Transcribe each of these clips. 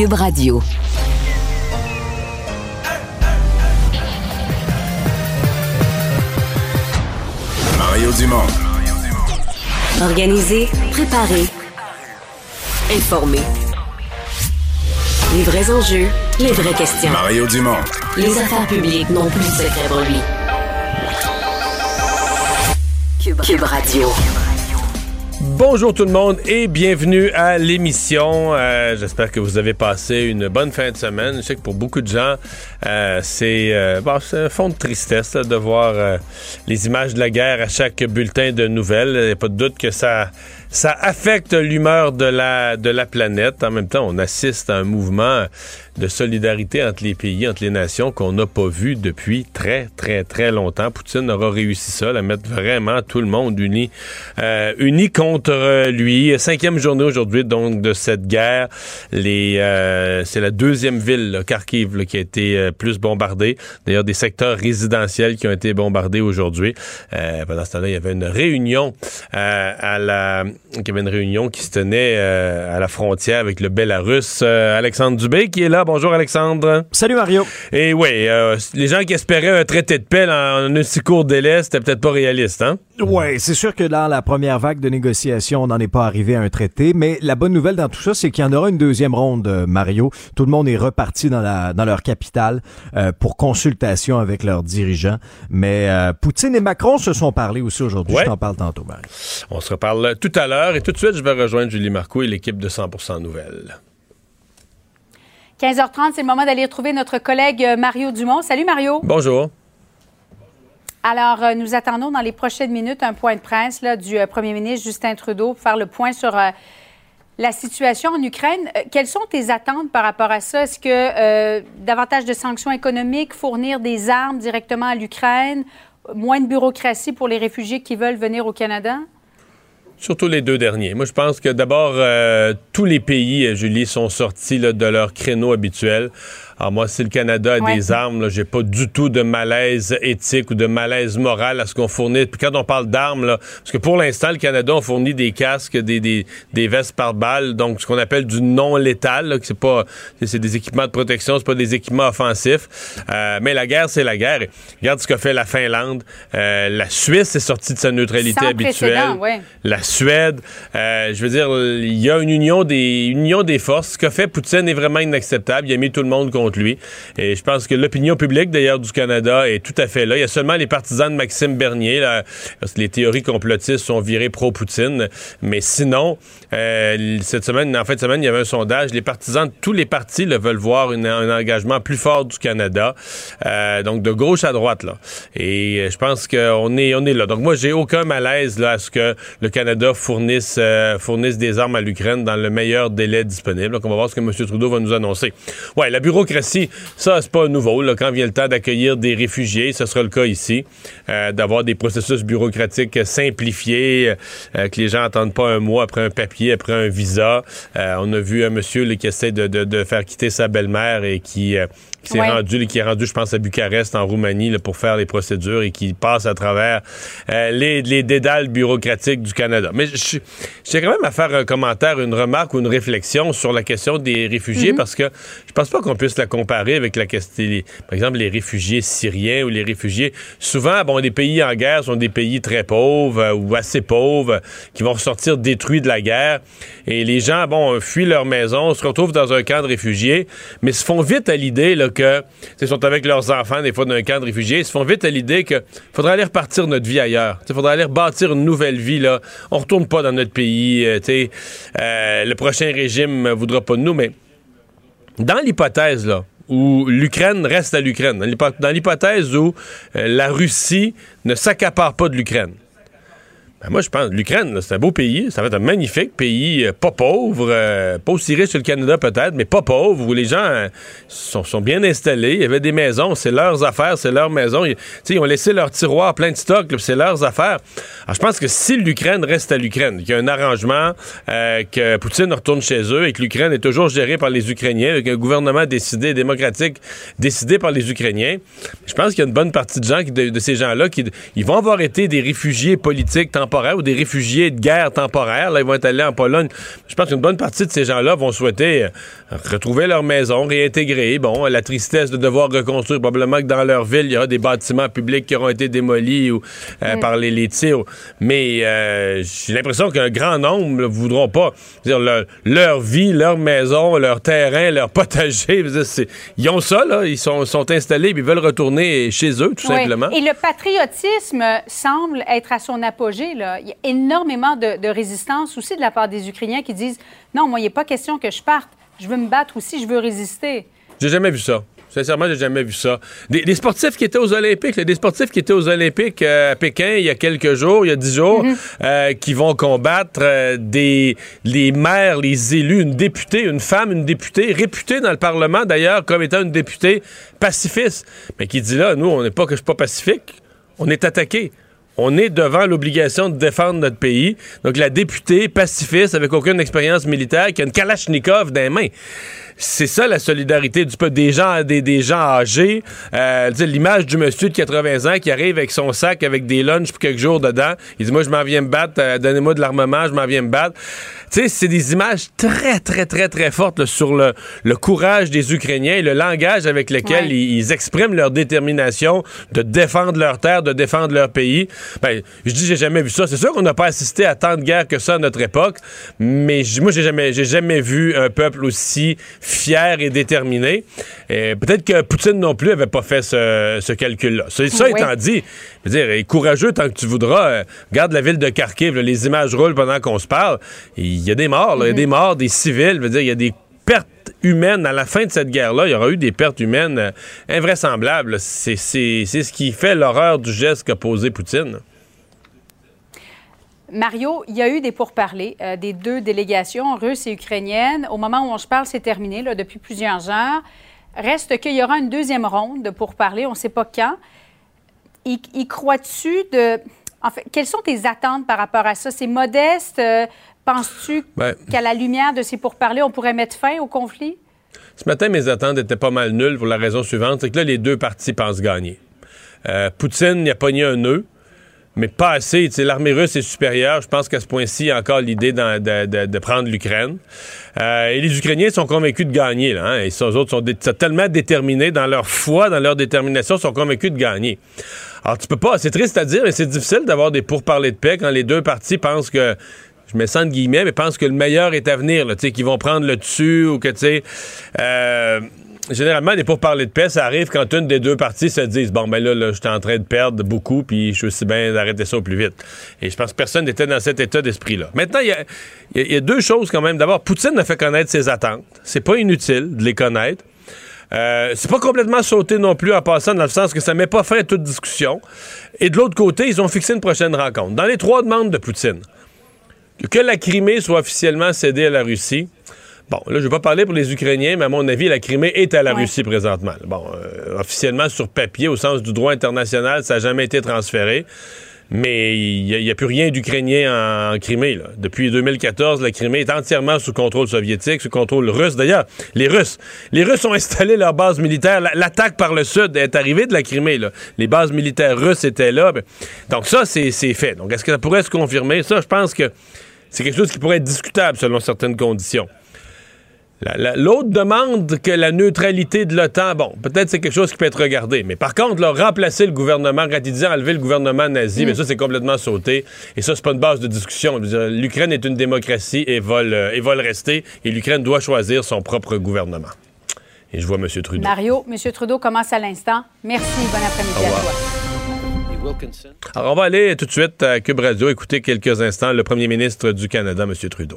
Cube Radio. Mario Dumont. Organiser, préparer, informer. Les vrais enjeux, les vraies questions. Mario Dumont. Les affaires publiques n'ont plus de secret pour lui. Cube, Cube Radio. Bonjour tout le monde et bienvenue à l'émission. Euh, J'espère que vous avez passé une bonne fin de semaine. Je sais que pour beaucoup de gens, euh, c'est euh, bon, un fond de tristesse de voir les images de la guerre à chaque bulletin de nouvelles. Il n'y a pas de doute que ça, ça affecte l'humeur de la, de la planète. En même temps, on assiste à un mouvement de solidarité entre les pays, entre les nations qu'on n'a pas vu depuis très, très, très longtemps. Poutine aura réussi ça, à mettre vraiment tout le monde uni, euh, uni contre lui. Cinquième journée aujourd'hui, donc, de cette guerre. Les, euh, c'est la deuxième ville, là, Kharkiv, là, qui a été euh, plus bombardée. D'ailleurs, des secteurs résidentiels qui ont été bombardés aujourd'hui. Euh, pendant ce temps-là, il y avait une réunion euh, à la, il y avait une réunion qui se tenait euh, à la frontière avec le Bélarus. Alexandre Dubé qui est là. Bonjour Alexandre. Salut Mario. Et oui, euh, les gens qui espéraient un traité de paix en un si court délai, c'était peut-être pas réaliste, hein? Oui, c'est sûr que dans la première vague de négociations, on n'en est pas arrivé à un traité, mais la bonne nouvelle dans tout ça, c'est qu'il y en aura une deuxième ronde, euh, Mario. Tout le monde est reparti dans, la, dans leur capitale euh, pour consultation avec leurs dirigeants. Mais Poutine et Macron se sont parlé aussi aujourd'hui. Ouais. Je t'en parle tantôt, Mario. On se reparle tout à l'heure et tout de suite, je vais rejoindre Julie Marcoux et l'équipe de 100% Nouvelles. 15h30, c'est le moment d'aller retrouver notre collègue euh, Mario Dumont. Salut Mario. Bonjour. Alors, euh, nous attendons dans les prochaines minutes un point de presse là, du euh, premier ministre Justin Trudeau pour faire le point sur euh, la situation en Ukraine. Quelles sont tes attentes par rapport à ça? Est-ce que euh, davantage de sanctions économiques, fournir des armes directement à l'Ukraine, moins de bureaucratie pour les réfugiés qui veulent venir au Canada? Surtout les deux derniers. Moi, je pense que d'abord, euh, tous les pays, euh, Julie, sont sortis de leur créneau habituel. Alors moi, si le Canada a Ouais. des armes, j'ai pas du tout de malaise éthique ou de malaise moral à ce qu'on fournit. Puis quand on parle d'armes, là, parce que pour l'instant, le Canada a fourni des casques, des, des, des vestes par balle, donc ce qu'on appelle du non létal, là, que c'est pas, c'est des équipements de protection, c'est pas des équipements offensifs. Euh, mais la guerre, c'est la guerre. Regarde ce qu'a fait la Finlande. Euh, la Suisse est sortie de sa neutralité Sans habituelle. ouais. La Suède, euh, je veux dire, il y a une union des une union des forces. Ce qu'a fait Poutine est vraiment inacceptable. Il a mis tout le monde contre lui. Et je pense que l'opinion publique, d'ailleurs, du Canada est tout à fait là. Il y a seulement les partisans de Maxime Bernier, là, parce que les théories complotistes sont virées pro-Poutine. Mais sinon, euh, cette semaine, en fin de semaine, il y avait un sondage. Les partisans de tous les partis là, veulent voir un engagement plus fort du Canada. Euh, donc, de gauche à droite, là. Et euh, je pense qu'on est, on est là. Donc, moi, j'ai aucun malaise là, à ce que le Canada fournisse, fournisse des armes à l'Ukraine dans le meilleur délai disponible. Donc, on va voir ce que M. Trudeau va nous annoncer. Ouais, la bureaucratie, ça, c'est pas nouveau. Quand vient le temps d'accueillir des réfugiés, ce sera le cas ici, euh, d'avoir des processus bureaucratiques simplifiés, euh, que les gens n'attendent pas un mois après un papier, après un visa. Euh, on a vu un monsieur qui essaie de, faire quitter sa belle-mère et qui, qui s'est Ouais. rendu, qui est rendu, je pense, à Bucarest, en Roumanie, là, pour faire les procédures et qui passe à travers euh, les, les dédales bureaucratiques du Canada. Mais je j'ai quand même à faire un commentaire, une remarque ou une réflexion sur la question des réfugiés parce que je pense pas qu'on puisse la comparer avec la question, les- par exemple, les réfugiés syriens ou les réfugiés. Souvent, bon, les pays en guerre sont des pays très pauvres euh, ou assez pauvres euh, qui vont ressortir détruits de la guerre et les gens, bon, fuient leur maison, se retrouvent dans un camp de réfugiés, mais se font vite à l'idée là, que ils sont avec leurs enfants des fois dans un camp de réfugiés, se font vite à l'idée que faudrait aller repartir notre vie ailleurs. Il faudrait aller rebâtir une nouvelle vie là. On retourne pas dans notre pays. euh, euh, le prochain régime ne voudra pas de nous, mais dans l'hypothèse là où l'Ukraine reste à l'Ukraine, dans l'hypothèse où euh, la Russie ne s'accapare pas de l'Ukraine. Ben, moi, je pense l'Ukraine, c'est un beau pays. Ça va être un magnifique pays, euh, pas pauvre, euh, pas aussi riche que le Canada peut-être, mais pas pauvre, où les gens euh, sont, sont bien installés. Il y avait des maisons, c'est leurs affaires, c'est leur maison. Ils, ils ont laissé leur tiroir plein de stock, là, puis c'est leurs affaires. Alors, je pense que si l'Ukraine reste à l'Ukraine, qu'il y a un arrangement, euh, que Poutine retourne chez eux et que l'Ukraine est toujours gérée par les Ukrainiens, avec un gouvernement décidé, démocratique, décidé par les Ukrainiens, je pense qu'il y a une bonne partie de gens, de, ces gens-là, qui ils vont avoir été des réfugiés politiques ou des réfugiés de guerre temporaires. Là, ils vont être allés en Pologne. Je pense qu'une bonne partie de ces gens-là vont souhaiter euh, retrouver leur maison, réintégrer. Bon, la tristesse de devoir reconstruire. Probablement que dans leur ville, il y aura des bâtiments publics qui auront été démolis ou, euh, par les, les tirs. Mais euh, j'ai l'impression qu'un grand nombre ne voudront pas dire, leur, leur vie, leur maison, leur terrain, leur potager. dire, Ils ont ça, là. Ils sont, sont installés, puis ils veulent retourner chez eux, tout Oui. simplement. Et le patriotisme semble être à son apogée. Là. Il y a énormément de, de résistance aussi de la part des Ukrainiens qui disent non, moi, il n'est pas question que je parte. Je veux me battre aussi, je veux résister. J'ai jamais vu ça. Sincèrement, j'ai jamais vu ça. Des, des sportifs qui étaient aux Olympiques, là, des sportifs qui étaient aux Olympiques euh, à Pékin il y a quelques jours, il y a dix jours, euh, qui vont combattre euh, des les maires, les élus, une députée, une femme, une députée réputée dans le Parlement d'ailleurs comme étant une députée pacifiste, mais qui dit là, nous, on n'est pas que je suis pas pacifique, on est attaqué. On est devant l'obligation de défendre notre pays. Donc, la députée pacifiste, avec aucune expérience militaire, qui a une Kalachnikov dans les mains. C'est ça la solidarité du peuple. Des gens, des, des gens âgés. Euh, tu sais, L'image du monsieur de 80 ans qui arrive avec son sac avec des lunchs pour quelques jours dedans. Il dit Moi, je m'en viens me battre. euh, Donnez-moi de l'armement, je m'en viens me battre. Tu sais, c'est des images très, très, très, très fortes là, sur le, le courage des Ukrainiens et le langage avec lequel Ouais. ils, ils expriment leur détermination de défendre leur terre, de défendre leur pays. Ben, je dis, j'ai jamais vu ça. C'est sûr qu'on n'a pas assisté à tant de guerres que ça à notre époque, mais moi, j'ai jamais, j'ai jamais vu un peuple aussi fier et déterminé. Et Peut-être que Poutine non plus avait pas fait ce, ce calcul-là. Ça, ça Oui. étant dit, je veux dire, courageux tant que tu voudras. euh, regarde la ville de Kharkiv, là, les images roulent pendant qu'on se parle. Il y a des morts, il y a des morts, des civils. Je veux dire, il y a des pertes humaines. À la fin de cette guerre-là, il y aura eu des pertes humaines euh, invraisemblables. C'est c'est- c'est ce qui fait l'horreur du geste qu'a posé Poutine. Mario, il y a eu des pourparlers euh, des deux délégations, russes et ukrainiennes. Au moment où on se parle, c'est terminé là, depuis plusieurs heures. Reste qu'il y aura une deuxième ronde de pourparlers, on ne sait pas quand. Y, y crois-tu de. En fait, quelles sont tes attentes par rapport à ça? C'est modeste? Euh, Penses-tu Ben. qu'à la lumière de ces pourparlers, on pourrait mettre fin au conflit? Ce matin, mes attentes étaient pas mal nulles pour la raison suivante, c'est que là, les deux parties pensent gagner. Euh, Poutine, il a pogné un nœud, mais pas assez. L'armée russe est supérieure. Je pense qu'à ce point-ci, il y a encore l'idée de, de- de prendre l'Ukraine. Euh, et les Ukrainiens sont convaincus de gagner. Là, hein. Et ces autres sont, sont tellement déterminés dans leur foi, dans leur détermination, sont convaincus de gagner. Alors, tu peux pas, c'est triste à dire, mais c'est difficile d'avoir des pourparlers de paix quand les deux parties pensent que je mets ça entre guillemets, mais pensent que le meilleur est à venir, qu'ils vont prendre le dessus ou que, tu sais, euh, généralement, les pourparlers de paix, ça arrive quand une des deux parties se disent, bon, ben là, je suis en train de perdre beaucoup, puis je suis aussi bien d'arrêter ça au plus vite. Et je pense que personne n'était dans cet état d'esprit-là. Maintenant, il y a deux choses quand même. D'abord, Poutine a fait connaître ses attentes. C'est pas inutile de les connaître. Euh, c'est pas complètement sauté non plus en passant, dans le sens que ça met pas fin à toute discussion. Et de l'autre côté, ils ont fixé une prochaine rencontre. Dans les trois demandes de Poutine, que la Crimée soit officiellement cédée à la Russie. Bon, là, je vais pas parler pour les Ukrainiens, mais à mon avis, la Crimée est à la Ouais. Russie présentement. Bon, euh, officiellement sur papier, au sens du droit international, ça n'a jamais été transféré. Mais il n'y a, plus rien d'Ukrainien en, en, Crimée. Là. Depuis 2014, la Crimée est entièrement sous contrôle soviétique, sous contrôle russe. D'ailleurs, les Russes, les Russes ont installé leur base militaire. L'attaque par le sud est arrivée de la Crimée. Là. Les bases militaires russes étaient là. Donc ça, c'est fait. Donc est-ce que ça pourrait se confirmer? Ça, je pense que c'est quelque chose qui pourrait être discutable selon certaines conditions. L'autre demande que la neutralité de l'OTAN, bon, peut-être c'est quelque chose qui peut être regardé, mais par contre, là, remplacer le gouvernement, ratifier, enlever le gouvernement nazi, mais mm. ça, c'est complètement sauté. Et ça, c'est pas une base de discussion. L'Ukraine est une démocratie et va, le, et va le rester, et l'Ukraine doit choisir son propre gouvernement. Et je vois M. Trudeau. Mario, M. Trudeau commence à l'instant. Merci, bon après-midi à toi. Alors, on va aller tout de suite à Cube Radio écouter quelques instants le premier ministre du Canada, M. Trudeau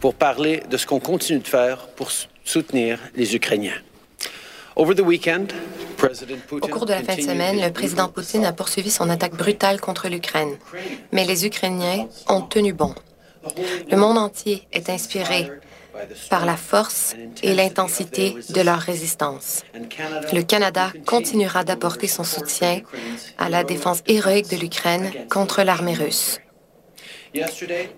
pour parler de ce qu'on continue de faire pour soutenir les Ukrainiens. Au cours de la fin de semaine, le président Poutine a poursuivi son attaque brutale contre l'Ukraine. Mais les Ukrainiens ont tenu bon. Le monde entier est inspiré par la force et l'intensité de leur résistance. Le Canada continuera d'apporter son soutien à la défense héroïque de l'Ukraine contre l'armée russe.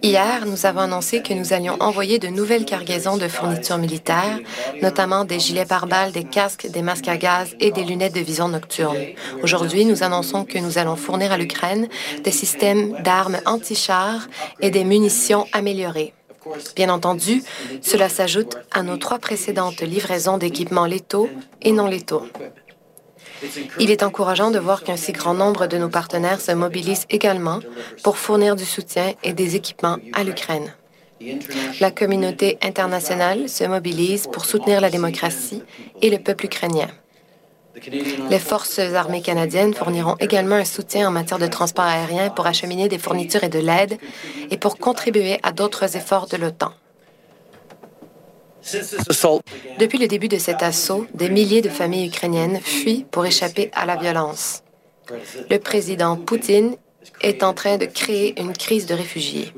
Hier, nous avons annoncé que nous allions envoyer de nouvelles cargaisons de fournitures militaires, notamment des gilets pare-balles, des casques, des masques à gaz et des lunettes de vision nocturne. Aujourd'hui, nous annonçons que nous allons fournir à l'Ukraine des systèmes d'armes anti-chars et des munitions améliorées. Bien entendu, cela s'ajoute à nos trois précédentes livraisons d'équipements létaux et non létaux. Il est encourageant de voir qu'un si grand nombre de nos partenaires se mobilisent également pour fournir du soutien et des équipements à l'Ukraine. La communauté internationale se mobilise pour soutenir la démocratie et le peuple ukrainien. Les forces armées canadiennes fourniront également un soutien en matière de transport aérien pour acheminer des fournitures et de l'aide et pour contribuer à d'autres efforts de l'OTAN. Depuis le début de cet assaut, des milliers de familles ukrainiennes fuient pour échapper à la violence. Le président Poutine est en train de créer une crise de réfugiés.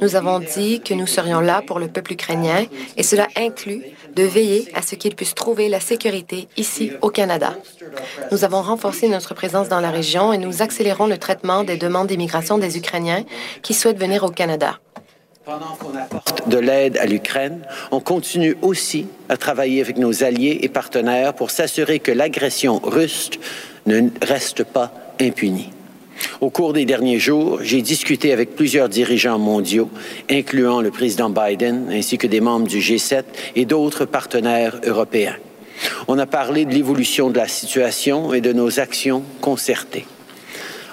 Nous avons dit que nous serions là pour le peuple ukrainien et cela inclut de veiller à ce qu'il puisse trouver la sécurité ici au Canada. Nous avons renforcé notre présence dans la région et nous accélérons le traitement des demandes d'immigration des Ukrainiens qui souhaitent venir au Canada. Pendant qu'on apporte de l'aide à l'Ukraine, on continue aussi à travailler avec nos alliés et partenaires pour s'assurer que l'agression russe ne reste pas impunie. Au cours des derniers jours, j'ai discuté avec plusieurs dirigeants mondiaux, incluant le président Biden ainsi que des membres du G7 et d'autres partenaires européens. On a parlé de l'évolution de la situation et de nos actions concertées.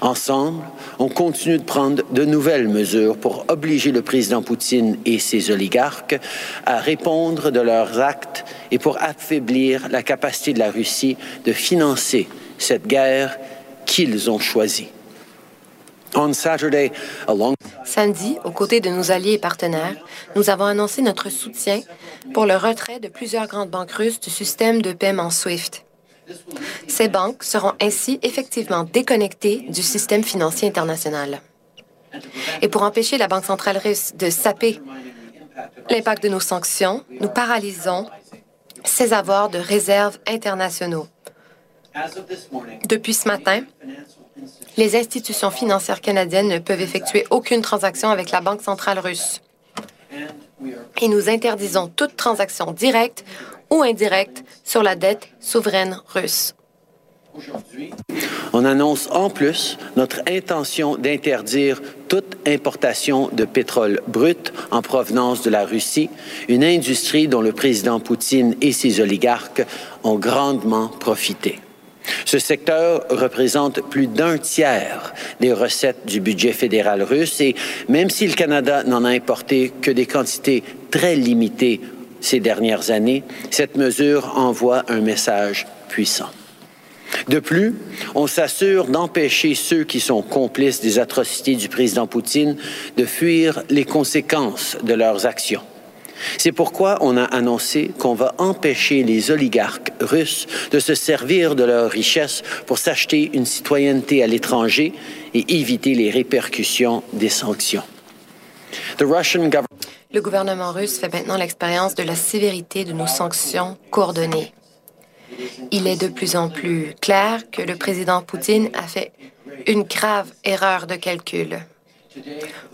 Ensemble, on continue de prendre de nouvelles mesures pour obliger le président Poutine et ses oligarques à répondre de leurs actes et pour affaiblir la capacité de la Russie de financer cette guerre qu'ils ont choisie. Samedi, aux côtés de nos alliés et partenaires, nous avons annoncé notre soutien pour le retrait de plusieurs grandes banques russes du système de paiement SWIFT. Ces banques seront ainsi effectivement déconnectées du système financier international. Et pour empêcher la Banque centrale russe de saper l'impact de nos sanctions, nous paralysons ses avoirs de réserves internationaux. Depuis ce matin, les institutions financières canadiennes ne peuvent effectuer aucune transaction avec la Banque centrale russe. Et nous interdisons toute transaction directe ou indirecte sur la dette souveraine russe. On annonce en plus notre intention d'interdire toute importation de pétrole brut en provenance de la Russie, une industrie dont le président Poutine et ses oligarques ont grandement profité. Ce secteur représente plus d'un tiers des recettes du budget fédéral russe et même si le Canada n'en a importé que des quantités très limitées ces dernières années, cette mesure envoie un message puissant. De plus, on s'assure d'empêcher ceux qui sont complices des atrocités du président Poutine de fuir les conséquences de leurs actions. C'est pourquoi on a annoncé qu'on va empêcher les oligarques russes de se servir de leurs richesses pour s'acheter une citoyenneté à l'étranger et éviter les répercussions des sanctions. Le gouvernement russe fait maintenant l'expérience de la sévérité de nos sanctions coordonnées. Il est de plus en plus clair que le président Poutine a fait une grave erreur de calcul.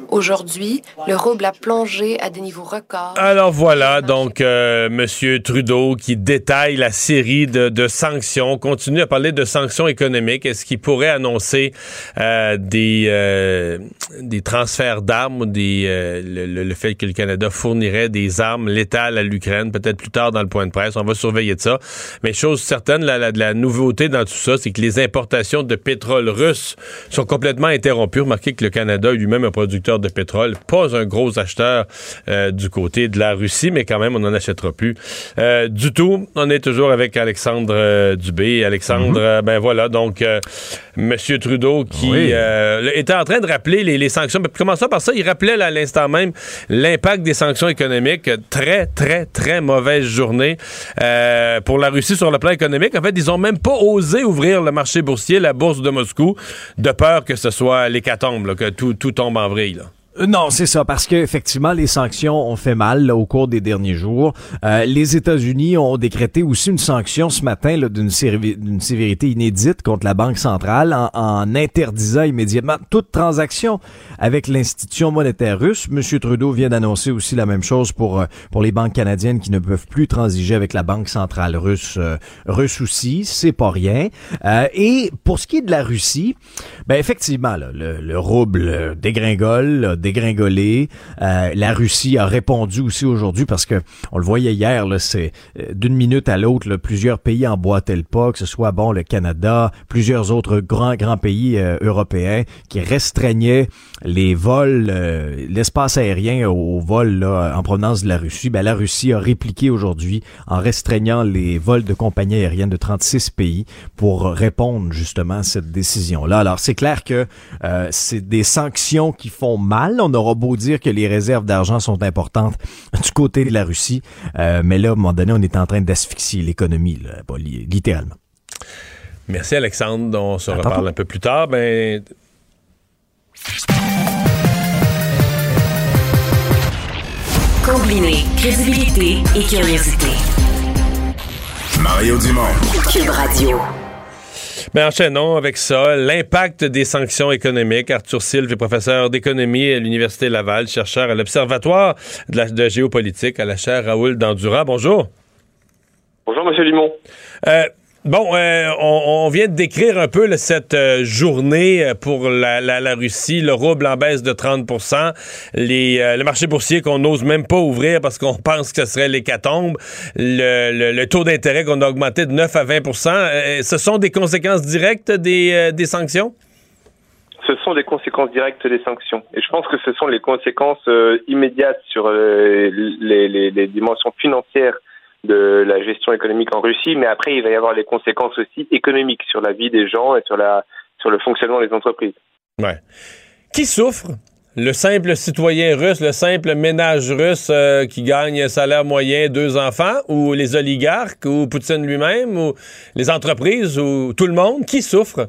Aujourd'hui, le rouble a plongé à des niveaux records. Alors voilà, donc euh, Monsieur Trudeau qui détaille la série de, sanctions, continue à parler de sanctions économiques. Est-ce qu'il pourrait annoncer euh, des euh, des transferts d'armes ou des le, fait que le Canada fournirait des armes létales à l'Ukraine, peut-être plus tard dans le point de presse? On va surveiller de ça. Mais chose certaine, la nouveauté dans tout ça, c'est que les importations de pétrole russe sont complètement interrompues. Remarquez que le Canada a eu même un producteur de pétrole, pas un gros acheteur euh, du côté de la Russie, mais quand même, on n'en achètera plus euh, du tout. On est toujours avec Alexandre euh, Dubé. Alexandre, mhm. ben voilà, donc Monsieur Trudeau qui était en train de rappeler les, sanctions. Mais commençons par ça, il rappelait à l'instant même l'impact des sanctions économiques. Très, très, très mauvaise journée pour la Russie sur le plan économique. En fait, ils ont même pas osé ouvrir le marché boursier, la bourse de Moscou, de peur que ce soit l'hécatombe, que tout, tout tombe en vrille. Euh, non, c'est ça, parce que effectivement, les sanctions ont fait mal au cours des derniers jours. Euh, les États-Unis ont décrété aussi une sanction ce matin d'une sévérité inédite contre la Banque centrale en, interdisant immédiatement toute transaction avec l'institution monétaire russe. Monsieur Trudeau vient d'annoncer aussi la même chose pour euh, pour les banques canadiennes qui ne peuvent plus transiger avec la Banque centrale russe russe aussi. C'est pas rien. et pour ce qui est de la Russie, ben effectivement, le, le, rouble dégringole dégringolé. Euh, la Russie a répondu aussi aujourd'hui parce que on le voyait hier, c'est euh, d'une minute à l'autre, plusieurs pays emboîtaient le pas, que ce soit bon le Canada, plusieurs autres grands grands pays euh, européens qui restreignaient les vols, l'espace aérien aux, vols en provenance de la Russie. Ben, la Russie a répliqué aujourd'hui en restreignant les vols de compagnies aériennes de 36 pays pour répondre justement à cette décision-là. Alors c'est clair que c'est des sanctions qui font mal on aura beau dire que les réserves d'argent sont importantes du côté de la Russie, euh, mais là, à un moment donné, on est en train d'asphyxier l'économie, littéralement. Merci Alexandre. On se reparle un peu plus tard. Ben... Combiner crédibilité et curiosité. Mario Dumont. Cube Radio. Ben, enchaînons avec ça. L'impact des sanctions économiques. Arthur Sylve est professeur d'économie à l'Université Laval, chercheur à l'Observatoire de, la, géopolitique à la chaire Raoul Dandura. Bonjour. Bonjour, M. Limon. Euh, Bon, euh, on, vient de décrire un peu cette euh, journée euh, pour la, Russie, le rouble en baisse de 30% les, le marché boursier qu'on n'ose même pas ouvrir parce qu'on pense que ce serait l'hécatombe, le, le, taux d'intérêt qu'on a augmenté de 9 à 20% Ce sont des conséquences directes des, sanctions? ce sont des conséquences directes des sanctions. Et je pense que ce sont les conséquences immédiates sur les, dimensions financières de la gestion économique en Russie, mais après, il va y avoir les conséquences aussi économiques sur la vie des gens et sur, la, sur le fonctionnement des entreprises. Ouais. Qui souffre? Le simple citoyen russe, le simple ménage russe euh, qui gagne un salaire moyen, deux enfants, ou les oligarques, ou Poutine lui-même, ou les entreprises, ou tout le monde? Qui souffre?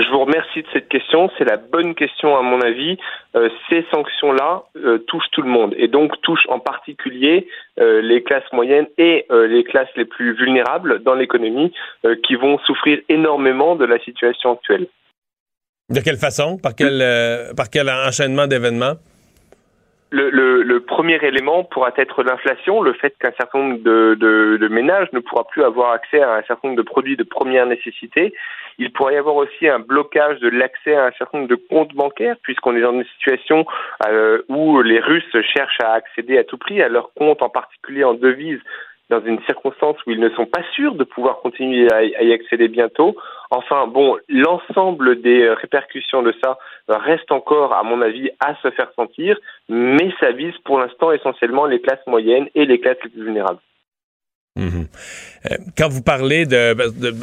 Je vous remercie de cette question. C'est la bonne question à mon avis. Euh, ces sanctions-là euh, touchent tout le monde et donc touchent en particulier euh, les classes moyennes et les classes les plus vulnérables dans l'économie qui vont souffrir énormément de la situation actuelle. De quelle façon? Par quel, par quel enchaînement d'événements? Le, le, premier élément pourra être l'inflation, le fait qu'un certain nombre de, de, de, ménages ne pourra plus avoir accès à un certain nombre de produits de première nécessité. Il pourrait y avoir aussi un blocage de l'accès à un certain nombre de comptes bancaires, puisqu'on est dans une situation euh, où les Russes cherchent à accéder à tout prix à leurs comptes, en particulier en devises, dans une circonstance où ils ne sont pas sûrs de pouvoir continuer à y accéder bientôt. Enfin, bon, l'ensemble des répercussions de ça reste encore, à mon avis, à se faire sentir, mais ça vise pour l'instant essentiellement les classes moyennes et les classes les plus vulnérables. Mhm. Euh, quand vous parlez de,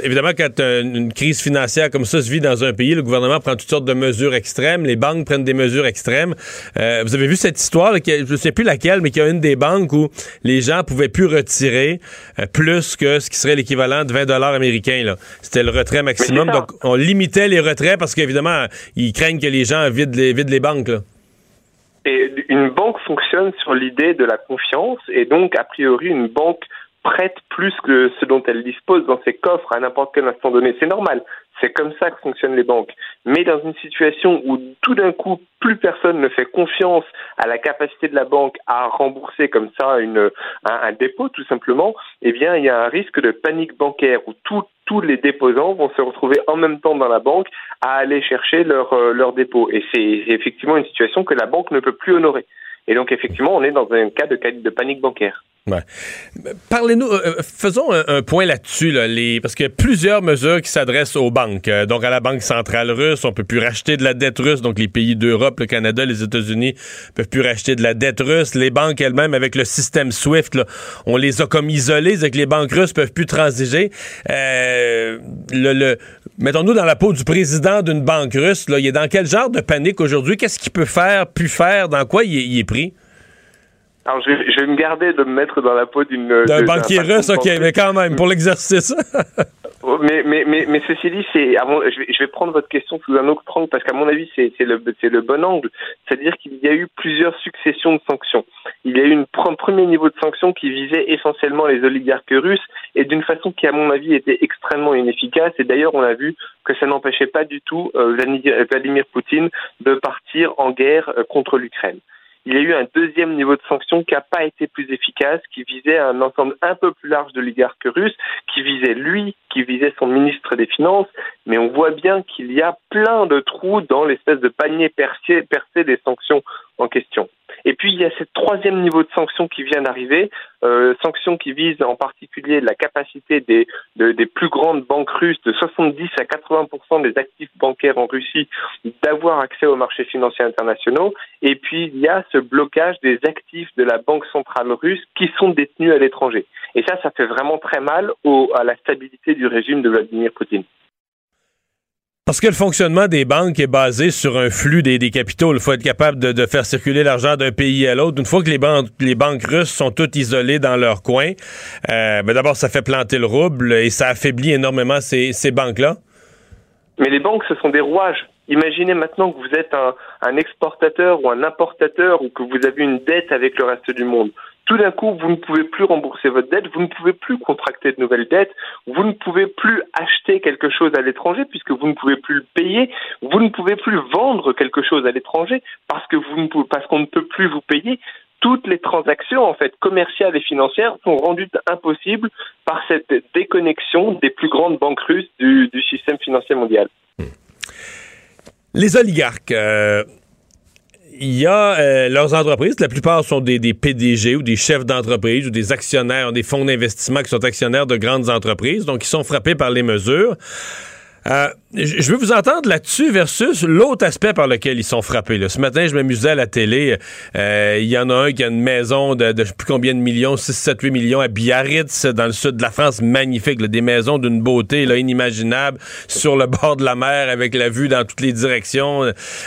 Évidemment, quand une crise financière comme ça se vit dans un pays, le gouvernement prend toutes sortes de mesures extrêmes, les banques prennent des mesures extrêmes. Euh, vous avez vu cette histoire, je ne sais plus laquelle, mais qu'il y a une des banques où les gens pouvaient plus retirer euh, plus que ce qui serait l'équivalent de 20 dollars américains. C'était le retrait maximum. Donc, on limitait les retraits parce qu'évidemment, ils craignent que les gens vident les, vident les banques. Et une banque fonctionne sur l'idée de la confiance et donc, a priori, une banque prête plus que ce dont elle dispose dans ses coffres à n'importe quel instant donné. C'est normal. C'est comme ça que fonctionnent les banques. Mais dans une situation où tout d'un coup, plus personne ne fait confiance à la capacité de la banque à rembourser comme ça une, un, dépôt, tout simplement, eh bien, il y a un risque de panique bancaire où tous les déposants vont se retrouver en même temps dans la banque à aller chercher leur, euh, leur dépôt. Et c'est effectivement une situation que la banque ne peut plus honorer. Et donc, effectivement, on est dans un cas de, panique bancaire. Ouais. Parlez-nous, euh, euh, faisons un, point là-dessus, là, les, parce qu'il y a plusieurs mesures qui s'adressent aux banques. Euh, donc, à la Banque centrale russe, on peut plus racheter de la dette russe. Donc, les pays d'Europe, le Canada, les États-Unis peuvent plus racheter de la dette russe. Les banques elles-mêmes, avec le système SWIFT, là, on les a comme isolées, c'est que les banques russes peuvent plus transiger. le, le mettons-nous dans la peau du président d'une banque russe. Là, il est dans quel genre de panique aujourd'hui? Qu'est-ce qu'il peut faire, pu faire? Dans quoi il est pris? Alors, je vais, je vais, me garder de me mettre dans la peau d'une... D'un banquier russe, OK, mais quand même, pour l'exercice. Oh, mais, mais, mais, mais ceci dit, c'est, je, vais, je vais prendre votre question sous un autre angle, parce qu'à mon avis, c'est, c'est, le, c'est le bon angle. C'est-à-dire qu'il y a eu plusieurs successions de sanctions. Il y a eu une, un premier niveau de sanctions qui visait essentiellement les oligarques russes, et d'une façon qui, à mon avis, était extrêmement inefficace. Et d'ailleurs, on a vu que ça n'empêchait pas du tout euh, Vladimir Poutine de partir en guerre euh, contre l'Ukraine il y a eu un deuxième niveau de sanction qui n'a pas été plus efficace, qui visait un ensemble un peu plus large de l'oligarque russe, qui visait lui, qui visait son ministre des Finances, mais on voit bien qu'il y a plein de trous dans l'espèce de panier percé, percé des sanctions en question. Et puis il y a ce troisième niveau de sanctions qui vient d'arriver, euh, sanctions qui visent en particulier la capacité des, des plus grandes banques russes, de 70 à 80% des actifs bancaires en Russie, d'avoir accès aux marchés financiers internationaux. Et puis il y a ce blocage des actifs de la Banque centrale russe qui sont détenus à l'étranger. Et ça, ça fait vraiment très mal au, à la stabilité du régime de Vladimir Poutine. Parce que le fonctionnement des banques est basé sur un flux des, capitaux. Il faut être capable de, faire circuler l'argent d'un pays à l'autre. Une fois que les banques, les banques russes sont toutes isolées dans leur coin, euh, ben d'abord, ça fait planter le rouble et ça affaiblit énormément ces, banques-là. Mais les banques, ce sont des rouages. Imaginez maintenant que vous êtes un exportateur ou un importateur ou que vous avez une dette avec le reste du monde tout d'un coup, vous ne pouvez plus rembourser votre dette, vous ne pouvez plus contracter de nouvelles dettes, vous ne pouvez plus acheter quelque chose à l'étranger puisque vous ne pouvez plus le payer, vous ne pouvez plus vendre quelque chose à l'étranger parce que vous ne pouvez, parce qu'on ne peut plus vous payer. Toutes les transactions, en fait, commerciales et financières sont rendues impossibles par cette déconnexion des plus grandes banques russes du, système financier mondial. Les oligarques, euh, il y a euh, leurs entreprises, la plupart sont des, PDG ou des chefs d'entreprise ou des actionnaires, des fonds d'investissement qui sont actionnaires de grandes entreprises, donc ils sont frappés par les mesures. Euh, je veux vous entendre là-dessus versus l'autre aspect par lequel ils sont frappés. Ce matin, je m'amusais à la télé. Euh, il y en a un qui a une maison de, de je sais plus combien de millions, 6, 7, 8 millions à Biarritz, dans le sud de la France, magnifique. des maisons d'une beauté là, inimaginable sur le bord de la mer avec la vue dans toutes les directions.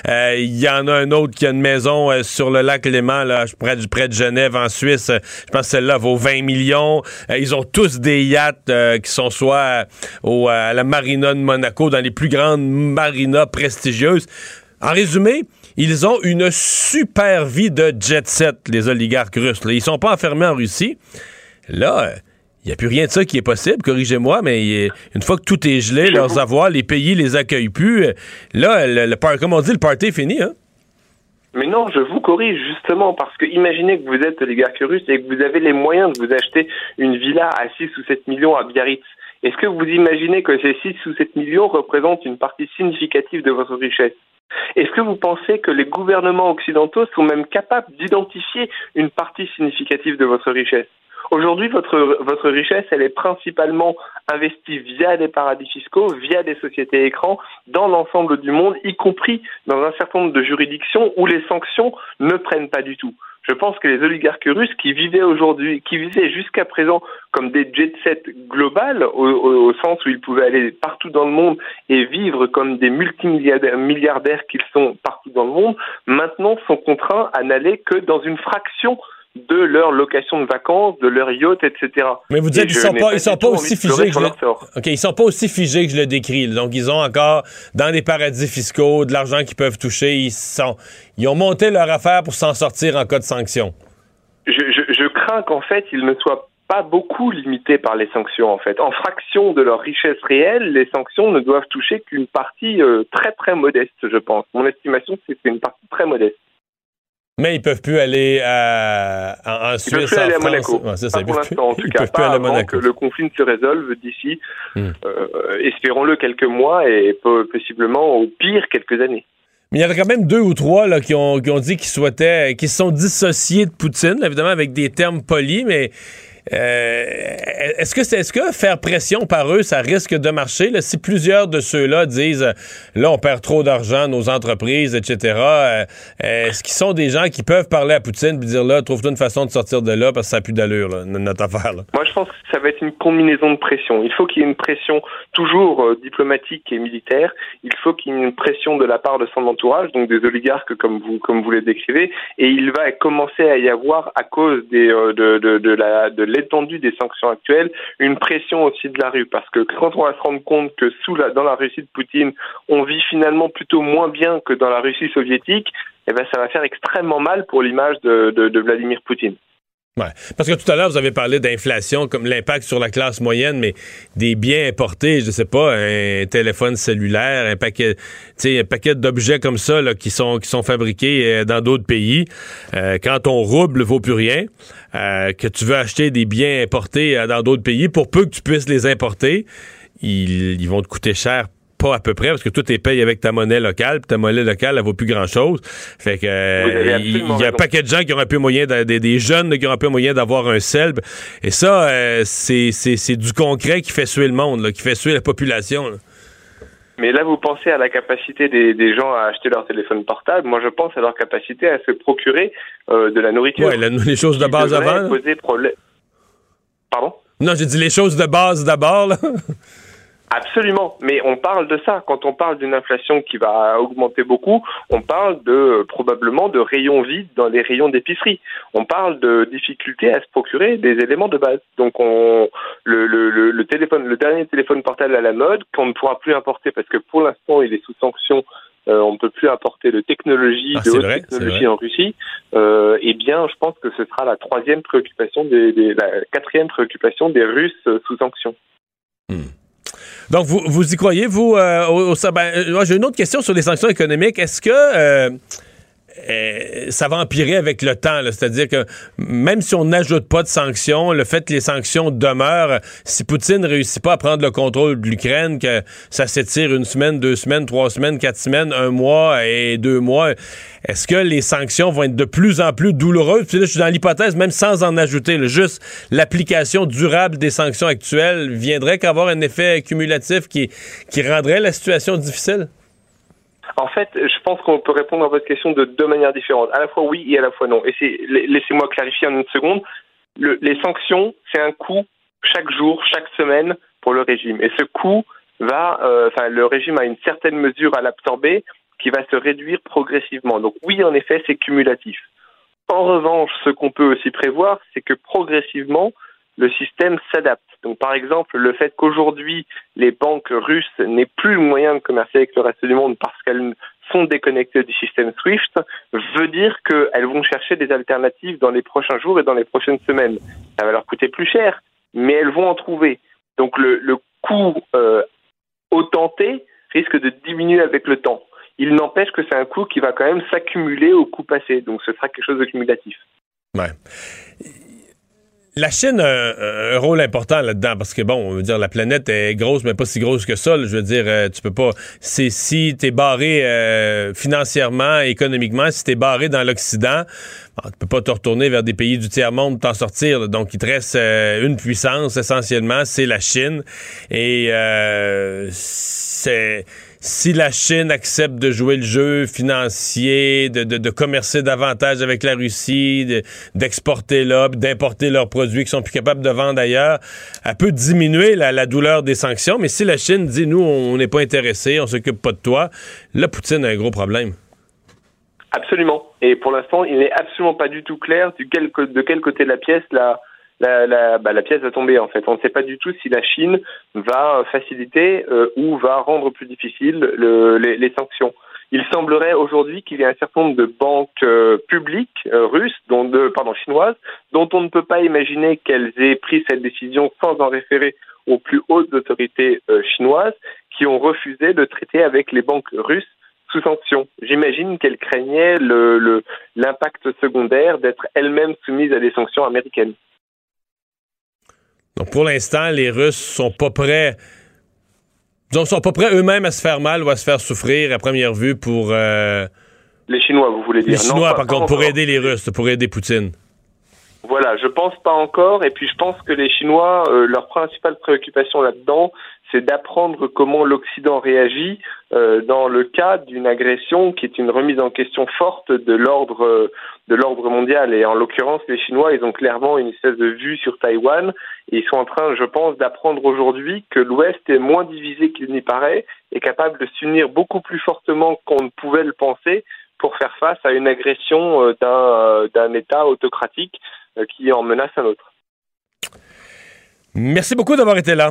Euh, il y en a un autre qui a une maison sur le lac Léman, là, près, près de Genève, en Suisse. Je pense que celle-là vaut 20 millions. ils ont tous des yachts qui sont soit au, à la marina de Monaco dans les plus grandes marinas prestigieuses. En résumé, ils ont une super vie de jet set, les oligarques russes. Ils sont pas enfermés en Russie. Là, il n'y a plus rien de ça qui est possible, corrigez-moi, mais une fois que tout est gelé, leurs avoirs, les pays les accueillent plus. Là, le, comme on dit, le party est fini, hein? Mais non, je vous corrige justement parce que imaginez que vous êtes oligarque russe et que vous avez les moyens de vous acheter une villa à 6 ou 7 millions à Biarritz. Est-ce que vous imaginez que ces 6 ou 7 millions représentent une partie significative de votre richesse? Est-ce que vous pensez que les gouvernements occidentaux sont même capables d'identifier une partie significative de votre richesse? Aujourd'hui, votre, richesse, elle est principalement investie via des paradis fiscaux, via des sociétés écrans, dans l'ensemble du monde, y compris dans un certain nombre de juridictions où les sanctions ne prennent pas du tout. Je pense que les oligarques russes qui vivaient aujourd'hui, qui vivaient jusqu'à présent comme des jet sets globales, au, sens où ils pouvaient aller partout dans le monde et vivre comme des multimilliardaires qu'ils sont partout dans le monde, maintenant sont contraints à n'aller que dans une fraction de leur location de vacances, de leur yacht, etc. Mais vous dites qu'ils sont pas, ils sont pas aussi figés que je le... ils sont pas aussi figés que je le décris. Donc ils ont encore dans des paradis fiscaux de l'argent qu'ils peuvent toucher. Ils sont, ils ont monté leur affaire pour s'en sortir en cas de sanction. Je, je, je crains qu'en fait ils ne soient pas beaucoup limités par les sanctions en fait. En fraction de leur richesse réelle, les sanctions ne doivent toucher qu'une partie euh, très très modeste, je pense. Mon estimation, c'est une partie très modeste. Mais ils peuvent plus aller à, en, en Suisse, ils peuvent plus aller à. Monaco. Ouais, ça, ils peuvent plus- en tout ils cas, peuvent plus aller à Monaco. que le conflit ne se résolve d'ici, Hmm. euh, espérons-le, quelques mois et po- possiblement au pire quelques années. Mais il y en a quand même deux ou trois là, qui, ont, qui ont dit qu'ils souhaitaient, qui se sont dissociés de Poutine, évidemment avec des termes polis, mais euh, est-ce que faire pression par eux, ça risque de marcher? si plusieurs de ceux-là disent euh, là, on perd trop d'argent, nos entreprises, etc. euh, est-ce qu'ils sont des gens qui peuvent parler à Poutine et dire là, trouve-toi une façon de sortir de là parce que ça n'a plus d'allure, là, notre affaire. Moi, je pense que ça va être une combinaison de pression. Il faut qu'il y ait une pression toujours diplomatique et militaire. Il faut qu'il y ait une pression de la part de son entourage, donc des oligarques comme vous comme vous les décrivez. Et il va commencer à y avoir, à cause de, la l'étendue des sanctions actuelles, une pression aussi de la rue. Parce que quand on va se rendre compte que sous la, dans la Russie de Poutine, on vit finalement plutôt moins bien que dans la Russie soviétique, eh ben, ça va faire extrêmement mal pour l'image de, Vladimir Poutine. Parce que tout à l'heure, vous avez parlé d'inflation comme l'impact sur la classe moyenne, mais des biens importés, je sais pas, un téléphone cellulaire, un paquet, un paquet d'objets comme ça qui sont fabriqués euh, dans d'autres pays. Euh, quand ton rouble vaut plus rien, euh, que tu veux acheter des biens importés dans d'autres pays, pour peu que tu puisses les importer, ils vont te coûter cher pas à peu près, parce que tout est payé avec ta monnaie locale, puis ta monnaie locale, elle vaut plus grand-chose. Fait que euh, il y a un paquet de gens qui auraient pu moyen, de- des, des jeunes qui auraient pu moyen d'avoir un selbe. Et ça, euh, c'est c'est- c'est du concret qui fait suer le monde, là, qui fait suer la population. là. Mais là, vous pensez à la capacité des, des gens à acheter leur téléphone portable. Moi, je pense à leur capacité à se procurer euh, de la nourriture. La- les choses de base avant. là. poser problème. Pardon? Non, j'ai dit les choses de base d'abord. Absolument, mais on parle de ça. Quand on parle d'une inflation qui va augmenter beaucoup, on parle de probablement de rayons vides dans les rayons d'épicerie. On parle de difficulté à se procurer des éléments de base. Donc on le, le, le, le téléphone, le dernier téléphone portable à la mode qu'on ne pourra plus importer parce que pour l'instant il est sous sanction. euh, on ne peut plus importer de technologie, Ah, de haute vrai, technologie en Russie. Euh, eh bien, je pense que ce sera la troisième préoccupation des, des la quatrième préoccupation des Russes euh, sous sanction. Donc, vous, vous y croyez, vous, euh, au, au- ben, euh, j'ai une autre question sur les sanctions économiques. Est-ce que euh, euh, ça va empirer avec le temps? C'est-à-dire que même si on n'ajoute pas de sanctions, le fait que les sanctions demeurent, si Poutine ne réussit pas à prendre le contrôle de l'Ukraine, que ça s'étire une semaine, deux semaines, trois semaines, quatre semaines, un mois et deux mois, est-ce que les sanctions vont être de plus en plus douloureuses? Je suis dans l'hypothèse, même sans en ajouter, juste l'application durable des sanctions actuelles viendrait qu'avoir un effet cumulatif qui rendrait la situation difficile? En fait, je pense qu'on peut répondre à votre question de deux manières différentes. À la fois oui et à la fois non. Et laissez-moi clarifier en une seconde. Le- les sanctions, c'est un coût chaque jour, chaque semaine pour le régime. Et ce coût va, euh, enfin, le régime a une certaine mesure à l'absorber qui va se réduire progressivement. Donc oui, en effet, c'est cumulatif. En revanche, ce qu'on peut aussi prévoir, c'est que progressivement, le système s'adapte. Donc, par exemple, le fait qu'aujourd'hui, les banques russes n'aient plus le moyen de commercer avec le reste du monde parce qu'elles sont déconnectées du système SWIFT veut dire qu'elles vont chercher des alternatives dans les prochains jours et dans les prochaines semaines. Ça va leur coûter plus cher, mais elles vont en trouver. Donc, le, coût euh, risque de diminuer avec le temps. Il n'empêche que c'est un coût qui va quand même s'accumuler au coût passé. Donc, ce sera quelque chose de cumulatif. Ouais. La Chine a un, rôle important là-dedans parce que bon, on veut dire la planète est grosse mais pas si grosse que ça. Je veux dire, euh, tu peux pas. C'est si t'es barré euh, financièrement, économiquement, si t'es barré dans l'Occident, tu peux pas te retourner vers des pays du tiers monde pour t'en sortir. Donc il te reste euh, une puissance essentiellement, c'est la Chine et c'est si la Chine accepte de jouer le jeu financier, de, de, de commercer davantage avec la Russie, de- d'exporter là, d'importer leurs produits qui sont plus capables de vendre ailleurs, elle peut diminuer la, la douleur des sanctions. Mais si la Chine dit, nous, on n'est pas intéressé, on s'occupe pas de toi, là, Poutine a un gros problème. Absolument. Et pour l'instant, il n'est absolument pas du tout clair du quel de quel côté de la pièce la, la, la, bah, la pièce va tomber. En fait, on ne sait pas du tout si la Chine va faciliter euh, ou va rendre plus difficile le, les, les sanctions. Il semblerait aujourd'hui qu'il y ait un certain nombre de banques euh, publiques euh, russes, dont de, pardon chinoises, dont on ne peut pas imaginer qu'elles aient pris cette décision sans en référer aux plus hautes autorités euh, chinoises, qui ont refusé de traiter avec les banques russes sous sanction. J'imagine qu'elles craignaient l'impact le, secondaire d'être elles-mêmes soumises à des sanctions américaines. Donc pour l'instant, les Russes sont pas prêts ne sont pas prêts eux-mêmes à se faire mal ou à se faire souffrir à première vue pour. Euh, les Chinois, vous voulez dire Les Chinois, par contre, pour aider les Russes, pour aider Poutine. Voilà, je pense pas encore. Et puis je pense que les Chinois, euh, leur principale préoccupation là-dedans, c'est d'apprendre comment l'Occident réagit euh, dans le cas d'une agression qui est une remise en question forte de l'ordre de l'ordre mondial. Et en l'occurrence, les Chinois, ils ont clairement une espèce de vue sur Taïwan. Ils sont en train, je pense, d'apprendre aujourd'hui que l'Ouest est moins divisé qu'il n'y paraît, et capable de s'unir beaucoup plus fortement qu'on ne pouvait le penser pour faire face à une agression euh, d'un, État autocratique euh, qui en menace un autre. Merci beaucoup d'avoir été là.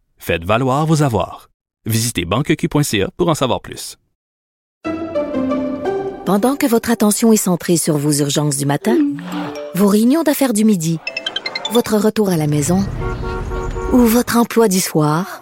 Faites valoir vos avoirs. Visitez banqueq.ca pour en savoir plus. Pendant que votre attention est centrée sur vos urgences du matin, vos réunions d'affaires du midi, votre retour à la maison ou votre emploi du soir,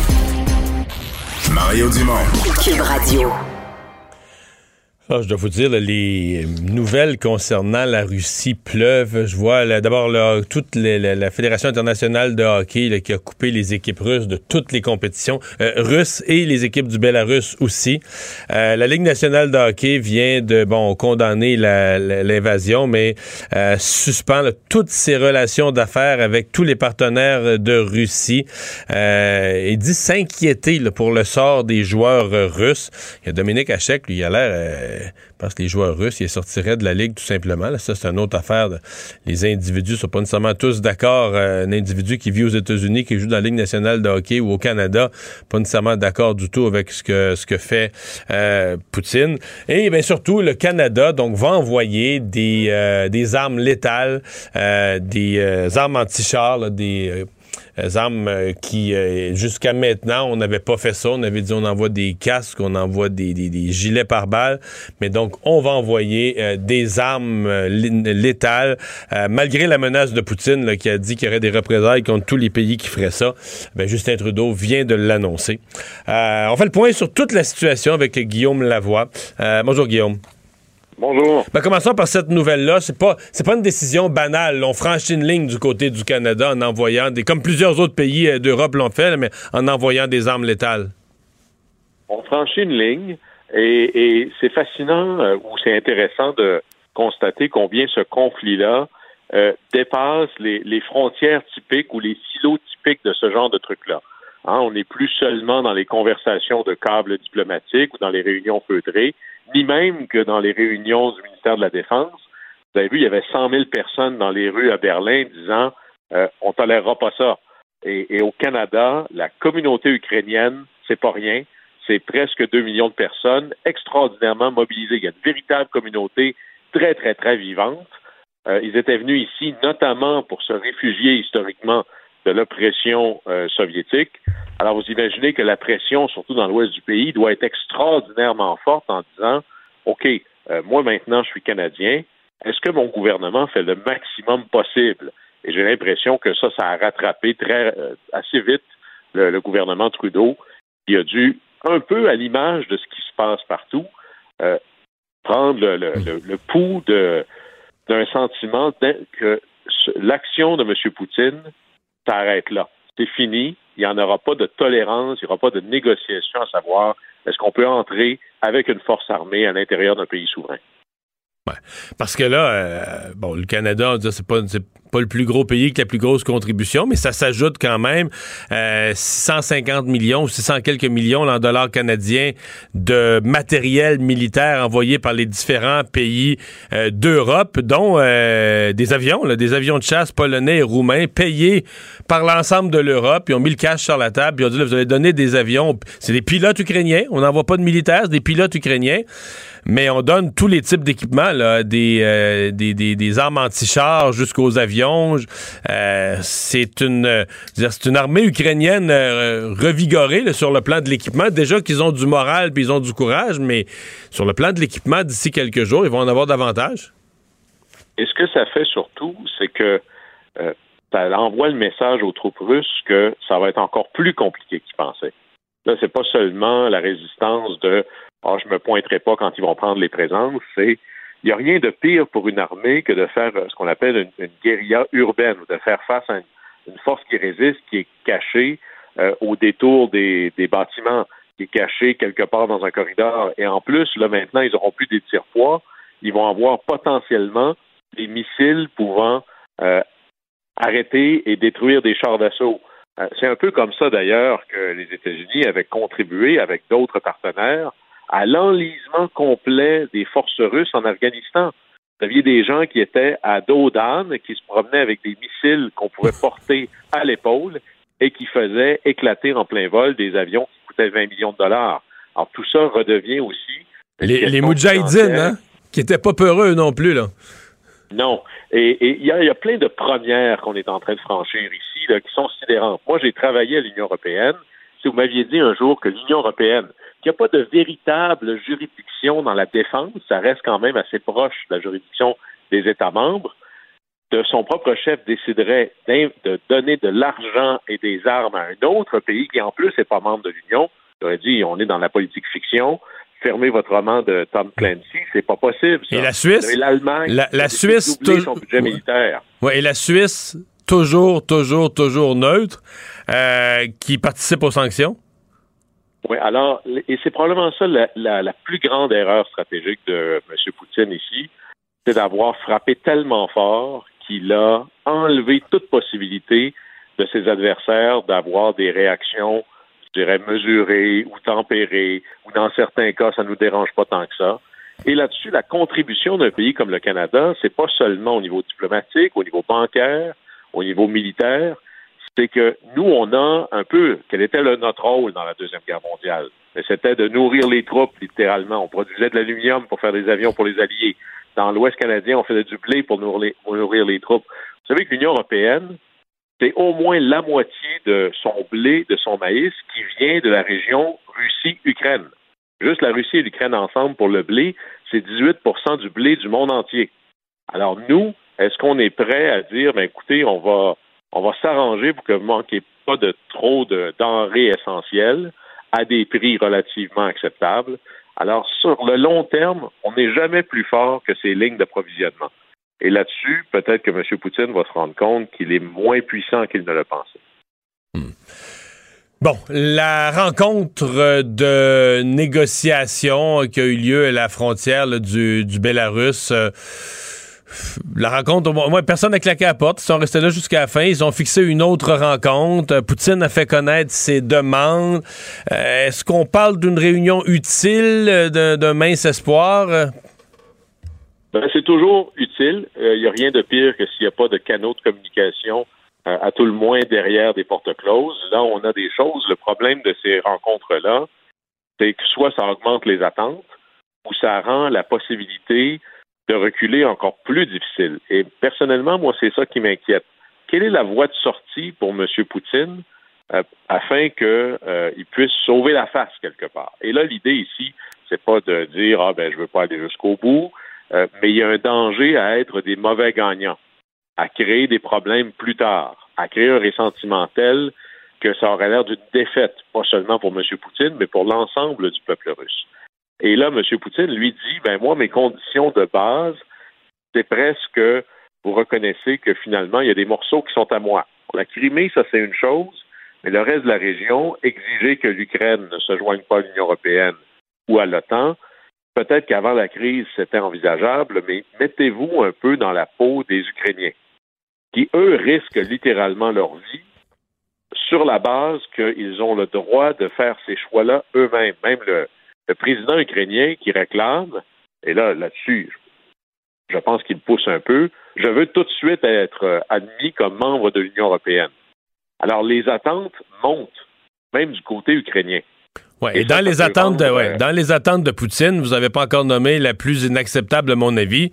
Mario Dumont. Cube Radio. Ah, je dois vous dire, les nouvelles concernant la Russie pleuvent. Je vois d'abord toute la, Fédération internationale de hockey qui a coupé les équipes russes de toutes les compétitions euh, russes et les équipes du Belarus aussi. Euh, la Ligue nationale de hockey vient de bon condamner l'invasion, mais euh, suspend toutes ses relations d'affaires avec tous les partenaires de Russie. et dit s'inquiéter pour le sort des joueurs russes. Il y a Dominique Hachek, lui, il a l'air parce que les joueurs russes, ils sortiraient de la Ligue tout simplement. Ça, c'est une autre affaire. Les individus sont pas nécessairement tous d'accord. Euh, un individu qui vit aux États-Unis, qui joue dans la Ligue nationale de hockey ou au Canada, pas nécessairement d'accord du tout avec ce que, fait euh, Poutine. Et bien surtout, le Canada donc va envoyer des, euh, des armes létales, des armes anti-chars, des armes euh, qui, euh, jusqu'à maintenant, on n'avait pas fait ça. On avait dit on envoie des casques, on envoie des, gilets par balles. Mais donc, on va envoyer euh, des armes létales, malgré la menace de Poutine qui a dit qu'il y aurait des représailles contre tous les pays qui feraient ça. Ben, Justin Trudeau vient de l'annoncer. on fait le point sur toute la situation avec Guillaume Lavoie. bonjour, Guillaume. Bonjour. Ben, commençons par cette nouvelle-là. C'est pas, c'est pas une décision banale. On franchit une ligne du côté du Canada en envoyant des, comme plusieurs autres pays euh, d'Europe l'ont fait, mais en envoyant des armes létales. On franchit une ligne et, c'est fascinant euh, ou c'est intéressant de constater combien ce conflit-là euh, dépasse les, frontières typiques ou les silos typiques de ce genre de truc-là. Hein, on n'est plus seulement dans les conversations de câbles diplomatiques ou dans les réunions feutrées ni même que dans les réunions du ministère de la Défense. Vous avez vu, il y avait 100 000 personnes dans les rues à Berlin disant euh, on tolérera pas ça. Et, au Canada, la communauté ukrainienne, c'est pas rien. C'est presque 2 millions de personnes extraordinairement mobilisées. Il y a une véritable communauté très, très, très vivante. Euh, ils étaient venus ici notamment pour se réfugier historiquement de l'oppression euh, soviétique. Alors, vous imaginez que la pression, surtout dans l'ouest du pays, doit être extraordinairement forte en disant, OK, euh, moi maintenant, je suis Canadien, est-ce que mon gouvernement fait le maximum possible? Et j'ai l'impression que ça, ça a rattrapé euh, assez vite le, gouvernement Trudeau, qui a dû, un peu à l'image de ce qui se passe partout, prendre le, le, pouls d'un sentiment que l'action de M. Poutine s'arrête là. C'est fini. Il n'y en aura pas de tolérance, il n'y aura pas de négociation à savoir est-ce qu'on peut entrer avec une force armée à l'intérieur d'un pays souverain. Parce que là, euh, bon, le Canada, c'est pas, pas le plus gros pays avec la plus grosse contribution, mais ça s'ajoute quand même euh, 650 millions, 600 quelques millions en dollars canadiens de matériel militaire envoyé par les différents pays euh, d'Europe, dont euh, des avions, des avions de chasse polonais et roumains payés par l'ensemble de l'Europe. Ils ont mis le cash sur la table, ils ont dit, vous allez donner des avions. C'est des pilotes ukrainiens, on n'envoie pas de militaires, c'est des pilotes ukrainiens mais on donne tous les types d'équipements, des, euh, des, armes anti-chars jusqu'aux avions. Euh, c'est une, c'est une armée ukrainienne euh, revigorée sur le plan de l'équipement. Déjà qu'ils ont du moral puis ils ont du courage, mais sur le plan de l'équipement, d'ici quelques jours, ils vont en avoir davantage. Et ce que ça fait surtout, c'est que ça envoie le message aux troupes russes que ça va être encore plus compliqué qu'ils pensaient. Là, c'est pas seulement la résistance de ah, je me pointerai pas quand ils vont prendre les présences, c'est il n'y a rien de pire pour une armée que de faire ce qu'on appelle une, guérilla urbaine, ou de faire face à une, force qui résiste, qui est cachée euh, au détour des, des, bâtiments, qui est cachée quelque part dans un corridor. Et en plus, là maintenant, ils n'auront plus des tirs-poids, ils vont avoir potentiellement des missiles pouvant euh, arrêter et détruire des chars d'assaut. Euh, c'est un peu comme ça d'ailleurs que les États-Unis avaient contribué avec d'autres partenaires à l'enlisement complet des forces russes en Afghanistan. Vous aviez des gens qui étaient à dos d'âne, qui se promenaient avec des missiles qu'on pouvait porter à l'épaule et qui faisaient éclater en plein vol des avions qui coûtaient 20 millions de dollars. Alors tout ça redevient aussi... Les, les Moudjahidines, hein, qui n'étaient pas peureux non plus, là. Non. Et il y, y, a plein de premières qu'on est en train de franchir ici là, qui sont sidérantes. Moi, j'ai travaillé à l'Union européenne. Si vous m'aviez dit un jour que l'Union européenne qu'il n'y a pas de véritable juridiction dans la défense, ça reste quand même assez proche de la juridiction des États membres, de son propre chef déciderait de donner de l'argent et des armes à un autre pays qui en plus n'est pas membre de l'Union, j'aurais dit on est dans la politique fiction, fermez votre roman de Tom Clancy, c'est pas possible. Et la Suisse, l'Allemagne, la, la Suisse, son budget militaire. Ouais, et la Suisse toujours, toujours, toujours neutre, euh, qui participe aux sanctions. Oui, alors, et c'est probablement ça la, plus grande erreur stratégique de M. Poutine ici, c'est d'avoir frappé tellement fort qu'il a enlevé toute possibilité de ses adversaires d'avoir des réactions, je dirais, mesurées ou tempérées, ou dans certains cas, ça ne nous dérange pas tant que ça. Et là-dessus, la contribution d'un pays comme le Canada, c'est pas seulement au niveau diplomatique, au niveau bancaire, au niveau militaire, c'est que nous, on a un peu, quel était notre rôle dans la Deuxième Guerre mondiale? C'était de nourrir les troupes, littéralement. On produisait de l'aluminium pour faire des avions pour les Alliés. Dans l'Ouest canadien, on faisait du blé pour nourrir, pour nourrir les troupes. Vous savez que l'Union européenne, c'est au moins la moitié de son blé, de son maïs, qui vient de la région Russie-Ukraine. Juste la Russie et l'Ukraine ensemble pour le blé, c'est 18% du blé du monde entier. Alors nous, est-ce qu'on est prêt à dire, ben écoutez, on va on va s'arranger pour que vous ne manquiez pas de trop de denrées essentielles à des prix relativement acceptables. Alors, sur le long terme, on n'est jamais plus fort que ces lignes d'approvisionnement. Et là-dessus, peut-être que M. Poutine va se rendre compte qu'il est moins puissant qu'il ne le pensait. Hmm. Bon, la rencontre de négociation qui a eu lieu à la frontière du, Bélarus. Euh, la rencontre, moi, personne n'a claqué la porte. Ils sont restés là jusqu'à la fin. Ils ont fixé une autre rencontre. Poutine a fait connaître ses demandes. Euh, est-ce qu'on parle d'une réunion utile, d'un mince espoir? Ben, c'est toujours utile. Il euh, n'y a rien de pire que s'il n'y a pas de canaux de communication, euh, à tout le moins derrière des portes closes. Là, on a des choses. Le problème de ces rencontres-là, c'est que soit ça augmente les attentes, ou ça rend la possibilité de reculer encore plus difficile. Et personnellement, moi, c'est ça qui m'inquiète. Quelle est la voie de sortie pour M. Poutine euh, afin qu'il euh, puisse sauver la face quelque part? Et là, l'idée ici, c'est pas de dire ah ben je veux pas aller jusqu'au bout, euh, mais il y a un danger à être des mauvais gagnants, à créer des problèmes plus tard, à créer un ressentiment tel que ça aurait l'air d'une défaite, pas seulement pour M. Poutine, mais pour l'ensemble du peuple russe. Et là, M. Poutine lui dit, ben moi, mes conditions de base, c'est presque, vous reconnaissez que finalement, il y a des morceaux qui sont à moi. La Crimée, ça c'est une chose, mais le reste de la région, exiger que l'Ukraine ne se joigne pas à l'Union européenne ou à l'OTAN, peut-être qu'avant la crise, c'était envisageable, mais mettez-vous un peu dans la peau des Ukrainiens, qui, eux, risquent littéralement leur vie sur la base qu'ils ont le droit de faire ces choix-là eux-mêmes. Même le, le président ukrainien qui réclame, et là, là-dessus, je pense qu'il pousse un peu, je veux tout de suite être admis comme membre de l'Union européenne. Alors, les attentes montent, même du côté ukrainien. Ouais, et, dans les attentes de, ouais, dans les attentes de Poutine, vous n'avez pas encore nommé la plus inacceptable, à mon avis,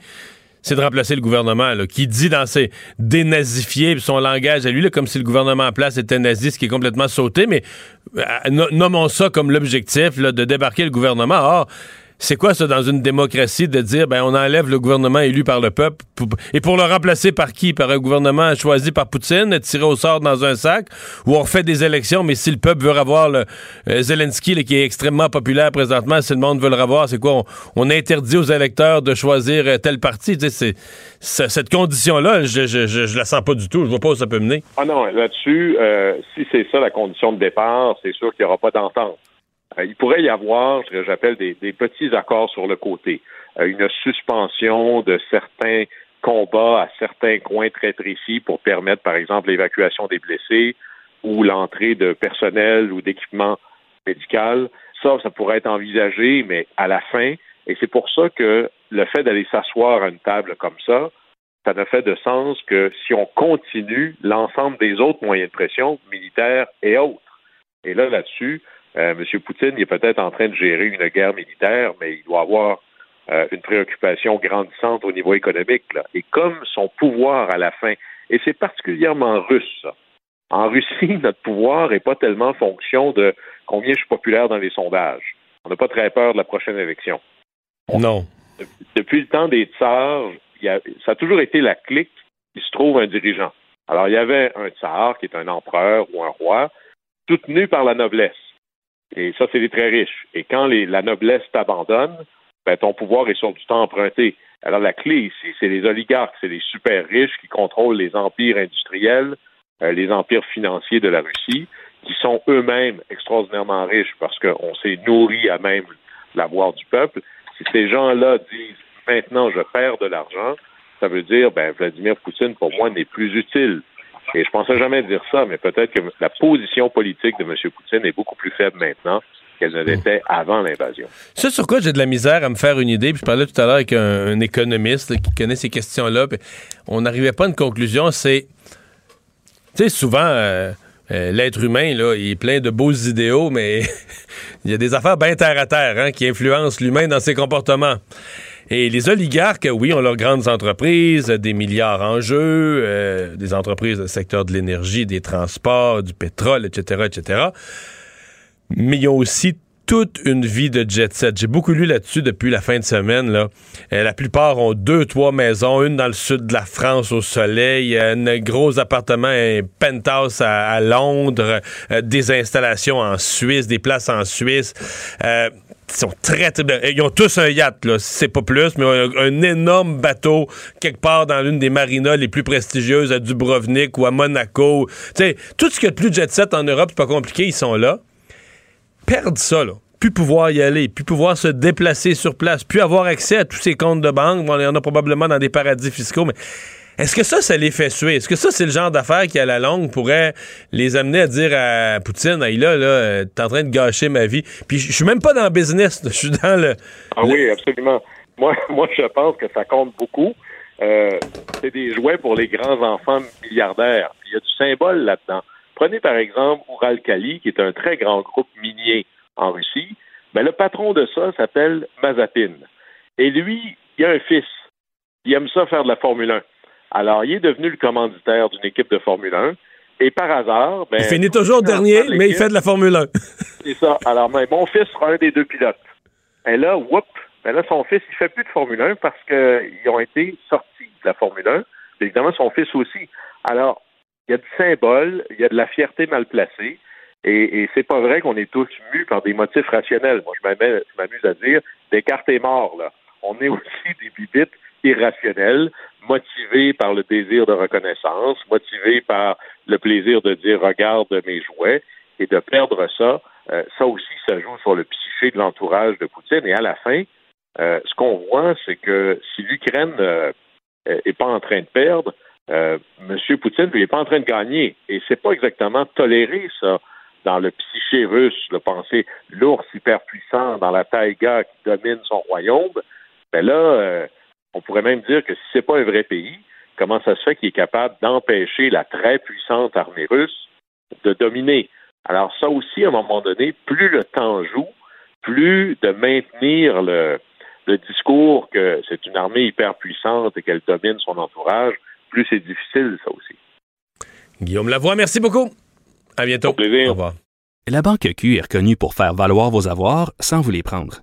c'est de remplacer le gouvernement, qui dit dans ses dénazifiés, son langage à lui, là, comme si le gouvernement en place était nazi, ce qui est complètement sauté, mais euh, nommons ça comme l'objectif de débarquer le gouvernement. Or, c'est quoi ça dans une démocratie de dire ben on enlève le gouvernement élu par le peuple et pour le remplacer par qui? Par un gouvernement choisi par Poutine, tiré au sort dans un sac? Ou on refait des élections mais si le peuple veut avoir le euh, Zelensky qui est extrêmement populaire présentement, si le monde veut le revoir, c'est quoi? On, interdit aux électeurs de choisir euh, tel parti, c'est cette condition là, je, je, la sens pas du tout, je vois pas où ça peut mener. Ah non, là-dessus euh, si c'est ça la condition de départ, c'est sûr qu'il n'y aura pas d'entente. Euh, il pourrait y avoir ce que j'appelle des, petits accords sur le côté, euh, une suspension de certains combats à certains coins très précis pour permettre, par exemple, l'évacuation des blessés ou l'entrée de personnel ou d'équipement médical. Ça, ça pourrait être envisagé, mais à la fin, et c'est pour ça que le fait d'aller s'asseoir à une table comme ça, ça ne fait de sens que si on continue l'ensemble des autres moyens de pression, militaires et autres. Et là, là-dessus, euh, M. Poutine il est peut-être en train de gérer une guerre militaire, mais il doit avoir euh, une préoccupation grandissante au niveau économique. Et comme son pouvoir à la fin, et c'est particulièrement russe, En Russie, notre pouvoir n'est pas tellement fonction de combien je suis populaire dans les sondages. On n'a pas très peur de la prochaine élection. Non. Depuis le temps des tsars, ça a toujours été la clique qui se trouve un dirigeant. Alors, il y avait un tsar qui est un empereur ou un roi, soutenu par la noblesse. Et ça, c'est les très riches. Et quand la noblesse t'abandonne, ben, ton pouvoir est sur du temps emprunté. Alors, la clé ici, c'est les oligarques, c'est les super riches qui contrôlent les empires industriels, euh, les empires financiers de la Russie, qui sont eux-mêmes extraordinairement riches parce qu'on s'est nourri à même l'avoir du peuple. Si ces gens-là disent maintenant je perds de l'argent, ça veut dire ben Vladimir Poutine pour moi n'est plus utile. Et je pensais jamais dire ça, mais peut-être que la position politique de M. Poutine est beaucoup plus faible maintenant qu'elle ne l'était avant l'invasion. C'est sur quoi j'ai de la misère à me faire une idée. Puis je parlais tout à l'heure avec un, économiste qui connaît ces questions-là. On n'arrivait pas à une conclusion. C'est, tu sais, souvent. Euh, euh, l'être humain, là, il est plein de beaux idéaux, mais il y a des affaires bien terre à terre hein, qui influencent l'humain dans ses comportements. Et les oligarques, oui, ont leurs grandes entreprises, des milliards en jeu, euh, des entreprises le secteur de l'énergie, des transports, du pétrole, etc., etc. Mais ils ont aussi toute une vie de jet set. J'ai beaucoup lu là-dessus depuis la fin de semaine. Là. Euh, la plupart ont deux, trois maisons, une dans le sud de la France au soleil, un gros appartement, un penthouse à, Londres, euh, des installations en Suisse, des places en Suisse. Ils sont très, très, Ils ont tous un yacht, là, c'est pas plus, mais un, énorme bateau quelque part dans l'une des marinas les plus prestigieuses à Dubrovnik ou à Monaco. tout ce qu'il y a de plus de jet set en Europe, c'est pas compliqué, ils sont là. Perdre ça, là. Plus pouvoir y aller, plus pouvoir se déplacer sur place, plus avoir accès à tous ces comptes de banque. Bon, il y en a probablement dans des paradis fiscaux, mais est-ce que ça, ça les fait suer? Est-ce que ça, c'est le genre d'affaires qui, à la longue, pourrait les amener à dire à Poutine, hey, là, là, t'es en train de gâcher ma vie. Puis je suis même pas dans le business, je suis dans le... Ah oui, absolument. Moi, moi, je pense que ça compte beaucoup. Euh, c'est des jouets pour les grands enfants milliardaires. Il y a du symbole là-dedans. Prenez par exemple Uralkali, qui est un très grand groupe minier en Russie. Ben, le patron de ça s'appelle Mazapin. Et lui, il a un fils. Il aime ça faire de la Formule 1. Alors, il est devenu le commanditaire d'une équipe de Formule 1. Et par hasard, ben, il finit toujours dernier, mais il fait de la Formule 1. c'est ça. Alors, ben, mon fils sera un des deux pilotes. Et là, whoop, ben là, son fils, il fait plus de Formule 1 parce qu'ils ont été sortis de la Formule 1. Évidemment, son fils aussi. Alors, il y a du symbole, il y a de la fierté mal placée. Et, et c'est pas vrai qu'on est tous mus par des motifs rationnels. Moi, je m'amuse à dire Descartes est mort, là. On est aussi des bibites irrationnels, motivés par le désir de reconnaissance, motivés par le plaisir de dire regarde mes jouets et de perdre ça. Euh, ça aussi, ça joue sur le psyché de l'entourage de Poutine. Et à la fin, euh, ce qu'on voit, c'est que si l'Ukraine euh, est pas en train de perdre, euh, M. Poutine n'est pas en train de gagner. Et c'est pas exactement toléré, ça, dans le psyché russe, le penser l'ours hyper puissant dans la taïga qui domine son royaume. Mais ben là, euh, on pourrait même dire que si c'est pas un vrai pays, comment ça se fait qu'il est capable d'empêcher la très puissante armée russe de dominer? Alors ça aussi, à un moment donné, plus le temps joue, plus de maintenir le, le discours que c'est une armée hyper puissante et qu'elle domine son entourage, plus c'est difficile, ça aussi. Guillaume Lavoie, merci beaucoup. À bientôt. Au plaisir. Au revoir. La Banque Q est reconnue pour faire valoir vos avoirs sans vous les prendre.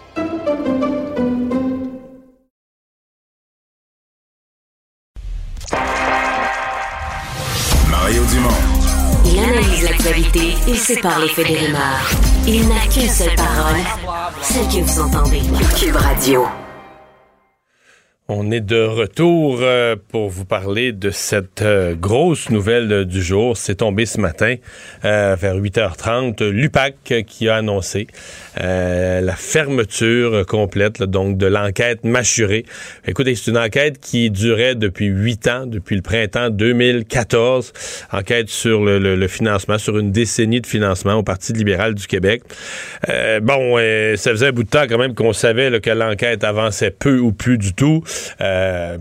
Et sépare les des. Il n'a qu'une seule parole, celle que vous entendez. Cube Radio. On est de retour euh, pour vous parler de cette euh, grosse nouvelle euh, du jour. C'est tombé ce matin vers 8h30. L'UPAC qui a annoncé la fermeture complète donc de l'enquête mâchurée. Écoutez, c'est une enquête qui durait depuis huit ans, depuis le printemps 2014. Enquête sur le, financement, sur une décennie de financement au Parti libéral du Québec. bon, ça faisait un bout de temps quand même qu'on savait que l'enquête avançait peu ou plus du tout. Euh,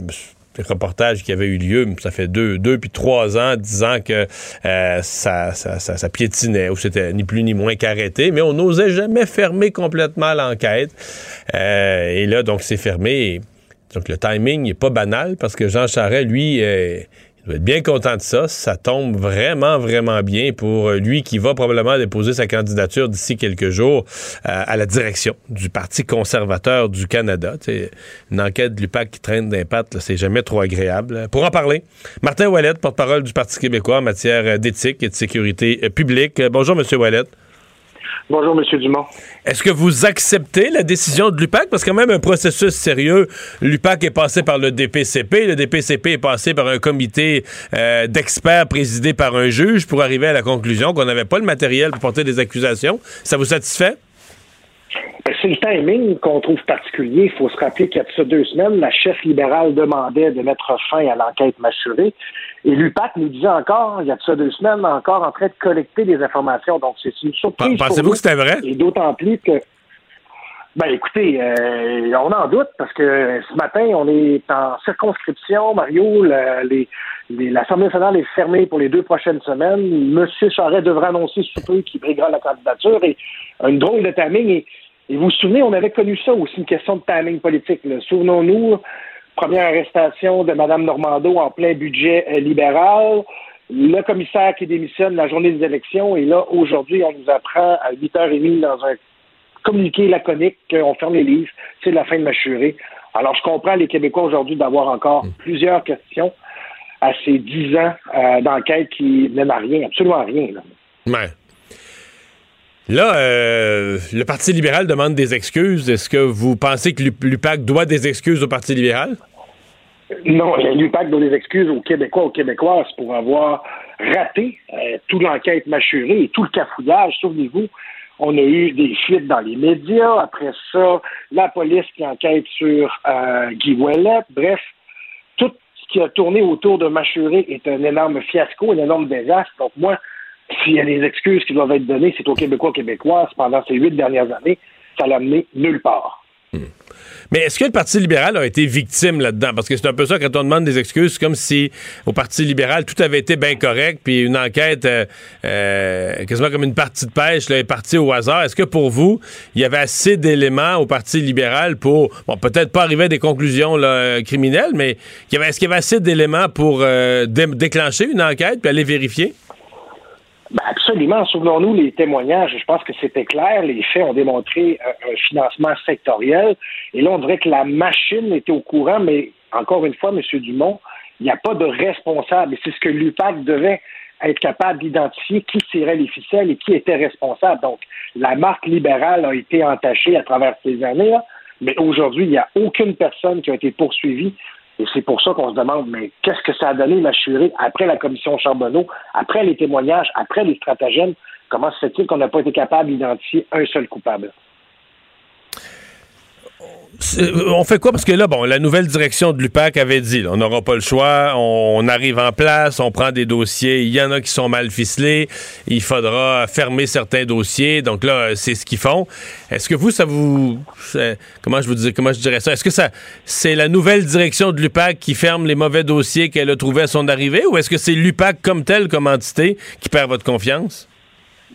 reportages qui avaient eu lieu, ça fait deux, deux puis trois ans, disant que euh, ça, ça, ça, piétinait, ou c'était ni plus ni moins qu'arrêté, mais on n'osait jamais fermer complètement l'enquête. Euh, et là, donc, c'est fermé. Donc, le timing n'est pas banal parce que Jean Charest, lui, il doit être bien content de ça. Ça tombe vraiment, vraiment bien pour lui qui va probablement déposer sa candidature d'ici quelques jours euh, à la direction du Parti conservateur du Canada. une enquête de l'UPAC qui traîne d'impact, c'est jamais trop agréable. Pour en parler, Martin Ouellet, porte-parole du Parti québécois en matière d'éthique et de sécurité publique. Bonjour, M. Ouellet. Bonjour, M. Dumont. Est-ce que vous acceptez la décision de l'UPAC? Parce que quand même un processus sérieux. L'UPAC est passé par le DPCP. Le DPCP est passé par un comité euh, d'experts présidé par un juge pour arriver à la conclusion qu'on n'avait pas le matériel pour porter des accusations. Ça vous satisfait? Ben, c'est le timing qu'on trouve particulier. Il faut se rappeler qu'il y a de ça deux semaines, la chef libérale demandait de mettre fin à l'enquête mâchurée. Et l'UPAC nous disait encore, il y a de ça deux semaines, encore en train de collecter des informations. Donc, c'est une surprise. Pensez-vous que c'était vrai? Et d'autant plus que. Ben écoutez, euh, on en doute parce que ce matin, on est en circonscription. Mario, l'Assemblée nationale est fermée pour les deux prochaines semaines. Monsieur Charret devrait annoncer sous peu qu'il briguera la candidature et une drôle de timing. Et, et, vous vous souvenez, on avait connu ça aussi, une question de timing politique. Souvenons-nous, première arrestation de Mme Normando en plein budget euh, libéral, le commissaire qui démissionne la journée des élections, et là, aujourd'hui, on nous apprend à 8h30 dans un communiqué laconique qu'on ferme les livres, c'est la fin de Machuré. Alors, je comprends les Québécois aujourd'hui d'avoir encore mm. plusieurs questions à ces dix ans euh, d'enquête qui mènent à rien, absolument à rien. Là. Là, euh, le Parti libéral demande des excuses. Est-ce que vous pensez que l'UPAC doit des excuses au Parti libéral? Non, l'UPAC doit des excuses aux Québécois, aux Québécoises pour avoir raté euh, toute l'enquête mâchurée et tout le cafouillage. Souvenez-vous, On a eu des fuites dans les médias. Après ça, la police qui enquête sur euh, Guy Ouellet. Bref, tout ce qui a tourné autour de Machuré est un énorme fiasco, un énorme désastre. Donc moi, s'il y a des excuses qui doivent être données, c'est aux Québécois Québécoises pendant ces huit dernières années. Ça l'a mené nulle part. Mais est-ce que le Parti libéral a été victime là-dedans? Parce que c'est un peu ça, quand on demande des excuses, c'est comme si au Parti libéral, tout avait été bien correct, puis une enquête, euh, euh, quasiment comme une partie de pêche, là, est partie au hasard. Est-ce que pour vous, il y avait assez d'éléments au Parti libéral pour, bon, peut-être pas arriver à des conclusions là, criminelles, mais est-ce qu'il y avait assez d'éléments pour euh, déclencher une enquête puis aller vérifier? Ben absolument. Souvenons-nous les témoignages. Je pense que c'était clair. Les faits ont démontré un, financement sectoriel. Et là, on dirait que la machine était au courant, mais encore une fois, M. Dumont, il n'y a pas de responsable. Et c'est ce que l'UPAC devait être capable d'identifier qui tirait les ficelles et qui était responsable. Donc, la marque libérale a été entachée à travers ces années, là, mais aujourd'hui, il n'y a aucune personne qui a été poursuivie et c'est pour ça qu'on se demande, mais qu'est-ce que ça a donné, Machuré, après la commission Charbonneau, après les témoignages, après les stratagèmes? Comment se fait-il qu'on n'a pas été capable d'identifier un seul coupable? On fait quoi? Parce que là, bon, la nouvelle direction de l'UPAC avait dit, on n'aura pas le choix, on, arrive en place, on prend des dossiers, il y en a qui sont mal ficelés, il faudra fermer certains dossiers. Donc là, c'est ce qu'ils font. Est-ce que vous, ça vous... Comment je vous comment je dirais ça? Est-ce que ça c'est la nouvelle direction de l'UPAC qui ferme les mauvais dossiers qu'elle a trouvés à son arrivée ou est-ce que c'est l'UPAC comme tel, comme entité, qui perd votre confiance?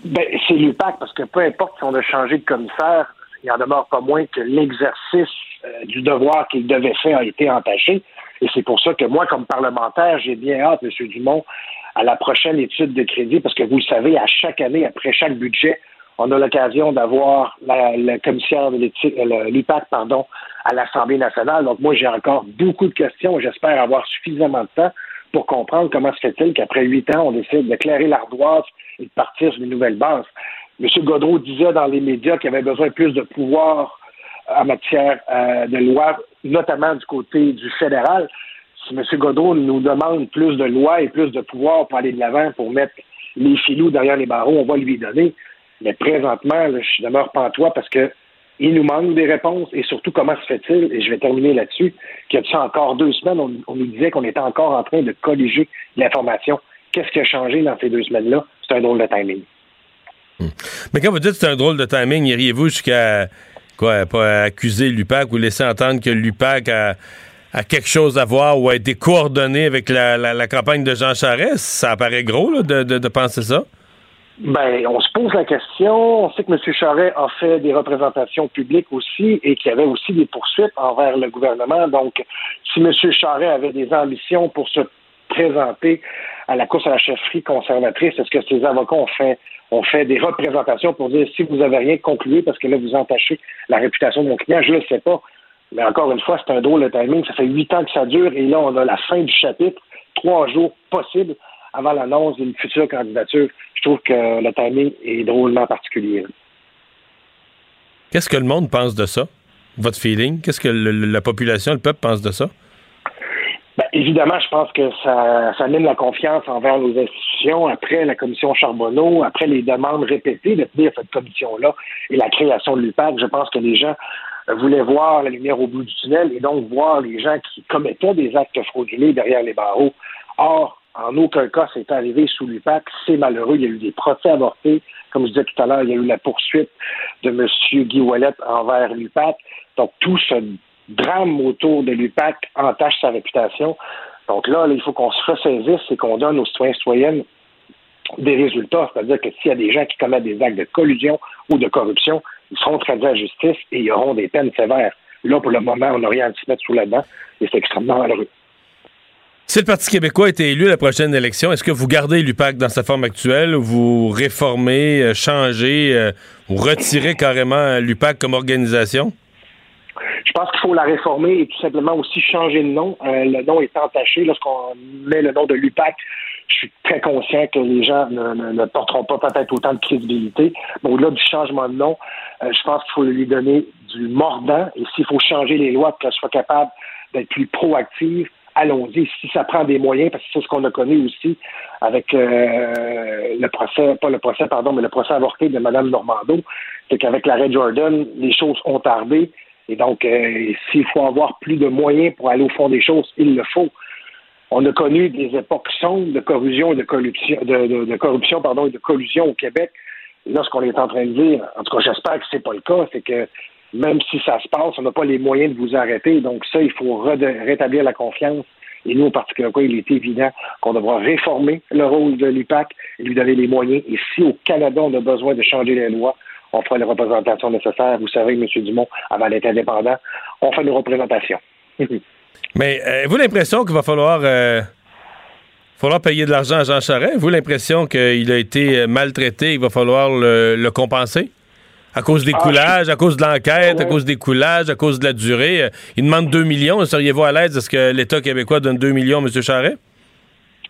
Ben, c'est l'UPAC, parce que peu importe si on a changé de commissaire, il en demeure pas moins que l'exercice euh, du devoir qu'il devait faire a été entaché. Et c'est pour ça que moi, comme parlementaire, j'ai bien hâte, M. Dumont, à la prochaine étude de crédit, parce que vous le savez, à chaque année, après chaque budget, on a l'occasion d'avoir le commissaire de euh, l'UPAC, pardon, à l'Assemblée nationale. Donc moi, j'ai encore beaucoup de questions. J'espère avoir suffisamment de temps pour comprendre comment se fait-il qu'après huit ans, on décide d'éclairer l'ardoise et de partir sur une nouvelle base. M. Godreau disait dans les médias qu'il avait besoin de plus de pouvoir en matière euh, de loi, notamment du côté du fédéral. Si M. Godreau nous demande plus de lois et plus de pouvoir pour aller de l'avant, pour mettre les filous derrière les barreaux, on va lui donner. Mais présentement, je demeure pantois parce que il nous manque des réponses et surtout comment se fait-il, et je vais terminer là-dessus, qu'il y a encore deux semaines, on, on nous disait qu'on était encore en train de colliger l'information. Qu'est-ce qui a changé dans ces deux semaines-là? C'est un drôle de timing. Hmm. Mais quand vous dites que c'est un drôle de timing, iriez-vous jusqu'à quoi, pas accuser l'UPAC ou laisser entendre que l'UPAC a, quelque chose à voir ou a été coordonné avec la, campagne de Jean Charest? Ça paraît gros de, penser ça. Ben, on se pose la question. On sait que M. Charest a fait des représentations publiques aussi et qu'il y avait aussi des poursuites envers le gouvernement. Donc, si M. Charest avait des ambitions pour se présenter à la course à la chefferie conservatrice, est-ce que ses avocats ont fait on fait des représentations pour dire si vous n'avez rien conclu parce que là, vous entachez la réputation de mon client, je ne le sais pas. Mais encore une fois, c'est un drôle de timing. Ça fait huit ans que ça dure et là, on a la fin du chapitre, trois jours possibles avant l'annonce d'une future candidature. Je trouve que le timing est drôlement particulier. Qu'est-ce que le monde pense de ça? Votre feeling? Qu'est-ce que la population, le peuple pense de ça? Ben, évidemment, je pense que ça, ça la confiance envers nos institutions après la commission Charbonneau, après les demandes répétées de tenir cette commission-là et la création de l'UPAC. Je pense que les gens voulaient voir la lumière au bout du tunnel et donc voir les gens qui commettaient des actes frauduleux derrière les barreaux. Or, en aucun cas, c'est arrivé sous l'UPAC. C'est malheureux. Il y a eu des procès avortés. Comme je disais tout à l'heure, il y a eu la poursuite de M. Guy Wallet envers l'UPAC. Donc, tout ce drame autour de l'UPAC entache sa réputation. Donc là, il faut qu'on se ressaisisse et qu'on donne aux citoyens et citoyennes des résultats. C'est-à-dire que s'il y a des gens qui commettent des actes de collusion ou de corruption, ils seront traduits à justice et ils auront des peines sévères. Là, pour le moment, on n'a rien à se mettre sous la dent et c'est extrêmement malheureux. Si le Parti québécois était élu à la prochaine élection, est-ce que vous gardez l'UPAC dans sa forme actuelle ou vous réformez, euh, changez euh, ou retirez carrément l'UPAC comme organisation? Je pense qu'il faut la réformer et tout simplement aussi changer de nom. Euh, le nom est entaché. Lorsqu'on met le nom de l'UPAC, je suis très conscient que les gens ne, porteront pas peut-être autant de crédibilité. Mais au-delà du changement de nom, euh, je pense qu'il faut lui donner du mordant. Et s'il faut changer les lois, qu'elle soit capable d'être plus proactive, allons-y. Si ça prend des moyens, parce que c'est ce qu'on a connu aussi avec euh, le procès, pas le procès, pardon, mais le procès avorté de Mme Normando, c'est qu'avec l'arrêt Jordan, les choses ont tardé. Et donc, euh, s'il faut avoir plus de moyens pour aller au fond des choses, il le faut. On a connu des époques sombres de corruption et de corruption, pardon, et de collusion au Québec. Et là, ce qu'on est en train de dire, en tout cas, j'espère que c'est pas le cas, c'est que même si ça se passe, on n'a pas les moyens de vous arrêter. Donc ça, il faut rétablir la confiance. Et nous, en particulier, il est évident qu'on devra réformer le rôle de l'UPAC et lui donner les moyens. Et si au Canada, on a besoin de changer les lois, on fera les représentations nécessaires. Vous savez, M. Dumont, avant d'être indépendant, on fait une représentation. Mais euh, avez-vous l'impression qu'il va falloir, euh, falloir payer de l'argent à Jean Charest? Avez-vous l'impression qu'il a été euh, maltraité, il va falloir le, compenser? À cause des ah, coulages, à cause de l'enquête, à cause des coulages, à cause de la durée? Il demande 2 millions. Seriez-vous à l'aise? Est-ce que l'État québécois donne 2 millions, M. Charest?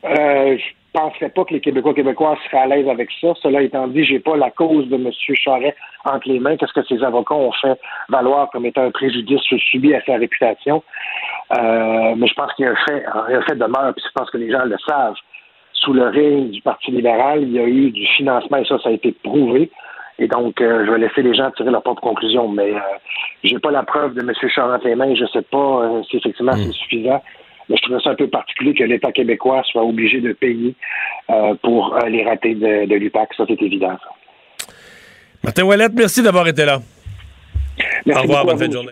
Euh, penserais pas que les Québécois québécois seraient à l'aise avec ça. Cela étant dit, j'ai pas la cause de M. Charret entre les mains. Qu'est-ce que ses avocats ont fait valoir comme étant un préjudice subi à sa réputation? Euh, mais je pense qu'il y a un fait, un fait demeure, puis je pense que les gens le savent. Sous le règne du Parti libéral, il y a eu du financement et ça, ça a été prouvé. Et donc, euh, je vais laisser les gens tirer leur propre conclusion. Mais euh, j'ai pas la preuve de M. Charret entre les mains. Je sais pas euh, si effectivement c'est hmm. suffisant. Mais je trouve ça un peu particulier que l'État québécois soit obligé de payer euh, pour euh, les ratés de, de l'UPAC. Ça, c'est évident. Martin Ouellette, merci d'avoir été là. Au revoir, bonne fin de journée.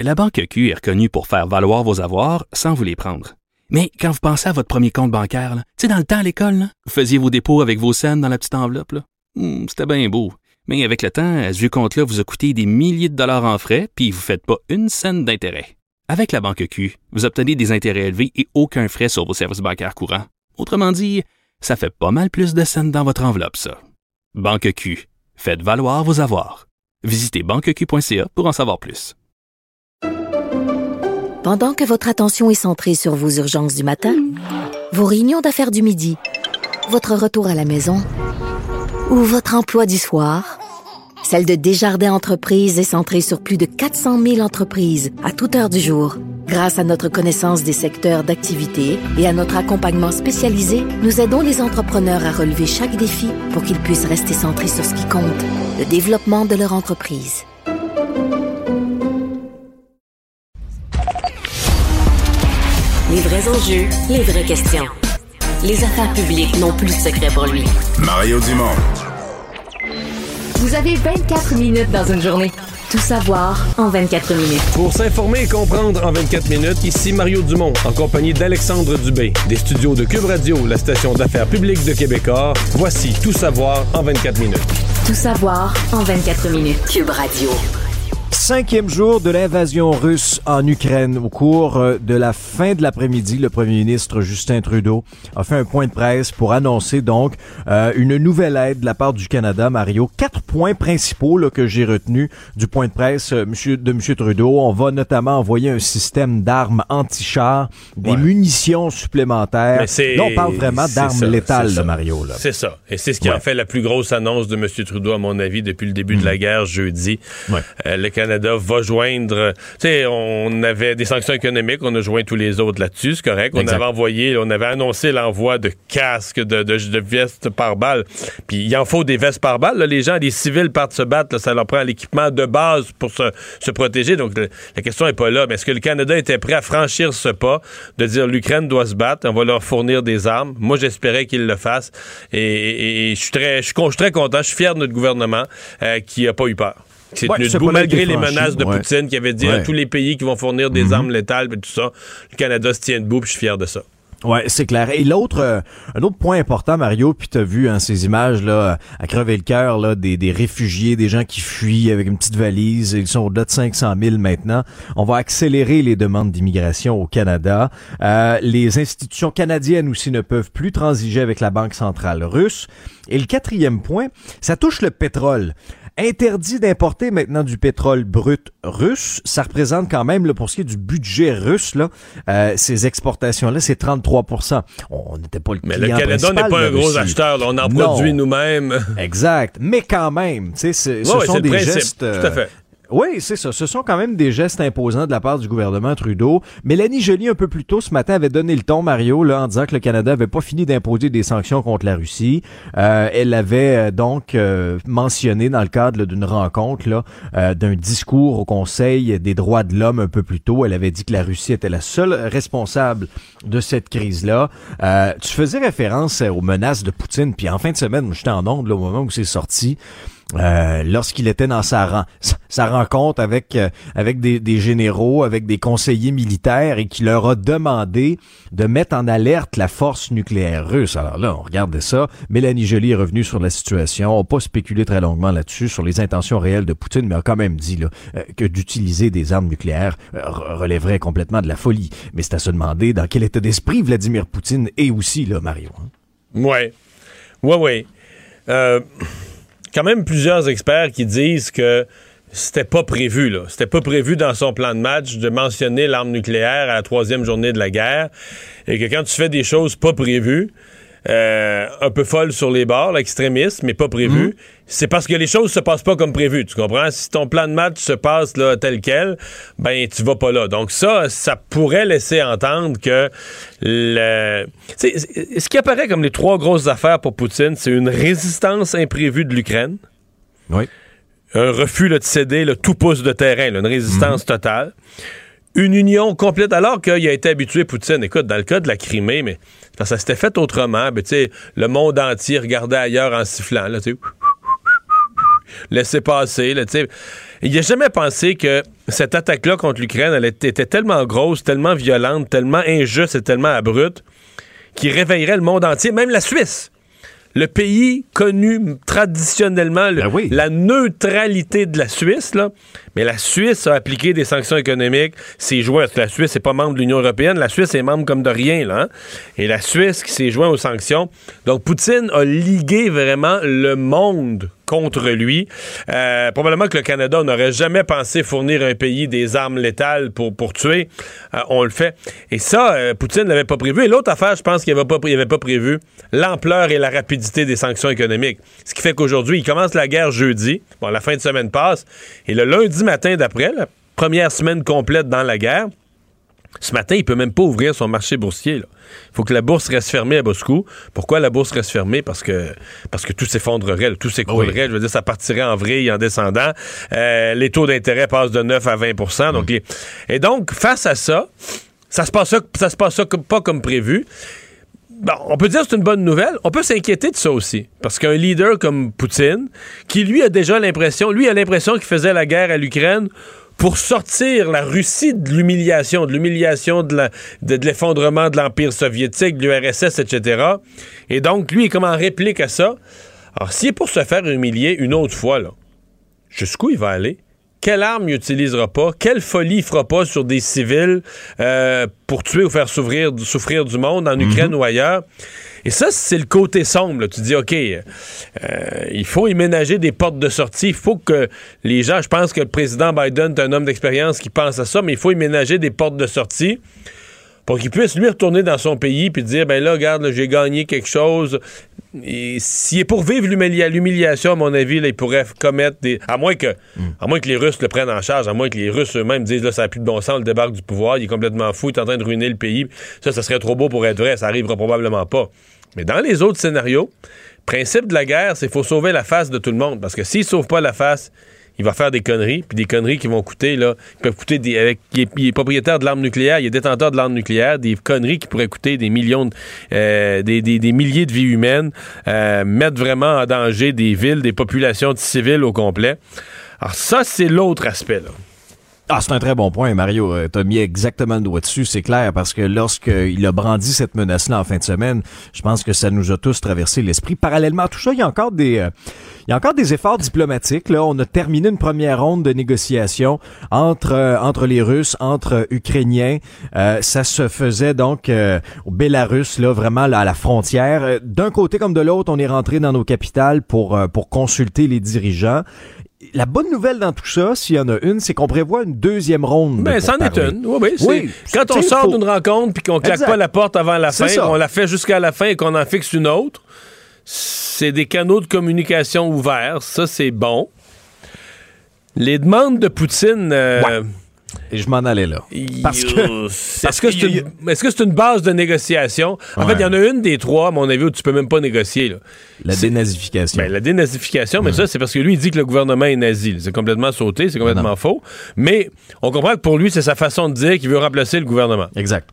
La Banque Q est reconnue pour faire valoir vos avoirs sans vous les prendre. Mais quand vous pensez à votre premier compte bancaire, tu sais, dans le temps à l'école, vous faisiez vos dépôts avec vos scènes dans la petite enveloppe. Hmm, c'était bien beau. Mais avec le temps, à ce compte-là vous a coûté des milliers de dollars en frais, puis vous ne faites pas une scène d'intérêt. Avec la banque Q, vous obtenez des intérêts élevés et aucun frais sur vos services bancaires courants. Autrement dit, ça fait pas mal plus de scènes dans votre enveloppe, ça. Banque Q, faites valoir vos avoirs. Visitez banqueq.ca pour en savoir plus. Pendant que votre attention est centrée sur vos urgences du matin, vos réunions d'affaires du midi, votre retour à la maison ou votre emploi du soir, celle de Desjardins Entreprises est centrée sur plus de 400 000 entreprises à toute heure du jour. Grâce à notre connaissance des secteurs d'activité et à notre accompagnement spécialisé, nous aidons les entrepreneurs à relever chaque défi pour qu'ils puissent rester centrés sur ce qui compte, le développement de leur entreprise. Les vrais enjeux, les vraies questions. Les affaires publiques n'ont plus de secret pour lui. Mario Dumont. Vous avez 24 minutes dans une journée. Tout savoir en 24 minutes. Pour s'informer et comprendre en 24 minutes, ici Mario Dumont, en compagnie d'Alexandre Dubé, des studios de Cube Radio, la station d'affaires publique de Québécois. Voici Tout savoir en 24 minutes. Tout savoir en 24 minutes. Cube Radio. Cinquième jour de l'invasion russe en Ukraine. Au cours euh, de la fin de l'après-midi, le premier ministre Justin Trudeau a fait un point de presse pour annoncer donc euh, une nouvelle aide de la part du Canada. Mario, quatre points principaux là, que j'ai retenus du point de presse euh, monsieur, de M. Trudeau. On va notamment envoyer un système d'armes anti-chars, des munitions supplémentaires. Là, on parle vraiment d'armes létales, là, Mario. C'est ça. Et c'est ce qui a fait la plus grosse annonce de M. Trudeau, à mon avis, depuis le début de la mm. guerre jeudi. Ouais. Canada va joindre. Tu sais, on avait des sanctions économiques, on a joint tous les autres là-dessus, c'est correct. On avait envoyé, on avait annoncé l'envoi de casques, de, de, vestes par balle. Puis il en faut des vestes par balle. Les gens, les civils partent se battre, ça leur prend l'équipement de base pour se, se protéger. Donc la question est pas là. Mais est-ce que le Canada était prêt à franchir ce pas de dire l'Ukraine doit se battre, on va leur fournir des armes? Moi, j'espérais qu'il le fasse. Et, je suis très, je suis très content, je suis fier de notre gouvernement euh, qui n'a pas eu peur. C'est ouais, malgré les menaces de Poutine qui avait dit à tous les pays qui vont fournir des mhm. armes létales et tout ça. Le Canada se tient debout, puis je suis fier de ça. Ouais, c'est clair. Et l'autre, euh, un autre point important, Mario, puis t'as vu hein, ces images là à crever le cœur là des, des réfugiés, des gens qui fuient avec une petite valise. Ils sont au-delà de 500 000 maintenant. On va accélérer les demandes d'immigration au Canada. Euh, les institutions canadiennes aussi ne peuvent plus transiger avec la Banque centrale russe. Et le quatrième point, ça touche le pétrole. Interdit d'importer maintenant du pétrole brut russe. Ça représente quand même, là, pour ce qui est du budget russe, là, euh, ces exportations-là, c'est 33% On n'était pas le Mais le Canada n'est pas un gros acheteur. on en produit nous-mêmes. Exact. Mais quand même, tu sais, ce sont des gestes... Tout à fait Oui, c'est ça. Ce sont quand même des gestes imposants de la part du gouvernement Trudeau. Mélanie Joly, un peu plus tôt ce matin, avait donné le ton, Mario, là, en disant que le Canada avait pas fini d'imposer des sanctions contre la Russie. Euh, elle avait euh, donc euh, mentionné dans le cadre d'une rencontre, là, euh, d'un discours au Conseil des droits de l'homme un peu plus tôt. Elle avait dit que la Russie était la seule responsable de cette crise-là. tu faisais référence aux menaces de Poutine, puis en fin de semaine, j'étais en onde, là, au moment où c'est sorti. Euh, lorsqu'il était dans sa, rencontre avec euh, avec des, généraux, avec des conseillers militaires et qui leur a demandé de mettre en alerte la force nucléaire russe. Alors là, on regarde ça. Mélanie Joly est revenue sur la situation. On n'a pas spéculé très longuement là-dessus sur les intentions réelles de Poutine, mais a quand même dit euh, que d'utiliser des armes nucléaires relèverait complètement de la folie. Mais c'est à se demander dans quel état d'esprit Vladimir Poutine est aussi là, Mario. Hein? Ouais, ouais, ouais. Euh quand même plusieurs experts qui disent que c'était pas prévu, là. C'était pas prévu dans son plan de match de mentionner l'arme nucléaire à la troisième journée de la guerre. Et que quand tu fais des choses pas prévues, euh, un peu folle sur les bords, l'extrémiste, mais pas prévu. Mhm. C'est parce que les choses se passent pas comme prévu. Tu comprends? Si ton plan de match se passe là, tel quel, ben tu vas pas là. Donc ça, ça pourrait laisser entendre que le... ce qui apparaît comme les trois grosses affaires pour Poutine, c'est une résistance imprévue de l'Ukraine. Oui. Un refus de céder le tout pouce de terrain, une résistance mhm. totale une union complète, alors qu'il a été habitué, Poutine, écoute, dans le cas de la Crimée, mais ça s'était fait autrement, ben, le monde entier regardait ailleurs en sifflant, là, passer, là, Il n'a jamais pensé que cette attaque-là contre l'Ukraine, était, tellement grosse, tellement violente, tellement injuste et tellement abrupte, qu'il réveillerait le monde entier, même la Suisse le pays connu traditionnellement ben la neutralité de la Suisse, là, mais la Suisse a appliqué des sanctions économiques. C'est joint, la Suisse n'est pas membre de l'Union européenne, la Suisse est membre comme de rien, là. Hein. Et la Suisse qui s'est joint aux sanctions. Donc, Poutine a ligué vraiment le monde contre lui. Euh, probablement que le Canada n'aurait jamais pensé fournir un pays des armes létales pour, tuer. Euh, on le fait. Et ça, euh, Poutine n'avait pas prévu. Et l'autre affaire, je pense qu'il n'avait pas, pas prévu l'ampleur et la rapidité des sanctions économiques. Ce qui fait qu'aujourd'hui, il commence la guerre jeudi. Bon, la fin de semaine passe. Et le lundi matin d'après, la première semaine complète dans la guerre, ce matin, il peut même pas ouvrir son marché boursier. Il faut que la bourse reste fermée à Moscou. Pourquoi la bourse reste fermée? Parce que, parce que tout s'effondrerait, tout s'écroulerait. Je veux dire, ça partirait en vrille en descendant. Euh, les taux d'intérêt passent de 9 à 20% donc mm. Et donc, face à ça, ça se passe, ça se passe pas comme prévu. Bon, on peut dire que c'est une bonne nouvelle. On peut s'inquiéter de ça aussi. Parce qu'un leader comme Poutine, qui lui a déjà l'impression, lui a l'impression qu'il faisait la guerre à l'Ukraine pour sortir la Russie de l'humiliation, de l'humiliation de l'effondrement de l'Empire soviétique, de l'URSS, etc. Et donc, lui, comme en réplique à ça. Alors, s'il est pour se faire humilier une autre fois, là, jusqu'où il va aller? Quelle arme il n'utilisera pas? Quelle folie il fera pas sur des civils euh, pour tuer ou faire souffrir, souffrir du monde en Ukraine mhm. ou ailleurs? Et ça, c'est le côté sombre. Tu dis, OK, euh, il faut y ménager des portes de sortie. Il faut que les gens, je pense que le président Biden est un homme d'expérience qui pense à ça, mais il faut y ménager des portes de sortie pour qu'il puisse lui retourner dans son pays puis dire ben là regarde j'ai gagné quelque chose s'il est pour vivre l'humiliation à mon avis là, il pourrait commettre des à moins que hmm. à moins que les Russes le prennent en charge à moins que les Russes eux-mêmes disent là ça n'a plus de bon sens le débarque du pouvoir il est complètement fou il est en train de ruiner le pays ça ça serait trop beau pour être vrai ça arrivera probablement pas mais dans les autres scénarios, principe de la guerre, c'est qu'il faut sauver la face de tout le monde. Parce que s'il ne sauve pas la face, il va faire des conneries, puis des conneries qui vont coûter, là, qui peuvent coûter. Avec, il, est, propriétaire de l'arme nucléaire, il est détenteur de l'arme nucléaire, des conneries qui pourraient coûter des millions, de, euh, des, des, milliers de vies humaines, euh, mettre vraiment en danger des villes, des populations civiles au complet. Alors, ça, c'est l'autre aspect, là. Ah, c'est un très bon point, Mario. Euh, t'as mis exactement le doigt dessus, c'est clair, parce que lorsqu'il a brandi cette menace-là en fin de semaine, je pense que ça nous a tous traversé l'esprit. Parallèlement à tout ça, il y a encore des, euh, il y a encore des efforts diplomatiques. Là, on a terminé une première ronde de négociations entre euh, entre les Russes, entre Ukrainiens. ça se faisait donc au Bélarus, là, vraiment à la frontière. D'un côté comme de l'autre, on est rentré dans nos capitales pour pour consulter les dirigeants la bonne nouvelle dans tout ça, s'il y en a une, c'est qu'on prévoit une deuxième ronde. Ben, c'en est une. Oui, oui, quand on sort d'une rencontre puis qu'on claque pas la porte avant la fin, on la fait jusqu'à la fin et qu'on en fixe une autre, c'est des canaux de communication ouverts. Ça, c'est bon. Les demandes de Poutine. euh, Et je m'en allais là. Parce que. Est-ce que c'est une, est-ce que c'est une base de négociation? En Ouais. fait, il y en a une des trois, à mon avis, où tu peux même pas négocier. là. La C'est- dénazification. Ben, la dénazification, mais ça, c'est parce que lui, il dit que le gouvernement est nazi. C'est complètement sauté, c'est complètement faux. Mais on comprend que pour lui, c'est sa façon de dire qu'il veut remplacer le gouvernement. Exact.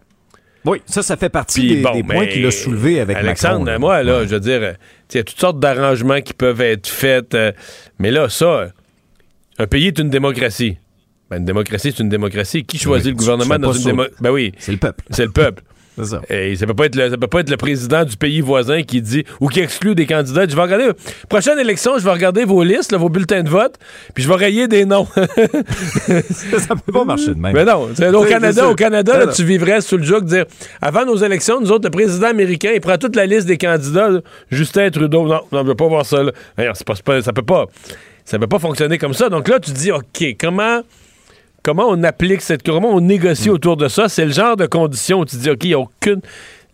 Oui, ça, ça fait partie Puis des, bon, des points mais qu'il a soulevés avec Alexandre, Macron. moi, là, je veux dire, il y a toutes sortes d'arrangements qui peuvent être faits. euh, mais là, ça, un pays est une démocratie. Ben, une démocratie, c'est une démocratie. Qui choisit Oui, le gouvernement dans une démocratie? Ben oui. C'est le peuple. C'est le peuple. C'est ça. Et ça peut pas être le, ça peut pas être le président du pays voisin qui dit ou qui exclut des candidats. Je vais regarder prochaine élection, je vais regarder vos listes, là, vos bulletins de vote, puis je vais rayer des noms. ça peut pas marcher de même. Mais non, au Canada, au Canada, là, tu vivrais sous le joug de dire avant nos élections, nous autres, le président américain, il prend toute la liste des candidats. là. Justin Trudeau, non, non, je veux pas voir ça. Là. Pas- ça peut pas, ça peut pas fonctionner comme ça. Donc là, tu dis, ok, comment, comment on applique cette, comment on négocie Mm. autour de ça? C'est le genre de conditions où tu dis, ok, il y a aucune,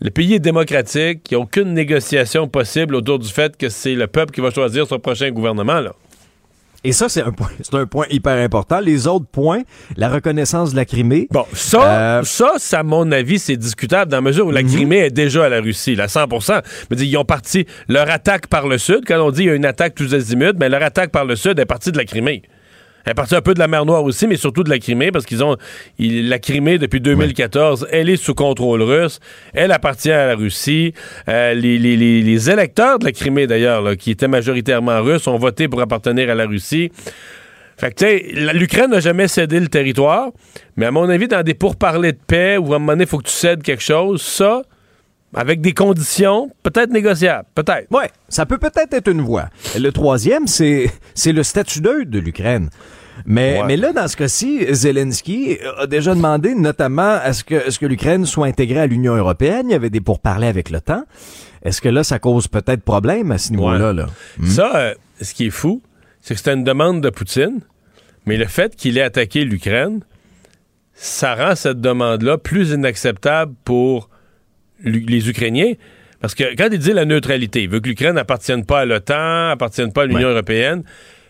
le pays est démocratique, il n'y a aucune négociation possible autour du fait que c'est le peuple qui va choisir son prochain gouvernement. Là. Et ça, c'est un, point, c'est un point hyper important. Les autres points, la reconnaissance de la Crimée. Bon, ça, Euh, ça, ça, à mon avis, c'est discutable dans la mesure où la Crimée est déjà à la Russie, là, 100 Je veux dire, ils ont parti leur attaque par le sud. Quand on dit qu'il y a une attaque tous azimuts, mais leur attaque par le sud est partie de la Crimée. Elle est partie un peu de la mer Noire aussi, mais surtout de la Crimée, parce qu'ils ont. ils- la Crimée, depuis 2014, elle est sous contrôle russe. Elle appartient à la Russie. Euh, les, les- les- les électeurs de la Crimée, d'ailleurs, qui étaient majoritairement russes, ont voté pour appartenir à la Russie. Fait que, tu sais, la- l'Ukraine n'a jamais cédé le territoire, mais à mon avis, dans des pourparlers de paix où à un moment donné, il faut que tu cèdes quelque chose, ça, avec des conditions, peut-être négociables, peut-être. Ouais, ça peut peut-être être une voie. Le troisième, c'est le statut neutre de l'Ukraine. Mais, Ouais. mais là, dans ce cas-ci, Zelensky a déjà demandé notamment à ce que, ce que l'Ukraine soit intégrée à l'Union européenne. Il y avait des pourparlers avec l'OTAN. Est-ce que là, ça cause peut-être problème à ce niveau-là? Là? Ça, euh, ce qui est fou, c'est que c'était une demande de Poutine, mais le fait qu'il ait attaqué l'Ukraine, ça rend cette demande-là plus inacceptable pour les Ukrainiens. Parce que quand il dit la neutralité, il veut que l'Ukraine n'appartienne pas à l'OTAN, appartienne pas à l'Union européenne.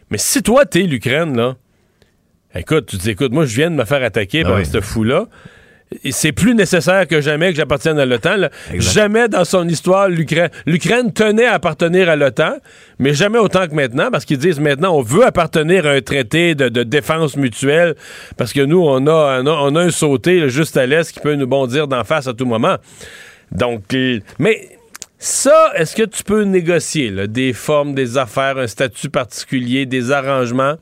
Mais si toi, t'es l'Ukraine, là, écoute, tu te dis, écoute, moi, je viens de me faire attaquer Ah par oui. ce fou-là. C'est plus nécessaire que jamais que j'appartienne à l'OTAN. Jamais dans son histoire, l'Ukraine l'Ukraine tenait à appartenir à l'OTAN, mais jamais autant que maintenant, parce qu'ils disent maintenant, on veut appartenir à un traité de, de défense mutuelle, parce que nous, on a, on a, on a un sauté là, juste à l'est qui peut nous bondir d'en face à tout moment. Donc, euh, mais ça, est-ce que tu peux négocier là, des formes, des affaires, un statut particulier, des arrangements?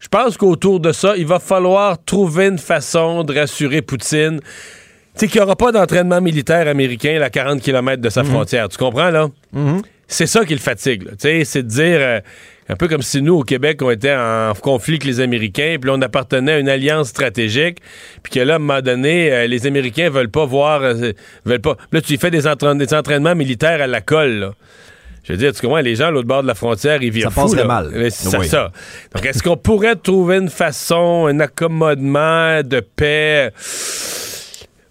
Je pense qu'autour de ça, il va falloir trouver une façon de rassurer Poutine. Tu sais, qu'il n'y aura pas d'entraînement militaire américain à 40 km de sa frontière. Tu comprends, là? C'est ça qui le fatigue. là. Tu sais, c'est de dire, euh, un peu comme si nous, au Québec, on était en conflit avec les Américains, puis là, on appartenait à une alliance stratégique, puis que là, à un moment donné, euh, les Américains veulent pas voir... euh, veulent pas... Là, tu y fais des, entraîn- des entraînements militaires à la colle, là. Je veux dire, tu comprends, les gens à l'autre bord de la frontière, ils virent Ça passerait là. mal. Mais C'est Oui. ça. Donc, est-ce qu'on pourrait trouver une façon, un accommodement de paix?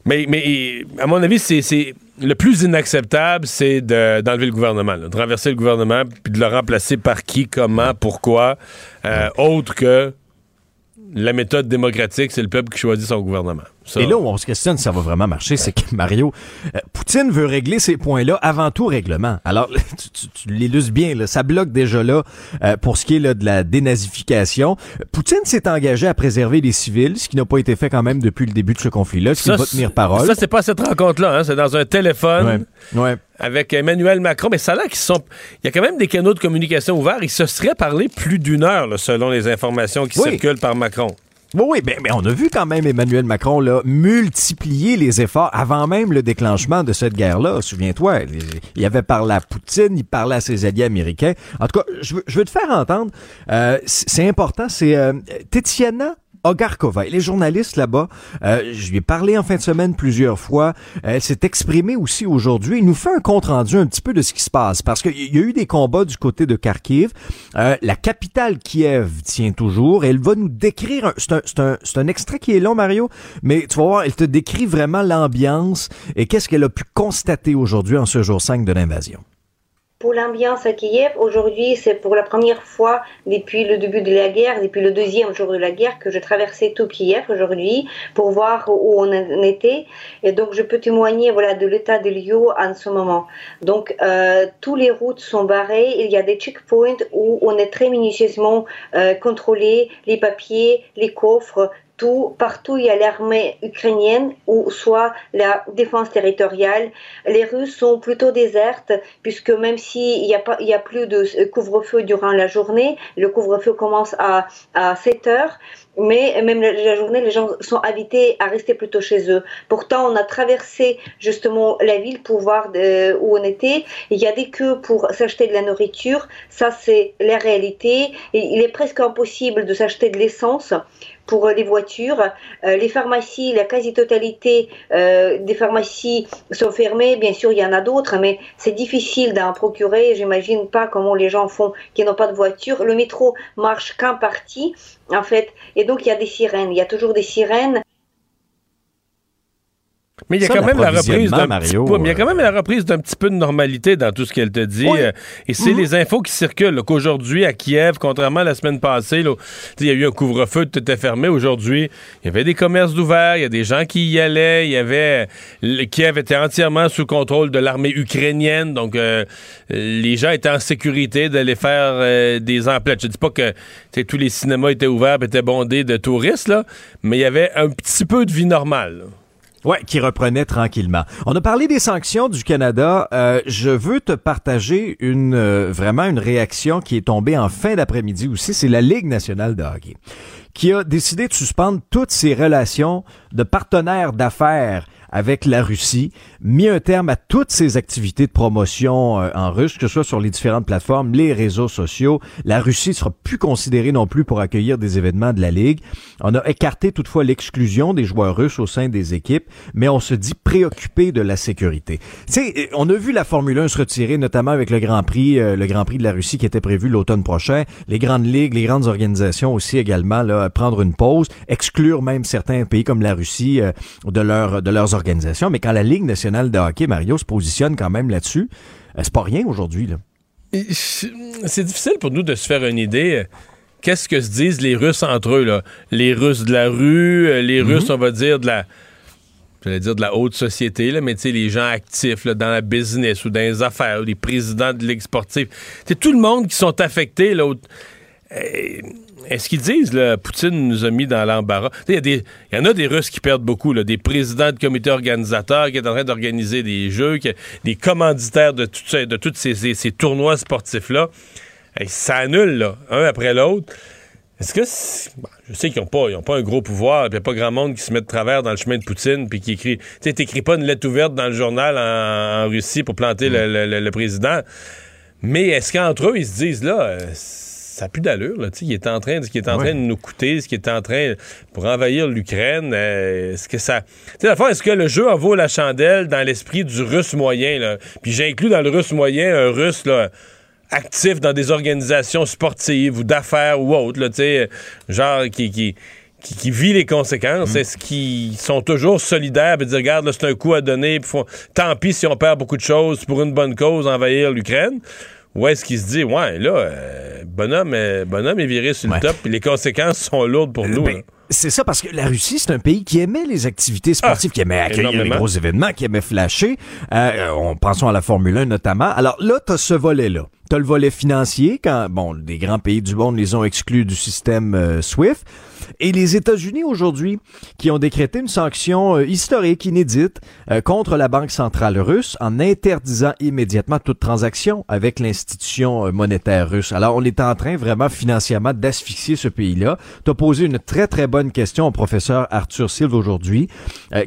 Mais, mais à mon avis, c'est le plus inacceptable, c'est de- d'enlever le gouvernement, de renverser le gouvernement, puis de le remplacer par qui, comment, pourquoi, euh, autre que la méthode démocratique, c'est le peuple qui choisit son gouvernement. Ça- Et là où on se questionne si ça va vraiment marcher, c'est que Mario, euh, Poutine veut régler ces points-là avant tout règlement. Alors, tu, tu, tu l'illustres bien, là, ça bloque déjà là euh, pour ce qui est là, de la dénazification. Poutine s'est engagé à préserver les civils, ce qui n'a pas été fait quand même depuis le début de ce conflit-là, ce qui va tenir parole. Ça, c'est pas cette rencontre-là, hein, c'est dans un téléphone. Ouais. Ouais. avec Emmanuel Macron, mais ça l'air qu'ils sont. Il y a quand même des canaux de communication ouverts. Ils se seraient parlé plus d'une heure, là, selon les informations qui Oui. circulent par Macron. Oui, oui, ben, on a vu quand même Emmanuel Macron là, multiplier les efforts avant même le déclenchement de cette guerre-là. Souviens-toi, il- avait parlé à Poutine, il parlait à ses alliés américains. En tout cas, je veux, je veux te faire entendre. euh, c'est important, c'est euh, Tetiana Ogarkova, elle est journaliste là-bas. Euh, je lui ai parlé en fin de semaine plusieurs fois. Elle s'est exprimée aussi aujourd'hui. Il nous fait un compte rendu un petit peu de ce qui se passe parce qu'il y a eu des combats du côté de Kharkiv. Euh, la capitale Kiev tient toujours. Elle va nous décrire. C'est un, un, c'est un extrait qui est long, Mario, mais tu vas voir, elle te décrit vraiment l'ambiance et qu'est-ce qu'elle a pu constater aujourd'hui en ce jour 5 de l'invasion. Pour l'ambiance à Kiev, aujourd'hui, c'est pour la première fois depuis le début de la guerre, depuis le deuxième jour de la guerre, que je traversais tout Kiev aujourd'hui pour voir où on était. Et donc, je peux témoigner voilà, de l'état des lieux en ce moment. Donc, euh, toutes les routes sont barrées. Il y a des checkpoints où on est très minutieusement euh, contrôlé, les papiers, les coffres, tout, partout il y a l'armée ukrainienne ou soit la défense territoriale. Les rues sont plutôt désertes puisque même s'il n'y a, il y a plus de couvre-feu durant la journée, le couvre-feu commence à, à 7 heures, mais même la journée, les gens sont invités à rester plutôt chez eux. Pourtant, on a traversé justement la ville pour voir de, où on était. Il y a des queues pour s'acheter de la nourriture. Ça, c'est la réalité. Il est presque impossible de s'acheter de l'essence pour les voitures. Euh, les pharmacies, la quasi-totalité euh, des pharmacies sont fermées. Bien sûr, il y en a d'autres, mais c'est difficile d'en procurer. J'imagine pas comment les gens font qui n'ont pas de voiture. Le métro marche qu'en partie, en fait. Et donc, il y a des sirènes. Il y a toujours des sirènes. Mais il y a quand même la reprise d'un petit peu, il y a quand même la reprise d'un petit peu de normalité dans tout ce qu'elle te dit. Euh, et c'est les infos qui circulent qu'aujourd'hui à Kiev, contrairement à la semaine passée, il y a eu un couvre-feu, tout était fermé. Aujourd'hui, il y avait des commerces ouverts, il y a des gens qui y allaient. Il y avait le, Kiev était entièrement sous contrôle de l'armée ukrainienne, donc euh, les gens étaient en sécurité d'aller faire euh, des emplettes. Je dis pas que tous les cinémas étaient ouverts, étaient bondés de touristes là, mais il y avait un petit peu de vie normale. Ouais, qui reprenait tranquillement. On a parlé des sanctions du Canada. Euh, je veux te partager une euh, vraiment une réaction qui est tombée en fin d'après-midi aussi. C'est la Ligue nationale de hockey qui a décidé de suspendre toutes ses relations de partenaires d'affaires avec la Russie, mis un terme à toutes ces activités de promotion euh, en russe, que ce soit sur les différentes plateformes, les réseaux sociaux. La Russie sera plus considérée non plus pour accueillir des événements de la Ligue. On a écarté toutefois l'exclusion des joueurs russes au sein des équipes, mais on se dit préoccupé de la sécurité. Tu euh, on a vu la Formule 1 se retirer, notamment avec le Grand Prix, euh, le Grand Prix de la Russie qui était prévu l'automne prochain. Les grandes ligues, les grandes organisations aussi également, là, prendre une pause, exclure même certains pays comme la Russie de, leur, de leurs mais quand la Ligue nationale de hockey, Mario, se positionne quand même là-dessus, euh, c'est pas rien aujourd'hui. C'est difficile pour nous de se faire une idée. Qu'est-ce que se disent les Russes entre eux, là? Les Russes de la rue, euh, les mm-hmm. Russes, on va dire, de la j'allais dire de la haute société, là, mais tu sais, les gens actifs là, dans la business ou dans les affaires, les présidents de ligue sportive. C'est tout le monde qui sont affectés. Là, est-ce qu'ils disent, là, Poutine nous a mis dans l'embarras? Il y, en a des Russes qui perdent beaucoup, là, des présidents de comités organisateurs qui sont en train d'organiser des jeux, des commanditaires de, tous de tous ces, tournois sportifs-là. ça annule, là, un après l'autre. Est-ce que. je sais qu'ils n'ont pas, pas un gros pouvoir, il n'y a pas grand monde qui se met de travers dans le chemin de Poutine puis qui écrit. Tu sais, pas une lettre ouverte dans le journal en, Russie pour planter mm. le, président. Mais est-ce qu'entre eux, ils se disent là. Ça n'a plus d'allure. Là, il est en train, ce qui est en train de nous coûter, ce qui est en train pour envahir l'Ukraine. Euh, est-ce que ça, tu sais, est-ce que le jeu en vaut la chandelle dans l'esprit du Russe moyen là? Puis j'inclus dans le Russe moyen un Russe là actif dans des organisations sportives ou d'affaires ou autres, là, tu sais, genre qui, qui qui, vit les conséquences? Mm. Est-ce qu'ils sont toujours solidaires et dire, regarde, c'est un coup à donner, tant pis si on perd beaucoup de choses pour une bonne cause, envahir l'Ukraine? Ou est-ce qu'il se dit, ouais, là, euh, bonhomme, euh, bonhomme est viré sur le top, puis les conséquences sont lourdes pour euh, nous. Ben, c'est ça, parce que la Russie, c'est un pays qui aimait les activités sportives, ah, qui aimait accueillir les gros événements, qui aimait flasher. on pensons à la Formule 1 notamment. Alors là, tu as ce volet-là. Tu as le volet financier, quand, bon, des grands pays du monde les ont exclus du système SWIFT. Et les États-Unis aujourd'hui, qui ont décrété une sanction euh, historique, inédite, euh, contre la Banque centrale russe en interdisant immédiatement toute transaction avec l'institution euh, monétaire russe. Alors, on est en train vraiment financièrement d'asphyxier ce pays-là. Tu as posé une très, très bonne question au professeur Arthur Silve aujourd'hui,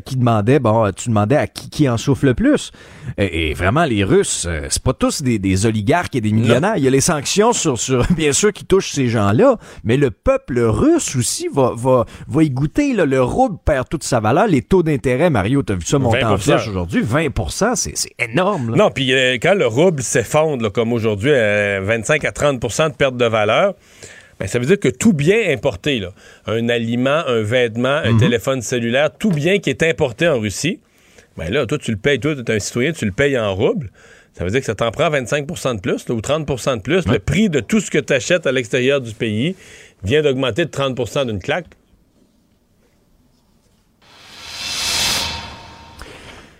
qui demandait, bon, tu demandais à qui, qui en souffle le plus. Et, vraiment, les Russes, c'est pas tous des, des, oligarques et des millionnaires. Il y a les sanctions sur, sur, bien sûr, qui touchent ces gens-là, mais le peuple russe aussi va, va, va y goûter. Là. Le rouble perd toute sa valeur. Les taux d'intérêt, Mario, tu as vu ça monter en flèche aujourd'hui? 20% c'est énorme. Non, puis euh, quand le rouble s'effondre, comme aujourd'hui, 25 à 30% de perte de valeur, ben, ça veut dire que tout bien importé, là, un aliment, un vêtement, un mhm. téléphone cellulaire, tout bien qui est importé en Russie, ben là, toi, tu le payes, toi, tu es un citoyen, tu le payes en rouble Ça veut dire que ça t'en prend 25% de plus là, ou 30% de plus. Le prix de tout ce que tu achètes à l'extérieur du pays vient d'augmenter de 30 d'une claque.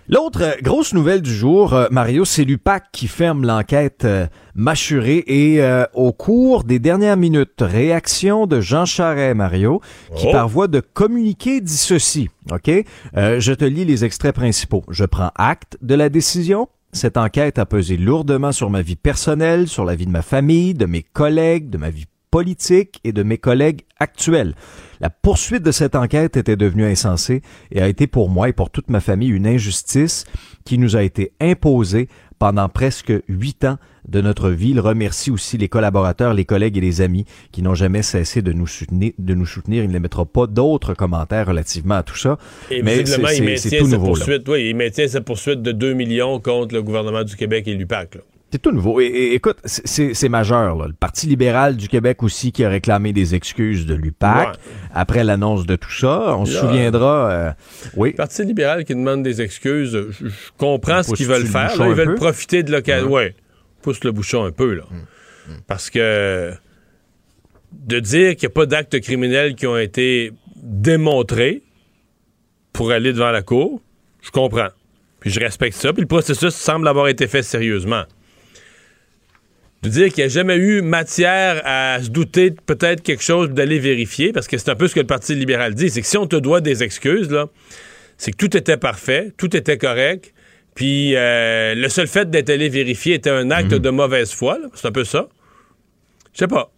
L'autre euh, grosse nouvelle du jour, euh, Mario, c'est l'UPAC qui ferme l'enquête euh, mâchurée et au cours des dernières minutes, réaction de Jean Charret, Mario, qui Oh. par voie de communiqué dit ceci, OK? je te lis les extraits principaux. Je prends acte de la décision. Cette enquête a pesé lourdement sur ma vie personnelle, sur la vie de ma famille, de mes collègues, de ma vie politique et de mes collègues actuels. La poursuite de cette enquête était devenue insensée et a été pour moi et pour toute ma famille une injustice qui nous a été imposée pendant presque huit ans de notre vie. Il remercie aussi les collaborateurs, les collègues et les amis qui n'ont jamais cessé de nous soutenir. De nous soutenir. Il ne mettra pas d'autres commentaires relativement à tout ça. Et mais visiblement, il maintient tout sa nouveau. là. poursuite. Oui, il maintient sa poursuite de 2 millions contre le gouvernement du Québec et l'UPAC. C'est tout nouveau. Et, et- écoute, c'est- majeur. Là. Le Parti libéral du Québec aussi qui a réclamé des excuses de l'UPAC Ouais. après l'annonce de tout ça. On se souviendra. euh, oui. Le Parti libéral qui demande des excuses, je, je comprends ce qu'ils veulent le faire. là. ils veulent peu? profiter de l'occasion. Ouais. Ouais. Pousse le bouchon un peu, là. Parce que de dire qu'il n'y a pas d'actes criminels qui ont été démontrés pour aller devant la cour, je comprends. Puis je respecte ça. Puis le processus semble avoir été fait sérieusement. De dire qu'il n'y a jamais eu matière à se douter de peut-être quelque chose d'aller vérifier, parce que c'est un peu ce que le Parti libéral dit, c'est que si on te doit des excuses, là, c'est que tout était parfait, tout était correct, puis euh, le seul fait d'être allé vérifier était un acte de mauvaise foi, c'est un peu ça. Je sais pas.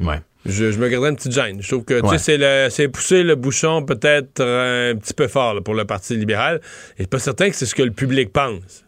Ouais. Je, je me garderais une petite gêne. Je trouve que tu Ouais. sais, c'est pousser le bouchon peut-être un petit peu fort là, pour le Parti libéral. Et pas certain que c'est ce que le public pense.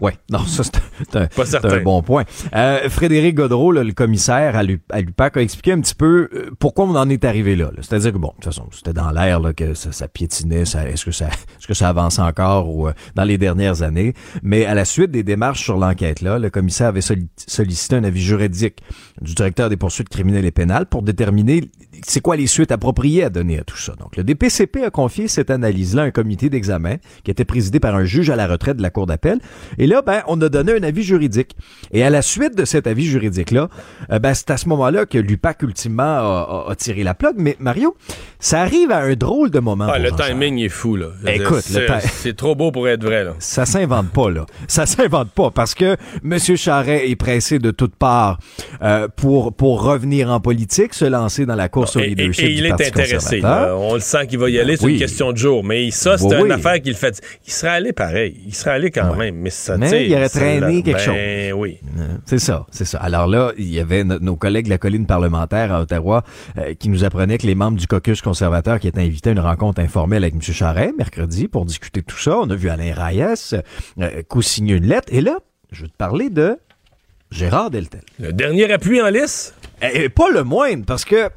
Ouais, non, ça c'est un, bon point. Euh, Frédéric Godreau, là, le commissaire à l'U- à l'UPAC, a expliqué un petit peu euh, pourquoi on en est arrivé là. là. C'est-à-dire que bon, de toute façon, c'était dans l'air que ça, ça piétinait, est-ce que ça, est-ce que ça avance encore ou euh, dans les dernières années. Mais à la suite des démarches sur l'enquête là, le commissaire avait sollicité un avis juridique du directeur des poursuites criminelles et pénales pour déterminer c'est quoi les suites appropriées à donner à tout ça. Donc, le DPCP a confié cette analyse-là à un comité d'examen qui était présidé par un juge à la retraite de la Cour d'appel. Et là, ben, on a donné un avis juridique. Et à la suite de cet avis juridique-là, euh, ben, c'est à ce moment-là que l'UPAC, ultimement, a, a- a tiré la plug. Mais Mario, ça arrive à un drôle de moment. Ah, le timing est fou, là. Écoute, c'est- trop beau pour être vrai, là. Ça s'invente pas, là. Ça s'invente pas parce que M. Charret est pressé de toutes parts euh, pour, pour revenir en politique, se lancer dans la course au Et, et- leadership et du il est Parti intéressé. conservateur. là. On le sent qu'il va y aller, c'est Oui. une question de jour. Mais ça, c'est Oui, une oui. affaire qu'il fait. Il serait allé pareil. Il serait allé quand même. Mais ça, Mais il aurait traîné quelque chose. ben oui. C'est ça, c'est ça. Alors là, il y avait no- nos collègues de la colline parlementaire à Ottawa euh, qui nous apprenaient que les membres du caucus conservateur qui étaient invités à une rencontre informelle avec M. Charret mercredi pour discuter de tout ça. On a vu Alain Reyes euh, co-signer une lettre. Et là, je veux te parler de Gérard Deltel. Le dernier appui en lice? Et pas le moindre, parce que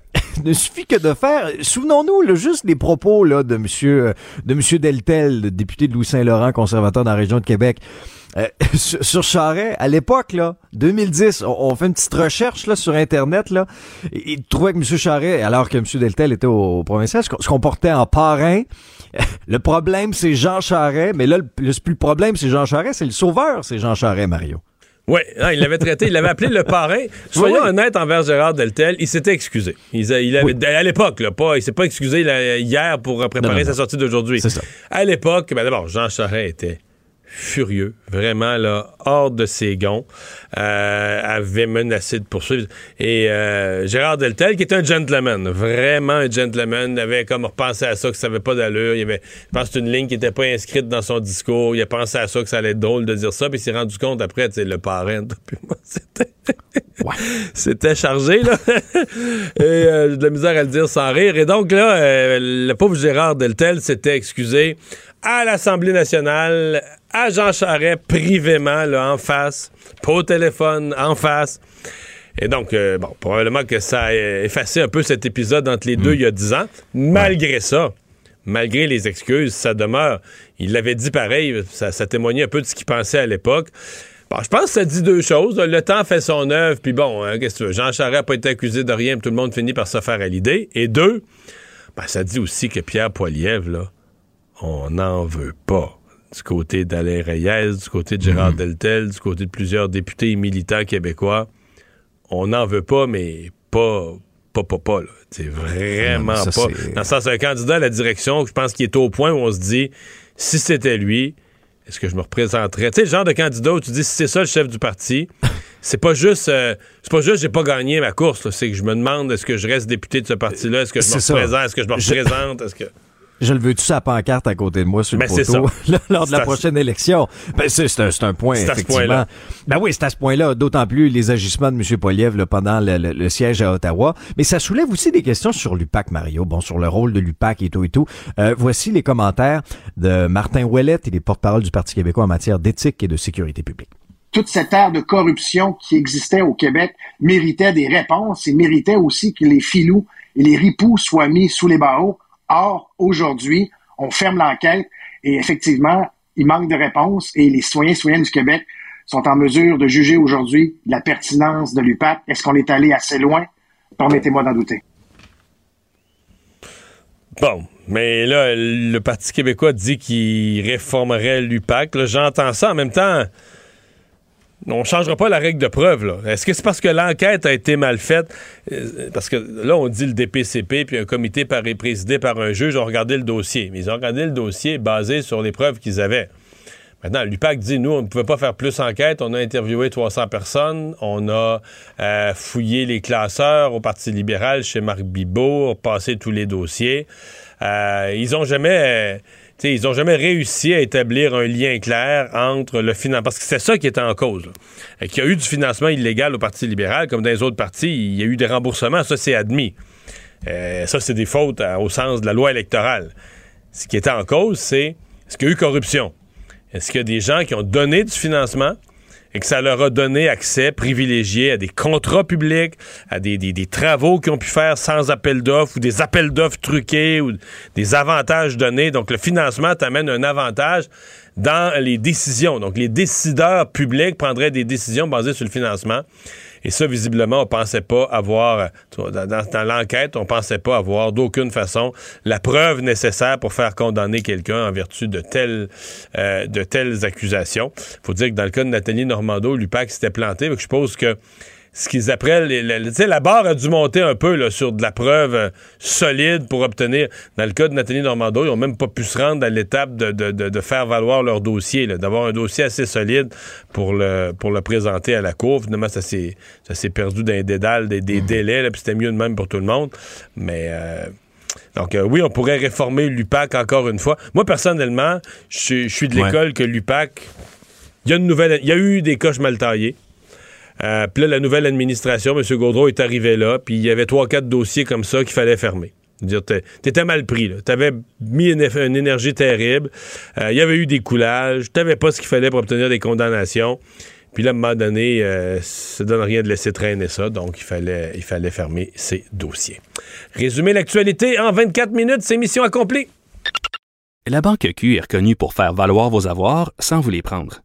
ne suffit que de faire. Souvenons-nous là, juste des propos là, de Monsieur de Monsieur Deltel, député de Louis-Saint-Laurent, conservateur dans la région de Québec. Euh, sur, Charret, à l'époque, là, 2010, on, fait une petite recherche là, sur Internet. Là, et, il trouvait que M. Charret, alors que M. Deltel était au, provincial, se, comportait en parrain. Le problème, c'est Jean Charret, mais là, le, le, plus le problème, c'est Jean Charret, c'est le sauveur, c'est Jean Charret, Mario. Oui, il l'avait traité, il l'avait appelé le parrain. Soyons Oui, honnêtes envers Gérard Deltel, il s'était excusé. Il, avait, À l'époque, pas, il s'est pas excusé là, hier pour préparer Non, non, sa sortie d'aujourd'hui. C'est ça. À l'époque, ben d'abord, Jean Charest était furieux, vraiment là, hors de ses gonds, euh, avait menacé de poursuivre. Et euh, Gérard Deltel, qui est un gentleman, vraiment un gentleman, avait comme repensé à ça, que ça n'avait pas d'allure. Il avait, je pense une ligne qui n'était pas inscrite dans son discours. Il a pensé à ça, que ça allait être drôle de dire ça, puis il s'est rendu compte après, tu sais, le parrain, puis moi, c'était... C'était chargé, là. Et euh, j'ai de la misère à le dire sans rire. Et donc, là, euh, le pauvre Gérard Deltel s'était excusé à l'Assemblée nationale, à Jean Charest, privément, là, en face, pas au téléphone, en face. Et donc, euh, bon, probablement que ça a effacé un peu cet épisode entre les deux il y a dix ans. Malgré ça, malgré les excuses, ça demeure. Il l'avait dit pareil, ça, ça témoignait un peu de ce qu'il pensait à l'époque. Bon, je pense que ça dit deux choses. Le temps fait son œuvre, puis bon, hein, qu'est-ce que tu veux? Jean Charest n'a pas été accusé de rien, puis tout le monde finit par se faire à l'idée. Et deux, ben, ça dit aussi que Pierre Poilievre, là, on n'en veut pas du côté d'Alain Reyes, du côté de Gérard Mhm. Deltel, du côté de plusieurs députés et militants québécois. On n'en veut pas, mais pas, pas, pas, pas. C'est vraiment Non, mais ça, pas. c'est- Dans le sens, un candidat à la direction, je pense qu'il est au point où on se dit, si c'était lui, est-ce que je me représenterais? Tu sais, le genre de candidat où tu dis, si c'est ça le chef du parti, c'est pas juste, euh, c'est pas juste, j'ai pas gagné ma course, c'est que je me demande, est-ce que je reste député de ce parti-là? Est-ce que je me représente? Est-ce que je me représente? Est-ce que. Je le veux-tu sa pancarte à côté de moi sur le Ben, c'est poteau lors de la prochaine élection? Ben, c'est, c'est un, c'est un point, C'est à ce effectivement. point-là. Ben oui, c'est à ce point-là. D'autant plus les agissements de M. Poliev là, pendant le, le- le siège à Ottawa. Mais ça soulève aussi des questions sur l'UPAC, Mario. Bon, sur le rôle de l'UPAC et tout et tout. Euh, voici les commentaires de Martin Ouellette, il est porte-parole du Parti québécois en matière d'éthique et de sécurité publique. toute cette ère de corruption qui existait au Québec méritait des réponses et méritait aussi que les filous et les ripoux soient mis sous les barreaux. Or, aujourd'hui, on ferme l'enquête et effectivement, il manque de réponses et les citoyens et citoyennes du Québec sont en mesure de juger aujourd'hui la pertinence de l'UPAC. Est-ce qu'on est allé assez loin? Permettez-moi d'en douter. Bon, mais là, le Parti québécois dit qu'il réformerait l'UPAC. J'entends ça. En même temps, on ne changera pas la règle de preuve. Est-ce que c'est parce que l'enquête a été mal faite? Euh, Parce que là, on dit le DPCP, puis un comité par, présidé par un juge ont regardé le dossier. Mais ils ont regardé le dossier basé sur les preuves qu'ils avaient. Maintenant, l'UPAC dit, nous, on ne pouvait pas faire plus enquête. On a interviewé 300 personnes. On a euh, fouillé les classeurs au Parti libéral chez Marc Bibot, passé tous les dossiers. Euh, ils ont jamais... euh, tu sais, ils n'ont jamais réussi à établir un lien clair entre le financement. Parce que c'est ça qui était en cause. Qu'il y a eu du financement illégal au Parti libéral, comme dans les autres partis, il y a eu des remboursements. Ça, c'est admis. Euh, ça, c'est des fautes au sens de la loi électorale. Ce qui était en cause, c'est est-ce qu'il y a eu corruption? Est-ce qu'il y a des gens qui ont donné du financement et que ça leur a donné accès privilégié à des contrats publics, à des, des- des travaux qu'ils ont pu faire sans appel d'offres ou des appels d'offres truqués ou des avantages donnés. Donc, le financement t'amène un avantage dans les décisions. Donc, les décideurs publics prendraient des décisions basées sur le financement. Et ça, visiblement, on pensait pas avoir, dans, l'enquête, on pensait pas avoir d'aucune façon la preuve nécessaire pour faire condamner quelqu'un en vertu de telles, euh, de telles accusations. faut dire que dans le cas de Nathalie Normando, l'UPAC s'était planté. Donc, je suppose que ce qu'ils appellent, les- les- tu sais, la barre a dû monter un peu là, sur de la preuve euh, solide pour obtenir. Dans le cas de Nathalie Normando, ils n'ont même pas pu se rendre à l'étape de, de- de- de faire valoir leur dossier, d'avoir un dossier assez solide pour le, pour le présenter à la Cour. Finalement, ça s'est, ça s'est perdu dans les dédales, des, des délais, là, puis c'était mieux de même pour tout le monde. Mais. euh, donc, euh, oui, on pourrait réformer l'UPAC encore une fois. Moi, personnellement, je suis- de Ouais. l'école que l'UPAC. Il y a une nouvelle. Il y a eu des coches mal taillées. Euh, puis là, la nouvelle administration, M. Gaudreau est arrivé là, puis il y avait trois, quatre dossiers comme ça qu'il fallait fermer. Dire, t'étais mal pris, là. T'avais mis une énergie terrible. Euh, Il y avait eu des coulages. T'avais pas ce qu'il fallait pour obtenir des condamnations. Puis là, à un moment donné, euh, ça donne rien de laisser traîner ça. Donc, il fallait, il fallait fermer ces dossiers. Résumer l'actualité en 24 minutes, c'est mission accomplie. La Banque Q est reconnue pour faire valoir vos avoirs sans vous les prendre.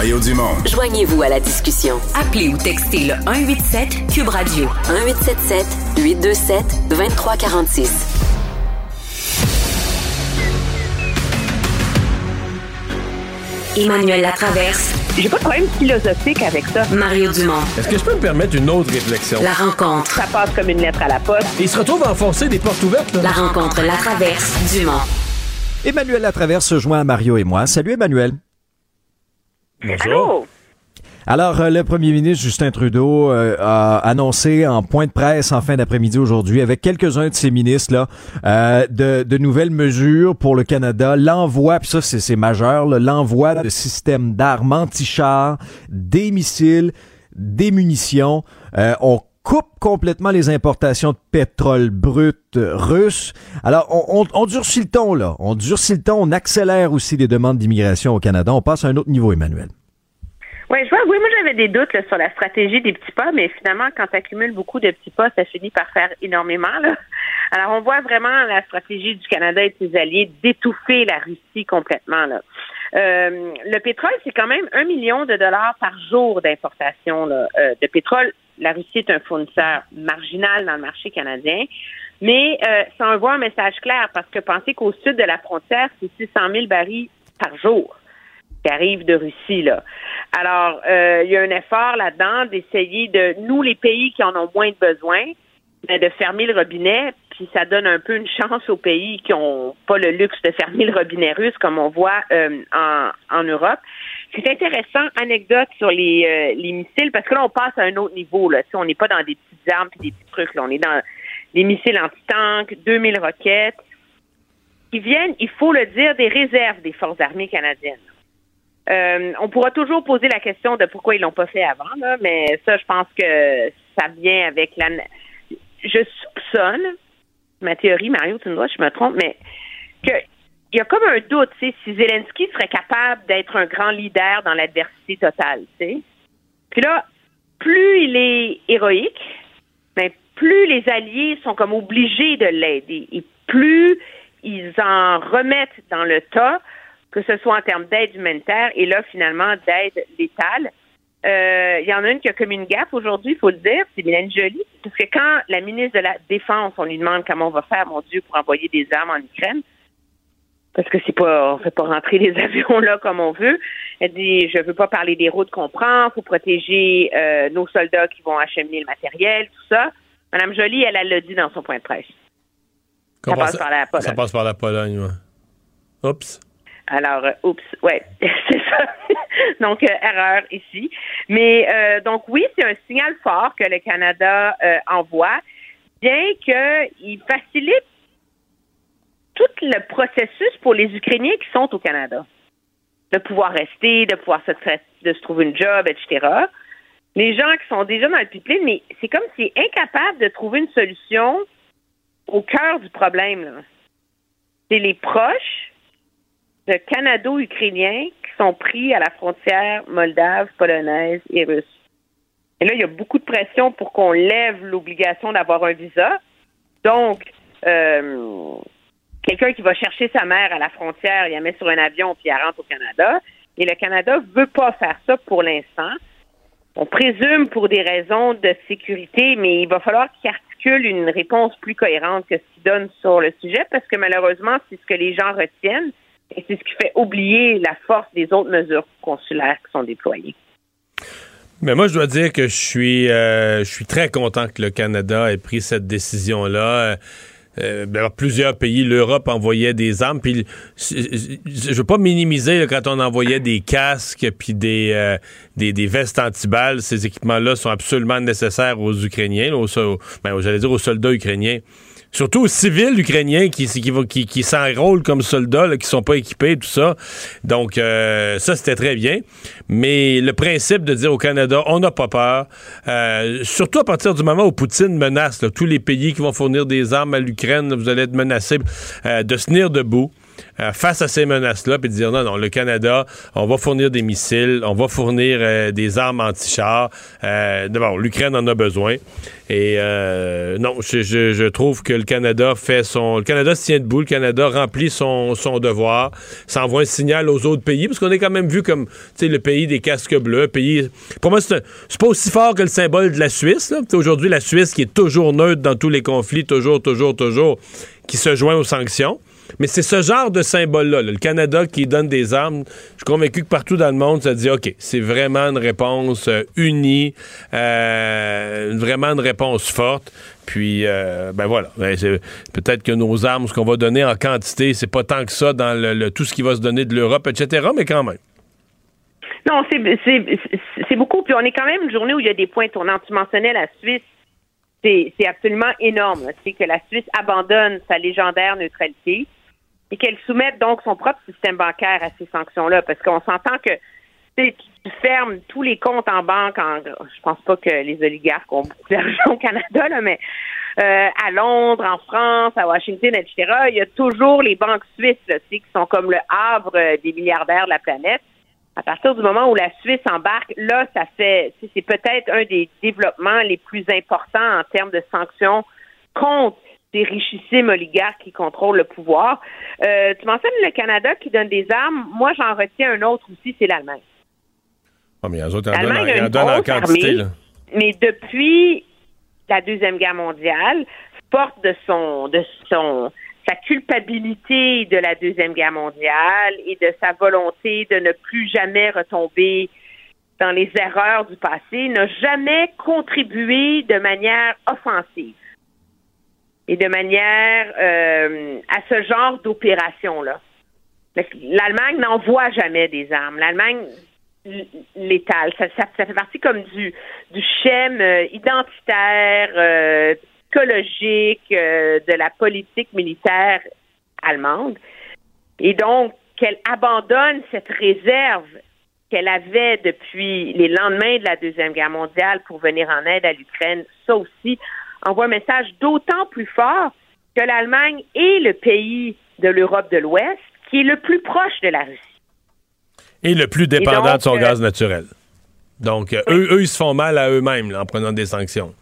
Mario Dumont. Joignez-vous à la discussion. Appelez ou textez le 187 Cube Radio 1877 827 2346. Emmanuel Latraverse. J'ai pas de problème philosophique avec ça. Mario Dumont. Est-ce que je peux me permettre une autre réflexion? La rencontre. Ça passe comme une lettre à la poste. Et il se retrouve à enfoncer des portes ouvertes. là. La rencontre La Traverse Dumont. Emmanuel Latraverse se joint à Mario et moi. Salut Emmanuel. Allô? Alors, euh, le premier ministre Justin Trudeau euh, a annoncé en point de presse en fin d'après-midi aujourd'hui, avec quelques-uns de ses ministres, là, euh, de, de nouvelles mesures pour le Canada. L'envoi, puis ça c'est majeur, l'envoi de systèmes d'armes anti-chars, des missiles, des munitions. Euh, on coupe complètement les importations de pétrole brut euh, russe. Alors, on, on, on durcit le ton, là. On durcit le ton, on accélère aussi les demandes d'immigration au Canada. On passe à un autre niveau, Emmanuel. Oui, je vois, oui, moi j'avais des doutes là, sur la stratégie des petits pas, mais finalement, quand tu accumules beaucoup de petits pas, ça finit par faire énormément. Là. Alors, on voit vraiment la stratégie du Canada et de ses alliés d'étouffer la Russie complètement. Là. Euh, le pétrole, c'est quand même un million de dollars par jour d'importation euh, de pétrole. La Russie est un fournisseur marginal dans le marché canadien. Mais euh, ça envoie un message clair parce que pensez qu'au sud de la frontière, c'est 600 000 barils par jour qui arrivent de Russie. Là. Alors, euh, il y a un effort là-dedans d'essayer de, nous, les pays qui en ont moins de besoin, de fermer le robinet, puis ça donne un peu une chance aux pays qui n'ont pas le luxe de fermer le robinet russe, comme on voit euh, en, en Europe. C'est intéressant, anecdote sur les, euh, les missiles, parce que là, on passe à un autre niveau. Là. Sais, on n'est pas dans des petites armes et des petits trucs. Là. On est dans des missiles anti-tanks, 2000 roquettes, qui viennent, il faut le dire, des réserves des forces armées canadiennes. Euh, on pourra toujours poser la question de pourquoi ils l'ont pas fait avant, là, mais ça, je pense que ça vient avec la. Je soupçonne, ma théorie, Mario, tu me dois, je me trompe, mais que il y a comme un doute, tu sais, si Zelensky serait capable d'être un grand leader dans l'adversité totale, tu sais. Puis là, plus il est héroïque, ben, plus les alliés sont comme obligés de l'aider et plus ils en remettent dans le tas, que ce soit en termes d'aide humanitaire et là, finalement, d'aide létale. Euh, il y en a une qui a commis une gaffe aujourd'hui, il faut le dire, c'est Mélanie Joly. Parce que quand la ministre de la Défense, on lui demande comment on va faire, mon Dieu, pour envoyer des armes en Ukraine, parce que c'est pas, on fait pas rentrer les avions là comme on veut. Elle dit, je veux pas parler des routes qu'on prend, faut protéger euh, nos soldats qui vont acheminer le matériel, tout ça. Madame Joly, elle, elle l'a dit dans son point de presse. Ça passe par la Pologne. Ça passe par la Pologne, ouais. Oups. Alors, euh, oups, ouais, c'est ça. donc, euh, erreur ici. Mais euh, donc, oui, c'est un signal fort que le Canada envoie, bien qu'il facilite tout le processus pour les Ukrainiens qui sont au Canada. De pouvoir rester, de pouvoir se, trouver une job, etc. Les gens qui sont déjà dans le pipeline, mais c'est comme s'ils sont incapables de trouver une solution au cœur du problème. C'est les proches Canado-Ukrainiens qui sont pris à la frontière moldave, polonaise et russe. Et là, il y a beaucoup de pression pour qu'on lève l'obligation d'avoir un visa. Donc, euh, quelqu'un qui va chercher sa mère à la frontière, il la met sur un avion puis elle rentre au Canada. Et le Canada veut pas faire ça pour l'instant. On présume pour des raisons de sécurité, mais il va falloir qu'il articule une réponse plus cohérente que ce qu'il donne sur le sujet, parce que malheureusement, c'est ce que les gens retiennent et c'est ce qui fait oublier la force des autres mesures consulaires qui sont déployées. Mais moi, je dois dire que je suis, euh, je suis très content que le Canada ait pris cette décision-là. Euh, ben, plusieurs pays, l'Europe envoyait des armes. Puis, je veux pas minimiser quand on envoyait des casques puis des, euh, des, des vestes antiballes. Ces équipements-là sont absolument nécessaires aux Ukrainiens, aux- ben, j'allais dire aux soldats ukrainiens. Surtout aux civils ukrainiens qui, s'enrôlent comme soldats, là, qui sont pas équipés, tout ça. Donc, euh, ça, c'était très bien. Mais le principe de dire au Canada, on n'a pas peur, euh, surtout à partir du moment où Poutine menace là, tous les pays qui vont fournir des armes à l'Ukraine, vous allez être menacés, euh, de se tenir debout. Euh, face à ces menaces-là, puis dire non, non, le Canada, on va fournir des missiles, on va fournir euh, des armes anti-chars. Euh, D'abord, l'Ukraine en a besoin. Et non, je, trouve que le Canada fait son. Le Canada se tient debout, le Canada remplit son, devoir, ça envoie un signal aux autres pays, parce qu'on est quand même vu comme le pays des casques bleus, pays. Pour moi, c'est pas aussi fort que le symbole de la Suisse. Aujourd'hui, la Suisse qui est toujours neutre dans tous les conflits, toujours, toujours, toujours, qui se joint aux sanctions. Mais c'est ce genre de symbole-là, là, le Canada qui donne des armes. Je suis convaincu que partout dans le monde, ça dit OK, c'est vraiment une réponse euh, unie, euh, vraiment une réponse forte. puis, euh, ben voilà. Ben, c'est- Peut-être que nos armes, ce qu'on va donner en quantité, c'est pas tant que ça dans le, le- tout ce qui va se donner de l'Europe, etc., mais quand même. Non, c'est c'est- c'est- c'est beaucoup. Puis on est quand même une journée où il y a des points tournants. Tu mentionnais la Suisse. C'est c'est absolument énorme. sais, que la Suisse abandonne sa légendaire neutralité et qu'elle soumette donc son propre système bancaire à ces sanctions-là. Parce qu'on s'entend que tu fermes tous les comptes en banque. En, je pense pas que les oligarques ont beaucoup d'argent au Canada, là, mais euh, à Londres, en France, à Washington, etc., il y a toujours les banques suisses là, qui sont comme le havre euh, des milliardaires de la planète à partir du moment où la Suisse embarque, là, ça fait, c'est peut-être un des développements les plus importants en termes de sanctions contre ces richissimes oligarques qui contrôlent le pouvoir. Euh, tu mentionnes le Canada qui donne des armes. Moi, j'en retiens un autre aussi, c'est l'Allemagne. Ah, mais les autres, en donnent, en quantité. armée. là. Mais depuis la Deuxième Guerre mondiale, porte de son de son sa culpabilité de la Deuxième Guerre mondiale et de sa volonté de ne plus jamais retomber dans les erreurs du passé, n'a jamais contribué de manière offensive et de manière euh, à ce genre d'opération-là. L'Allemagne n'envoie jamais des armes. L'Allemagne létale. Ça, fait partie comme du, du schème euh, identitaire, psychologique euh, de la politique militaire allemande. Et donc, qu'elle abandonne cette réserve qu'elle avait depuis les lendemains de la Deuxième Guerre mondiale pour venir en aide à l'Ukraine, ça aussi envoie un message d'autant plus fort que l'Allemagne est le pays de l'Europe de l'Ouest qui est le plus proche de la Russie. Et le plus dépendant donc, de son euh, gaz naturel. Donc, euh, eux, eux, ils se font mal à eux-mêmes là, en prenant des sanctions.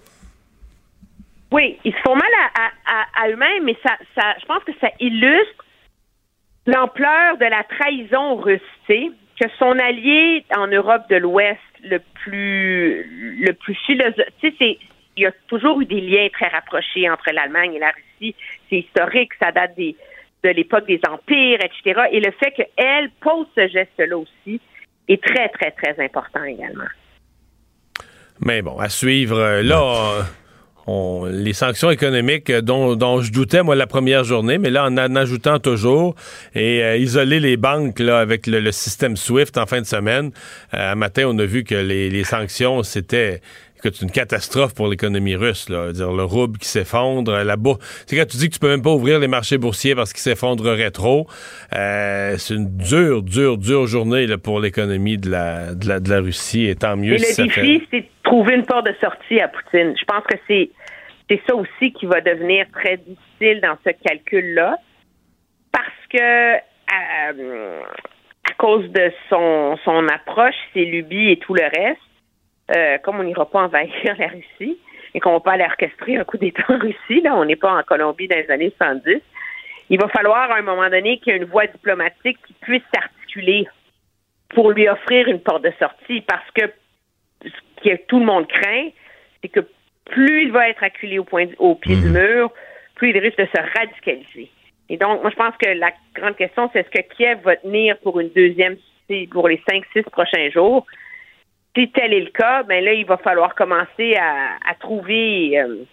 Oui, ils se font mal à, à- à- à eux-mêmes, mais ça, ça, je pense que ça illustre l'ampleur de la trahison russe, que son allié en Europe de l'Ouest, le plus, le plus philosophe, c'est, il y a toujours eu des liens très rapprochés entre l'Allemagne et la Russie. C'est historique, ça date des, de l'époque des empires, etc. Et le fait qu'elle pose ce geste-là aussi est très, très, très important également. Mais bon, à suivre. euh, là, les sanctions économiques euh, dont, je doutais, moi, la première journée, mais là, en en ajoutant toujours et euh, isoler les banques là, avec le, système SWIFT en fin de semaine. Euh, matin, on a vu que les sanctions, c'était écoute, une catastrophe pour l'économie russe. Là. Dire, le rouble qui s'effondre, euh, la bourse. C'est quand tu dis que tu peux même pas ouvrir les marchés boursiers parce qu'ils s'effondreraient trop. Euh, c'est une dure, dure, dure journée là, pour l'économie de la, de, la, de la Russie. Et tant mieux Et si le défi, c'est de trouver une porte de sortie à Poutine. Je pense que c'est c'est ça aussi qui va devenir très difficile dans ce calcul-là, parce que euh, à cause de son son approche, ses lubies et tout le reste, euh, comme on n'ira pas envahir la Russie et qu'on va pas aller orchestrer un coup d'État en Russie, là, on n'est pas en Colombie dans les années 70, il va falloir à un moment donné qu'il y ait une voie diplomatique qui puisse s'articuler pour lui offrir une porte de sortie, parce que ce que tout le monde craint, c'est que plus il va être acculé au, point, au pied du mur, plus il risque de se radicaliser. Et donc, moi, je pense que la grande question, c'est est-ce que Kiev va tenir pour une deuxième, pour les cinq, six prochains jours? Si tel est le cas, ben là, il va falloir commencer à, à trouver euh,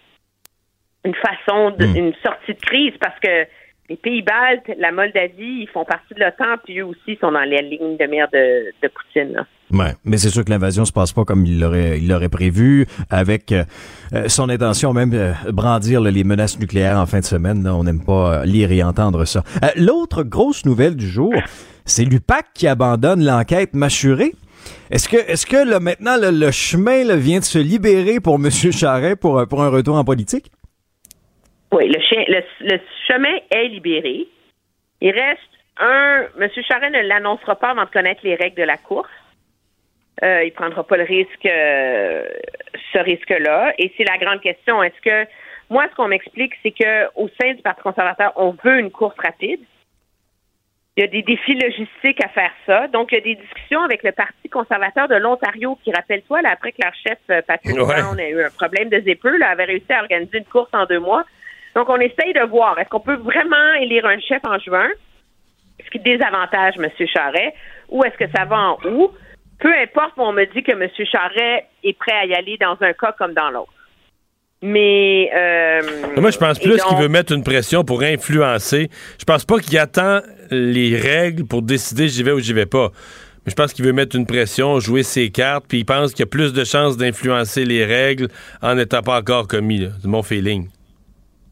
une façon, de, une sortie de crise parce que les pays baltes, la Moldavie, ils font partie de l'OTAN, puis eux aussi sont dans la ligne de mire de, de Poutine. là. Ouais, mais c'est sûr que l'invasion se passe pas comme il l'aurait il l'aurait prévu, avec euh, euh, son intention même de brandir là, les menaces nucléaires en fin de semaine. là. on n'aime pas euh, lire et entendre ça. Euh, L'autre grosse nouvelle du jour, c'est l'UPAC qui abandonne l'enquête mâchurée. Est-ce que est-ce que là, maintenant le chemin vient de se libérer pour M. Charret pour, euh, pour un retour en politique? Oui, le, chien, le, chemin est libéré. Il reste un. M. Charest ne l'annoncera pas avant de connaître les règles de la course. Euh, il prendra pas le risque, euh, ce risque-là. Et c'est la grande question. Est-ce que moi, ce qu'on m'explique, c'est que au sein du Parti conservateur, on veut une course rapide. Il y a des défis logistiques à faire ça. Donc, il y a des discussions avec le Parti conservateur de l'Ontario qui, rappelle-toi, là, après que leur chef, euh, Patrick Ouais. Brown, a eu un problème de zépeux, là, avait réussi à organiser une course en deux mois. Donc, on essaye de voir, est-ce qu'on peut vraiment élire un chef en juin, ce qui désavantage M. Charret, ou est-ce que ça va en août? Peu importe, on me dit que M. Charret est prêt à y aller dans un cas comme dans l'autre. Mais euh, moi, je pense et plus donc- qu'il veut mettre une pression pour influencer. Je pense pas qu'il attend les règles pour décider j'y vais ou j'y vais pas. Mais je pense qu'il veut mettre une pression, jouer ses cartes, puis il pense qu'il y a plus de chances d'influencer les règles en n'étant pas encore commis. C'est mon feeling.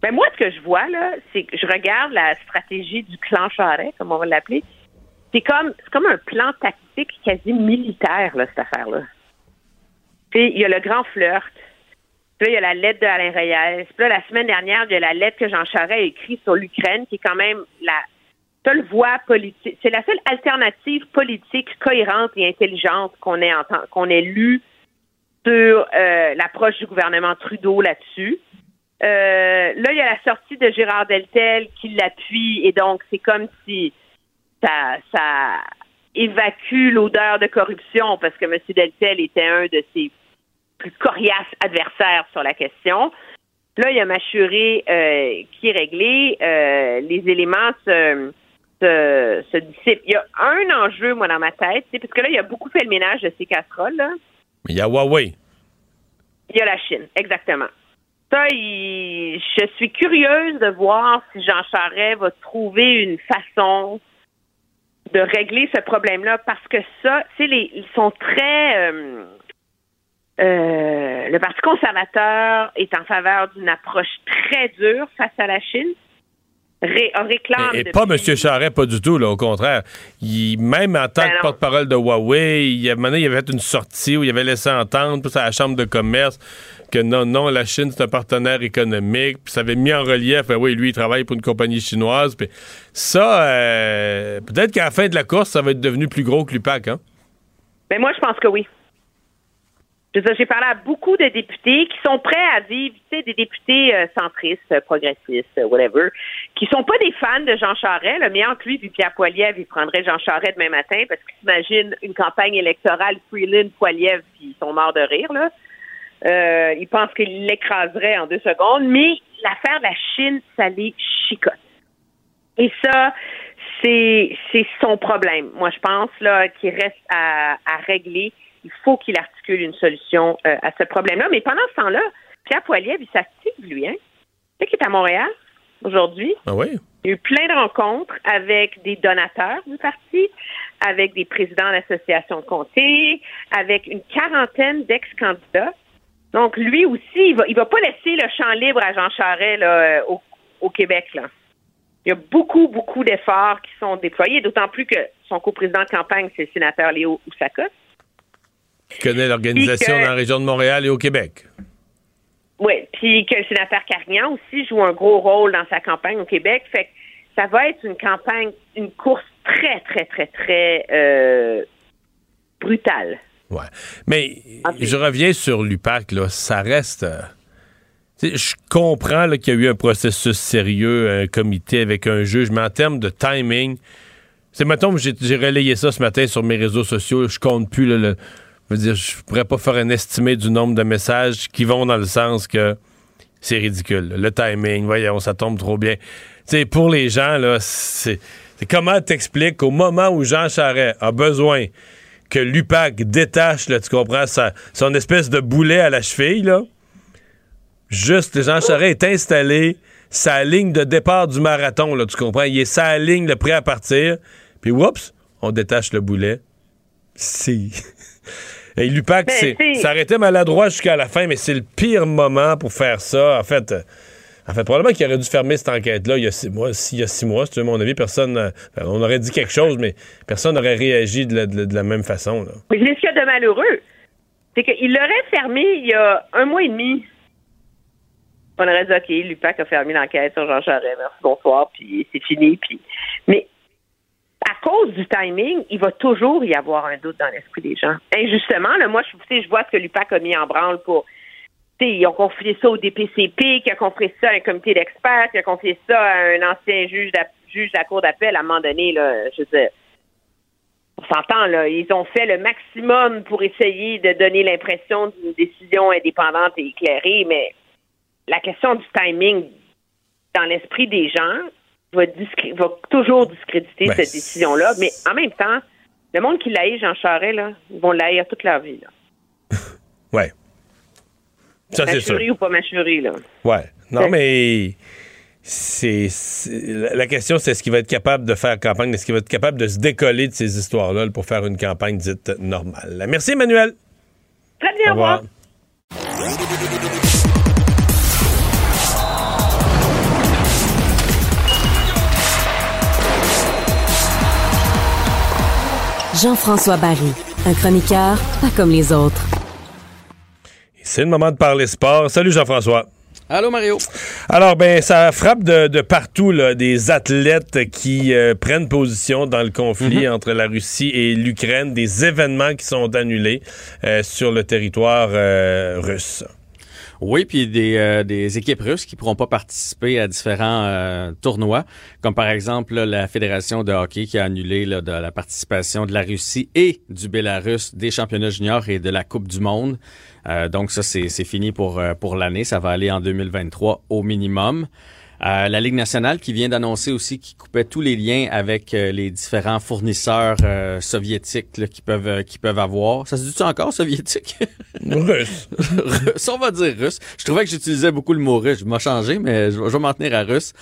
Ben moi, ce que je vois, là, c'est que je regarde la stratégie du clan Charret, comme on va l'appeler. C'est comme, c'est comme un plan tactique quasi militaire, là, cette affaire-là. Il y a le grand flirt. Puis là, il y a la lettre de Alain Reyes. Puis là, la semaine dernière, il y a la lettre que Jean Charest a écrite sur l'Ukraine, qui est quand même la seule voie politique. C'est la seule alternative politique cohérente et intelligente qu'on ait, qu'on ait lue sur euh, l'approche du gouvernement Trudeau là-dessus. Euh, là, il y a la sortie de Gérard Deltel qui l'appuie et donc c'est comme si ça, ça évacue l'odeur de corruption parce que M. Deltel était un de ses plus coriaces adversaires sur la question. Là, il y a Machuré euh, qui est réglé. Euh, les éléments se, se, se dissipent. Il y a un enjeu, moi, dans ma tête, c'est parce que là, il y a beaucoup fait le ménage de ces casseroles. Là. Mais il y a Huawei. Il y a la Chine, exactement. Ça, il- je suis curieuse de voir si Jean Charest va trouver une façon de régler ce problème-là parce que ça, tu sais, les- ils sont très. euh, euh, le Parti conservateur est en faveur d'une approche très dure face à la Chine. Ré- on réclame. Et, pas M. Charret, pas du tout, là, au contraire. Il, même en tant Ben que porte-parole de Huawei, il, y a, maintenant, il avait fait une sortie où il avait laissé entendre, plus à la Chambre de commerce, que non, non, la Chine, c'est un partenaire économique. Puis ça avait mis en relief, ben oui, lui, il travaille pour une compagnie chinoise. Puis ça, euh, peut-être qu'à la fin de la course, ça va être devenu plus gros que l'UPAC, hein? Ben moi, je pense que oui. Je j'ai parlé à beaucoup de députés qui sont prêts à vivre, tu sais, des députés euh, centristes, euh, progressistes, euh, whatever, qui sont pas des fans de Jean Charest. Le meilleur que lui, vu Pierre Poilievre, il prendrait Jean Charest demain matin parce qu'ils s'imaginent une campagne électorale Freeland, Poilievre, puis ils sont morts de rire, là. Euh, ils pensent qu'il l'écraserait en deux secondes, mais l'affaire de la Chine, ça les chicote. Et ça, c'est c'est son problème. Moi, je pense là qu'il reste à, à régler. Il faut qu'il articule une solution euh, à ce problème-là. Mais pendant ce temps-là, Pierre Poilievre, il s'active, lui, hein? Tu sais qu'il est à Montréal aujourd'hui. Ah oui? Il y a eu plein de rencontres avec des donateurs du parti, avec des présidents d'associations de comté, avec une quarantaine d'ex-candidats. Donc, lui aussi, il va, il va pas laisser le champ libre à Jean Charest là, euh, au, au Québec. Là. Il y a beaucoup, beaucoup d'efforts qui sont déployés, d'autant plus que son coprésident de campagne, c'est le sénateur Léo Oussakos. Qui connaît l'organisation que- dans la région de Montréal et au Québec. Oui, puis que le sénateur Carignan aussi joue un gros rôle dans sa campagne au Québec. Fait que ça va être une campagne, une course très, très, très, très euh, brutale. Ouais. Mais je reviens sur l'UPAC, là. Ça reste. euh, je comprends qu'il y a eu un processus sérieux, un comité avec un juge, mais en termes de timing, c'est mettons, j'ai j'ai relayé ça ce matin sur mes réseaux sociaux, je compte plus, là, le- je veux dire, je pourrais pas faire un estimé du nombre de messages qui vont dans le sens que c'est ridicule. Le timing, voyons, ça tombe trop bien. Tu sais, pour les gens, là, c'est comment t'expliques qu'au moment où Jean Charest a besoin que l'UPAC détache, tu comprends, sa- son espèce de boulet à la cheville, là, juste, Jean Charest est installé sa ligne de départ du marathon, là, tu comprends, il est sa ligne, le prêt à partir, puis oups, on détache le boulet. Si. Et l'UPAC, Ben, c'est, ça maladroit jusqu'à la fin, mais c'est le pire moment pour faire ça. En fait, euh, en fait probablement qu'il aurait dû fermer cette enquête-là il y a six mois. Y a six mois, si tu veux mon avis, personne. euh, enfin, on aurait dit quelque chose, mais personne n'aurait réagi de la, de la- de la même façon. Là. Mais ce qu'il y a de malheureux, c'est qu'il l'aurait fermé il y a un mois et demi. On aurait dit, OK, l'UPAC a fermé l'enquête sur Jean Charest, merci, bonsoir, puis c'est fini. Puis... Mais à cause du timing, il va toujours y avoir un doute dans l'esprit des gens. Injustement, là, moi, je, je vois ce que l'UPAC a mis en branle pour. Ils ont confié ça au DPCP, qui a confié ça à un comité d'experts, qui a confié ça à un ancien juge, juge de la Cour d'appel. À un moment donné, là, je veux on s'entend, là. Ils ont fait le maximum pour essayer de donner l'impression d'une décision indépendante et éclairée, mais la question du timing dans l'esprit des gens va, toujours discréditer Ben, cette décision-là. Mais en même temps, le monde qui l'haït, Jean Charest, là, ils vont l'haïr toute leur vie. Là. Ouais. Ça, c'est sûr. Ou pas mâchuré, là. Ouais. Non, mais c'est la question, c'est est-ce qu'il va être capable de faire campagne, est-ce qu'il va être capable de se décoller de ces histoires-là là, pour faire une campagne dite normale? Merci, Emmanuel. Très bien, Au revoir. Jean-François Barry, un chroniqueur pas comme les autres. C'est le moment de parler sport. Salut, Jean-François. Allô, Mario. Alors, ben, ça frappe de, de partout là, des athlètes qui euh, prennent position dans le conflit entre la Russie et l'Ukraine, des événements qui sont annulés euh, sur le territoire euh, russe. Oui, puis des, euh, des équipes russes qui pourront pas participer à différents euh, tournois, comme par exemple là, la Fédération de hockey qui a annulé là, de la participation de la Russie et du Bélarus des championnats juniors et de la Coupe du Monde. Euh, donc ça, c'est fini pour, euh, pour l'année. Ça va aller en 2023 au minimum. Euh, la Ligue nationale qui vient d'annoncer aussi qu'il coupait tous les liens avec euh, les différents fournisseurs euh, soviétiques là, qui peuvent euh, qui peuvent avoir. Ça se dit encore soviétique? Russe. russe, on va dire russe. Je trouvais que j'utilisais beaucoup le mot russe. Je m'ai changé, mais je, vais- je vais m'en tenir à russe.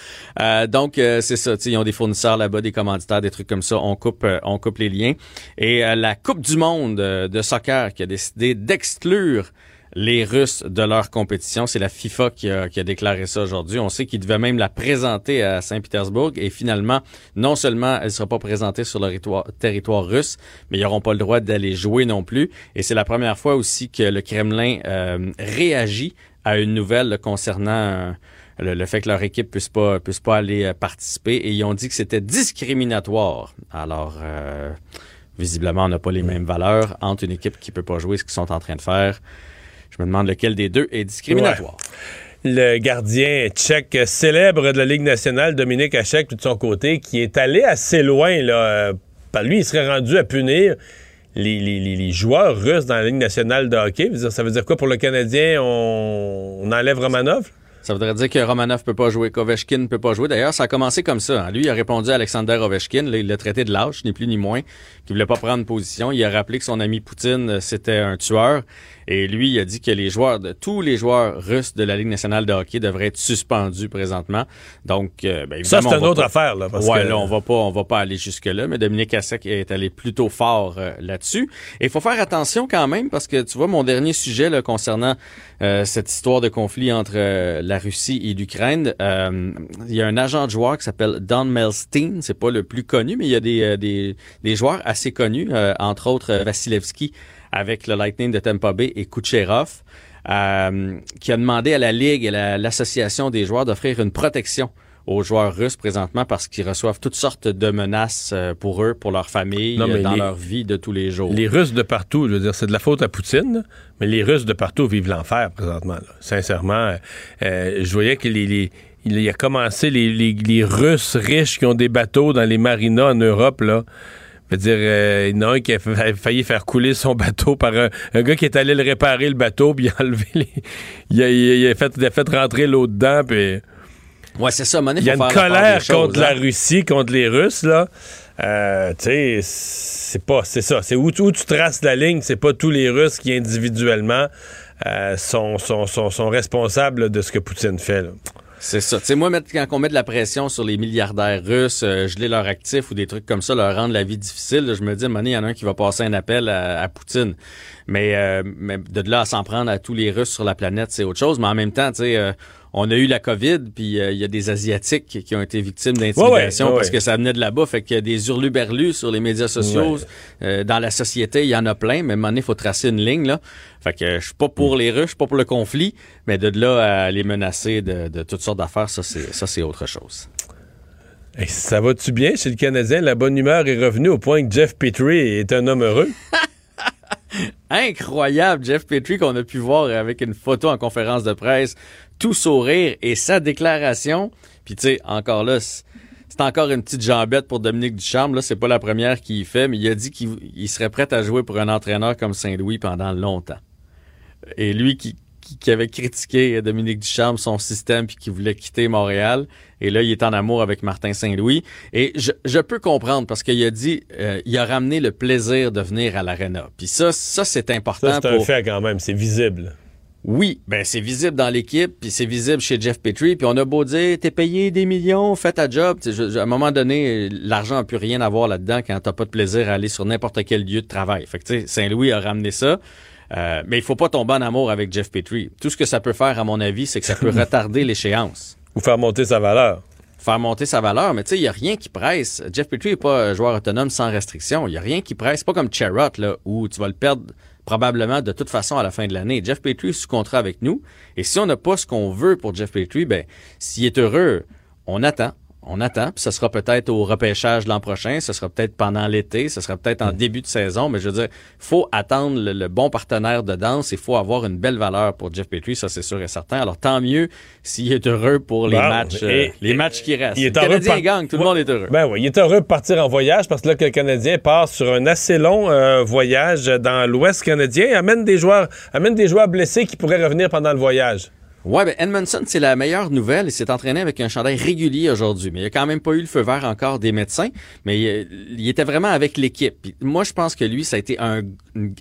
Euh, donc euh, c'est ça. Ils ont des fournisseurs là-bas, des commanditaires, des trucs comme ça. On coupe, on coupe les liens. Et euh, la Coupe du Monde de soccer qui a décidé d'exclure les Russes de leur compétition. C'est la FIFA qui a, qui a déclaré ça aujourd'hui. On sait qu'ils devaient même la présenter à Saint-Pétersbourg et finalement, non seulement elle ne sera pas présentée sur le territoire, russe, mais ils n'auront pas le droit d'aller jouer non plus. Et c'est la première fois aussi que le Kremlin euh, réagit à une nouvelle concernant euh, le, le fait que leur équipe puisse pas puisse pas aller euh, participer et ils ont dit que c'était discriminatoire. Alors euh, visiblement on n'a pas les mêmes valeurs entre une équipe qui peut pas jouer ce qu'ils sont en train de faire. Je me demande lequel des deux est discriminatoire. Le gardien tchèque célèbre de la Ligue nationale, Dominique Hachek, de son côté, qui est allé assez loin. Là, Euh, par lui, il serait rendu à punir les, les- les- les joueurs russes dans la Ligue nationale de hockey. Ça veut dire quoi pour le Canadien? On, on enlève Romanov? Ça voudrait dire que Romanov peut pas jouer, qu'Ovechkin peut pas jouer. D'ailleurs, ça a commencé comme ça. hein. Lui, il a répondu à Alexander Ovechkin. Il l'a traité de lâche, ni plus ni moins, qu'il voulait pas prendre position. Il a rappelé que son ami Poutine, euh, c'était un tueur. Et lui, il a dit que les joueurs, de tous les joueurs russes de la Ligue nationale de hockey devraient être suspendus présentement. Donc, euh, ben, Ça, c'est une autre pas- affaire. Là, parce ouais, que- là, on va pas, on va pas aller jusque là, mais Dominique Hassek est allé plutôt fort euh, là-dessus. Et il faut faire attention quand même parce que tu vois mon dernier sujet là, concernant euh, cette histoire de conflit entre euh, la Russie et l'Ukraine. euh, il y a un agent de joueur qui s'appelle Don Melstein. C'est pas le plus connu, mais il y a des euh, des, des joueurs assez connus, euh, entre autres euh, Vasilevski avec le Lightning de Tampa Bay et Kucherov, euh, qui a demandé à la Ligue et la- l'Association des joueurs d'offrir une protection aux joueurs russes présentement parce qu'ils reçoivent toutes sortes de menaces pour eux, pour leur famille, Non, dans les- leur vie de tous les jours. Les Russes de partout, je veux dire, c'est de la faute à Poutine, mais les Russes de partout vivent l'enfer présentement. là. Sincèrement, euh, je voyais que les, les- il il a commencé les, les- les Russes riches qui ont des bateaux dans les marinas en Europe, là. Je veux dire, euh, il y en a un qui a fa- failli faire couler son bateau par un, un gars qui est allé le réparer, le bateau, puis il a enlevé les... Il a, il a fait, il a fait rentrer l'eau dedans, puis... Ouais, c'est ça, Il y a une colère choses, contre la hein. Russie, contre les Russes, là. Euh, tu sais, c'est pas, c'est ça. C'est où, tu- où tu traces la ligne, c'est pas tous les Russes qui individuellement euh, sont, sont, sont, sont responsables de ce que Poutine fait. là. C'est ça. Tu moi, quand on met de la pression sur les milliardaires russes, euh, geler leurs actifs ou des trucs comme ça, leur rendre la vie difficile, je me dis, il y en a un qui va passer un appel à, à Poutine. Mais, euh, mais de là à s'en prendre à tous les Russes sur la planète, c'est autre chose. Mais en même temps, tu sais, euh, on a eu la COVID, puis euh, il y a des Asiatiques qui, ont été victimes d'intimidation Ouais, ouais, parce que ça venait de là-bas. Fait qu'il y a des hurluberlus sur les médias sociaux. Euh, dans la société, il y en a plein, mais à un moment donné, il faut tracer une ligne. Là. Fait que je suis pas pour les Russes, je suis pas pour le conflit, mais de là à les menacer de, de toutes sortes d'affaires, ça c'est ça c'est autre chose. Hey, ça va-tu bien chez le Canadien? La bonne humeur est revenue au point que Jeff Petrie est un homme heureux. Incroyable, Jeff Petrie qu'on a pu voir avec une photo en conférence de presse, tout sourire et sa déclaration. Puis tu sais, encore là, c'est encore une petite jambette pour Dominique Ducharme. Là, c'est pas la première qu'il fait, mais il a dit qu'il il serait prêt à jouer pour un entraîneur comme Saint-Louis pendant longtemps. Et lui qui, qui, qui avait critiqué Dominique Ducharme, son système, puis qui voulait quitter Montréal. Et là, il est en amour avec Martin Saint-Louis. Et je, je peux comprendre parce qu'il a dit, euh, il a ramené le plaisir de venir à l'aréna. Puis ça, ça c'est important Ça, c'est un pour. fait quand même, c'est visible. Oui, ben c'est visible dans l'équipe, puis c'est visible chez Jeff Petrie, puis on a beau dire t'es payé des millions, fais ta job. à un moment donné, l'argent n'a plus rien à voir là-dedans quand t'as pas de plaisir à aller sur n'importe quel lieu de travail. Fait que tu sais, Saint-Louis a ramené ça. Euh, mais il faut pas tomber en amour avec Jeff Petrie. Tout ce que ça peut faire, à mon avis, c'est que ça peut retarder l'échéance. Ou faire monter sa valeur. Faire monter sa valeur, mais tu sais, il n'y a rien qui presse. Jeff Petrie n'est pas un joueur autonome sans restriction. Il n'y a rien qui presse. C'est pas comme Cherrot, là, où tu vas le perdre probablement de toute façon à la fin de l'année. Jeff Petrie est sous contrat avec nous. Et si on n'a pas ce qu'on veut pour Jeff Petrie, ben, s'il est heureux, on attend on attend, puis ce sera peut-être au repêchage l'an prochain, ce sera peut-être pendant l'été, ce sera peut-être en début de saison, mais je veux dire, faut attendre le, bon partenaire de danse, il faut avoir une belle valeur pour Jeff Petrie, ça c'est sûr et certain. Alors tant mieux s'il est heureux pour les matchs euh, les matchs qui restent. Il est le Canadien gagne, tout le monde est heureux. Ben oui, il est heureux de partir en voyage parce que là que le Canadien part sur un assez long euh, voyage dans l'Ouest canadien, amène des joueurs amène des joueurs blessés qui pourraient revenir pendant le voyage. Ouais, ben Edmondson, c'est la meilleure nouvelle. Il s'est entraîné avec un chandail régulier aujourd'hui, mais il a quand même pas eu le feu vert encore des médecins, mais il, était vraiment avec l'équipe. Moi, je pense que lui, ça a été un,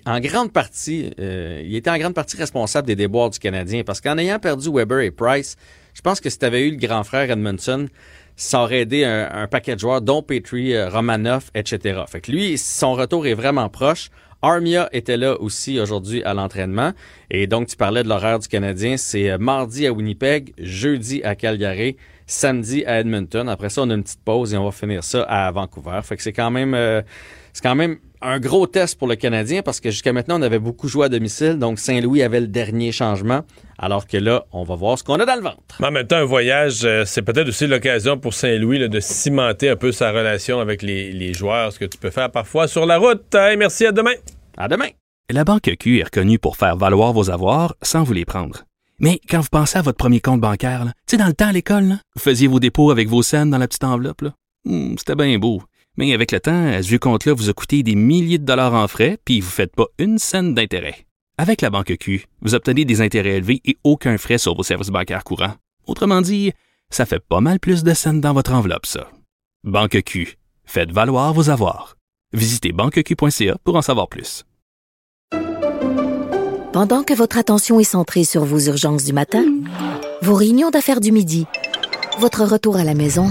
en grande partie, euh, il était en grande partie responsable des déboires du Canadien, parce qu'en ayant perdu Weber et Price, je pense que si tu avais eu le grand frère Edmondson, ça aurait aidé un, paquet de joueurs, dont Petrie, euh, Romanoff, etc. Fait que lui, son retour est vraiment proche. Armia était là aussi aujourd'hui à l'entraînement. Et donc, tu parlais de l'horaire du Canadien. C'est euh, mardi à Winnipeg, jeudi à Calgary, samedi à Edmonton. Après ça, on a une petite pause et on va finir ça à Vancouver. Fait que c'est quand même, euh, c'est quand même un gros test pour le Canadien parce que jusqu'à maintenant, on avait beaucoup joué à domicile. Donc, Saint-Louis avait le dernier changement. Alors que là, on va voir ce qu'on a dans le ventre. en même temps, un voyage, euh, c'est peut-être aussi l'occasion pour Saint-Louis de cimenter un peu sa relation avec les, joueurs, ce que tu peux faire parfois sur la route. merci, à demain. À demain. La Banque Q est reconnue pour faire valoir vos avoirs sans vous les prendre. Mais quand vous pensez à votre premier compte bancaire, tu sais, dans le temps à l'école, vous faisiez vos dépôts avec vos scènes dans la petite enveloppe. Hmm, c'était bien beau. Mais avec le temps, ce compte-là vous a coûté des milliers de dollars en frais, puis vous ne faites pas une scène d'intérêt. Avec la banque Q, vous obtenez des intérêts élevés et aucun frais sur vos services bancaires courants. Autrement dit, ça fait pas mal plus de scènes dans votre enveloppe, ça. Banque Q, faites valoir vos avoirs. Visitez banqueq.ca pour en savoir plus. Pendant que votre attention est centrée sur vos urgences du matin, vos réunions d'affaires du midi, votre retour à la maison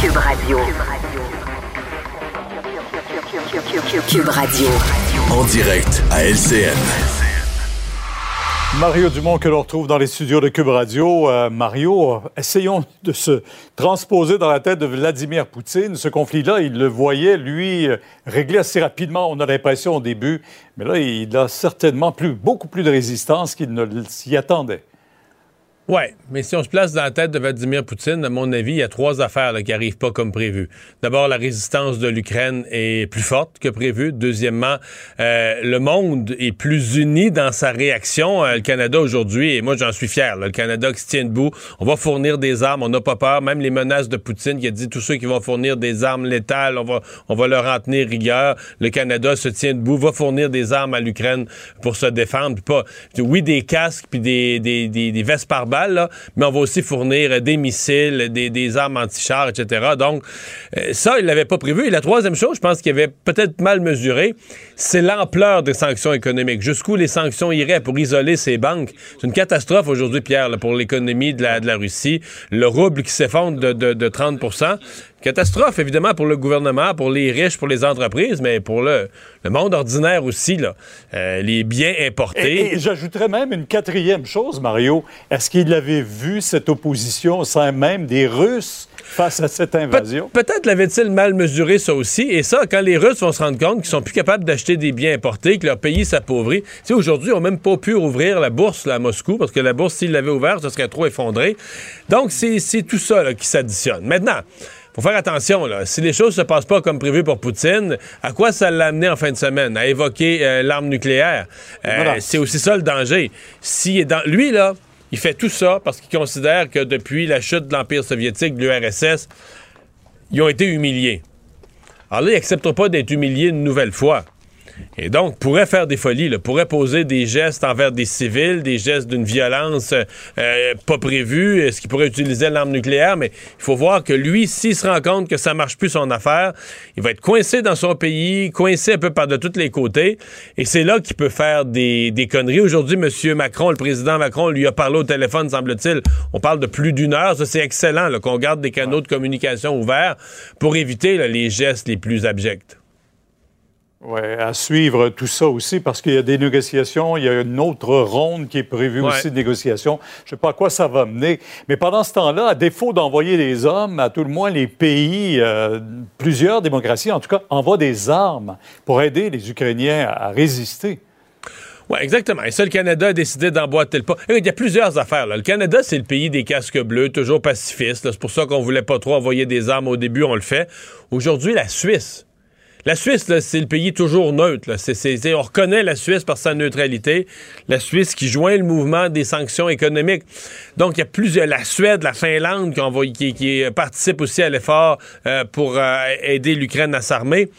Cube Radio. Cube Radio. En direct à LCN. Mario Dumont que l'on retrouve dans les studios de Cube Radio. Euh, Mario, essayons de se transposer dans la tête de Vladimir Poutine. Ce conflit-là, il le voyait, lui, régler assez rapidement, on a l'impression au début. Mais là, il a certainement plus, beaucoup plus de résistance qu'il ne s'y attendait. Oui, mais si on se place dans la tête de Vladimir Poutine, à mon avis, il y a trois affaires qui n'arrivent pas comme prévu. D'abord, la résistance de l'Ukraine est plus forte que prévu. Deuxièmement, euh, le monde est plus uni dans sa réaction. Euh, le Canada aujourd'hui, et moi j'en suis fier, le Canada qui se tient debout, on va fournir des armes, on n'a pas peur. Même les menaces de Poutine qui a dit tous ceux qui vont fournir des armes létales, on va, on va leur en tenir rigueur. Le Canada se tient debout, va fournir des armes à l'Ukraine pour se défendre. pas, oui, des casques puis des, des, des, des vestes par mais on va aussi fournir des missiles, des, armes anti-chars, etc. Donc, euh, ça, il l'avait pas prévu. Et la troisième chose, je pense qu'il avait peut-être mal mesuré, c'est l'ampleur des sanctions économiques. Jusqu'où les sanctions iraient pour isoler ces banques. C'est une catastrophe aujourd'hui, Pierre, pour l'économie de la, de Russie. Le rouble qui s'effondre de, de 30 Catastrophe, évidemment, pour le gouvernement, pour les riches, pour les entreprises, mais pour le, monde ordinaire aussi, là. Euh, les biens importés. Et, j'ajouterais même une quatrième chose, Mario. Est-ce qu'il avait vu cette opposition au sein même des Russes face à cette invasion? peut-être l'avait-il mal mesuré, ça aussi. Et ça, quand les Russes vont se rendre compte qu'ils sont plus capables d'acheter des biens importés, que leur pays s'appauvrit. Tu sais, aujourd'hui, ils n'ont même pas pu ouvrir la bourse à Moscou, parce que la bourse, s'ils l'avaient ouverte, ce serait trop effondré. Donc, c'est tout ça qui s'additionne. Maintenant, faut faire attention, là. Si les choses se passent pas comme prévu pour Poutine, à quoi ça l'a amené en fin de semaine? À évoquer euh, l'arme nucléaire. Euh, Voilà. C'est aussi ça le danger. Dans... Lui, là, il fait tout ça parce qu'il considère que depuis la chute de l'Empire soviétique, de l'URSS, ils ont été humiliés. Alors là, il n'acceptera pas d'être humilié une nouvelle fois. Et donc, pourrait faire des folies, là, pourrait poser des gestes envers des civils, des gestes d'une violence euh, pas prévue, est-ce qu'il pourrait utiliser l'arme nucléaire, mais il faut voir que lui, s'il se rend compte que ça marche plus son affaire, il va être coincé dans son pays, coincé un peu par de tous les côtés, et c'est là qu'il peut faire des, des conneries. Aujourd'hui, M. Macron, le président Macron, lui a parlé au téléphone, semble-t-il. On parle de plus d'une heure, ça c'est excellent, qu'on garde des canaux de communication ouverts pour éviter là, les gestes les plus abjects. Oui, à suivre tout ça aussi, parce qu'il y a des négociations, il y a une autre ronde qui est prévue Ouais. aussi de négociations. Je ne sais pas à quoi ça va mener. Mais pendant ce temps-là, à défaut d'envoyer des hommes, à tout le moins les pays, euh, plusieurs démocraties en tout cas, envoient des armes pour aider les Ukrainiens à, résister. Oui, exactement. Et ça, le Canada a décidé d'emboîter le pas. Il y a plusieurs affaires. Là. Le Canada, c'est le pays des casques bleus, toujours pacifiste. C'est pour ça qu'on voulait pas trop envoyer des armes au début, on le fait. Aujourd'hui, la Suisse. La Suisse, c'est le pays toujours neutre. on reconnaît la Suisse par sa neutralité. La Suisse qui joint le mouvement des sanctions économiques. Donc, il y a plusieurs. La Suède, la Finlande qui, participent aussi à l'effort euh, pour euh, aider l'Ukraine à s'armer.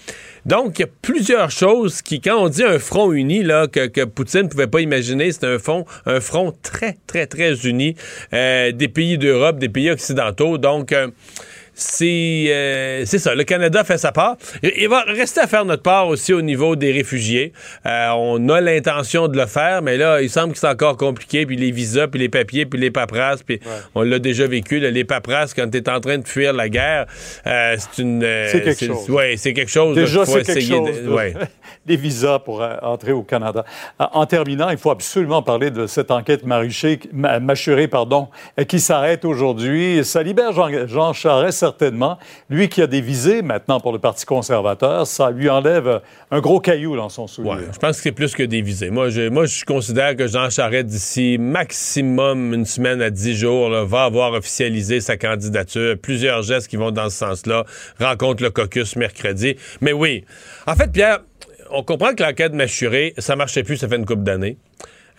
Donc, il y a plusieurs choses qui, quand on dit un front uni, que, Poutine ne pouvait pas imaginer, c'est un front, un front très, très, très uni euh, des pays d'Europe, des pays occidentaux. Donc, c'est euh, c'est ça. Le Canada fait sa part. Il, va rester à faire notre part aussi au niveau des réfugiés. Euh, on a l'intention de le faire, mais là, il semble que c'est encore compliqué. Puis les visas, puis les papiers, puis les paperasses, puis on l'a déjà vécu. là, les paperasses, quand tu es en train de fuir la guerre, euh, c'est une... C'est quelque chose. Ouais, c'est quelque chose. Déjà, c'est quelque essayer chose. de- de- ouais. des visas pour entrer au Canada. En terminant, il faut absolument parler de cette enquête mâchurée pardon, qui s'arrête aujourd'hui. Ça libère Jean, Jean Charest certainement. Lui qui a des visées maintenant pour le Parti conservateur, ça lui enlève un gros caillou dans son soulier. Je pense que c'est plus que des visées. Moi, je, considère que Jean Charest, d'ici maximum une semaine à dix jours, va avoir officialisé sa candidature. Plusieurs gestes qui vont dans ce sens-là. Rencontre le caucus mercredi. Mais oui. En fait, Pierre, on comprend que l'enquête mâchurée, ça marchait plus, ça fait une couple d'années.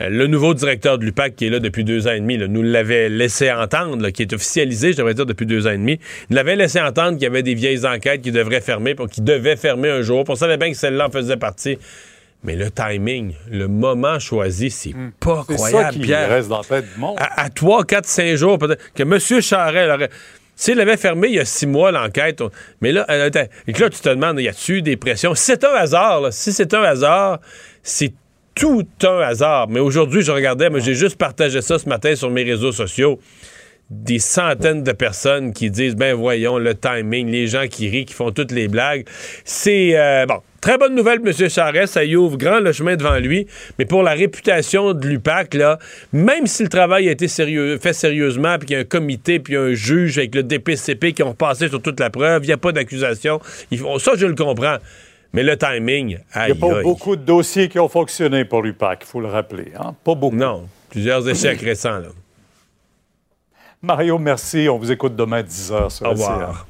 Euh, Le nouveau directeur de l'UPAC, qui est là depuis deux ans et demi, là, nous l'avait laissé entendre, là, qui est officialisé, je devrais dire, depuis deux ans et demi. Il l'avait laissé entendre qu'il y avait des vieilles enquêtes qui devraient fermer, qui devaient fermer un jour. On savait bien que celle-là en faisait partie. Mais le timing, le moment choisi, c'est pas C'est ça croyable, qui Pierre. reste dans la tête du monde. À, à 3, 4, 5 jours, peut-être, que M. Charret aurait... S'il avait fermé il y a six mois l'enquête, on- mais là, euh, attends, et là, tu te demandes, y a-tu des pressions? Si c'est un hasard, là, si c'est un hasard, c'est tout un hasard. Mais aujourd'hui, je regardais, moi, j'ai juste partagé ça ce matin sur mes réseaux sociaux. Des centaines de personnes qui disent, ben voyons, le timing, les gens qui rient, qui font toutes les blagues. C'est, euh, bon, très bonne nouvelle, M. Charest, ça y ouvre grand le chemin devant lui. Mais pour la réputation de l'UPAC, là, même si le travail a été fait sérieusement, puis qu'il y a un comité, puis un juge avec le DPCP qui ont repassé sur toute la preuve, il n'y a pas d'accusation. Ça, je le comprends. Mais le timing, Il aïe, n'y a pas aïe. beaucoup de dossiers qui ont fonctionné pour l'UPAC, il faut le rappeler. hein. Pas beaucoup. Non, plusieurs échecs récents. Là. Mario, merci. On vous écoute demain à 10h sur Au revoir.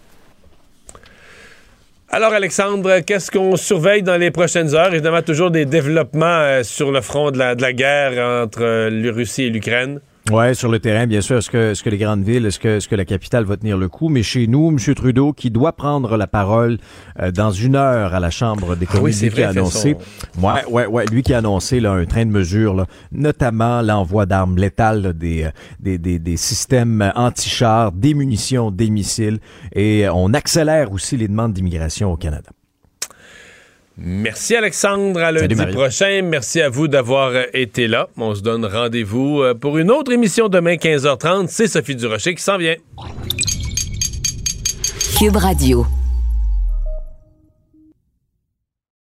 Alors, Alexandre, qu'est-ce qu'on surveille dans les prochaines heures? Évidemment, toujours des développements euh, sur le front de la, de la guerre entre euh, la Russie et l'Ukraine. Oui, sur le terrain, bien sûr. Est-ce que, est-ce que les grandes villes, est-ce que, est-ce que la capitale va tenir le coup? Mais chez nous, M. Trudeau, qui doit prendre la parole euh, dans une heure à la Chambre des Ah oui, communes, qui a annoncé, ouais, ouais, ouais, lui qui a annoncé là, un train de mesures, là, notamment l'envoi d'armes létales, là, des, euh, des, des, des systèmes anti-chars, des munitions, des missiles, et on accélère aussi les demandes d'immigration au Canada. Merci, Alexandre. À lundi prochain. Merci à vous d'avoir euh, été là. On se donne rendez-vous euh, pour une autre émission demain, 15h30. C'est Sophie Durocher qui s'en vient. Cube Radio.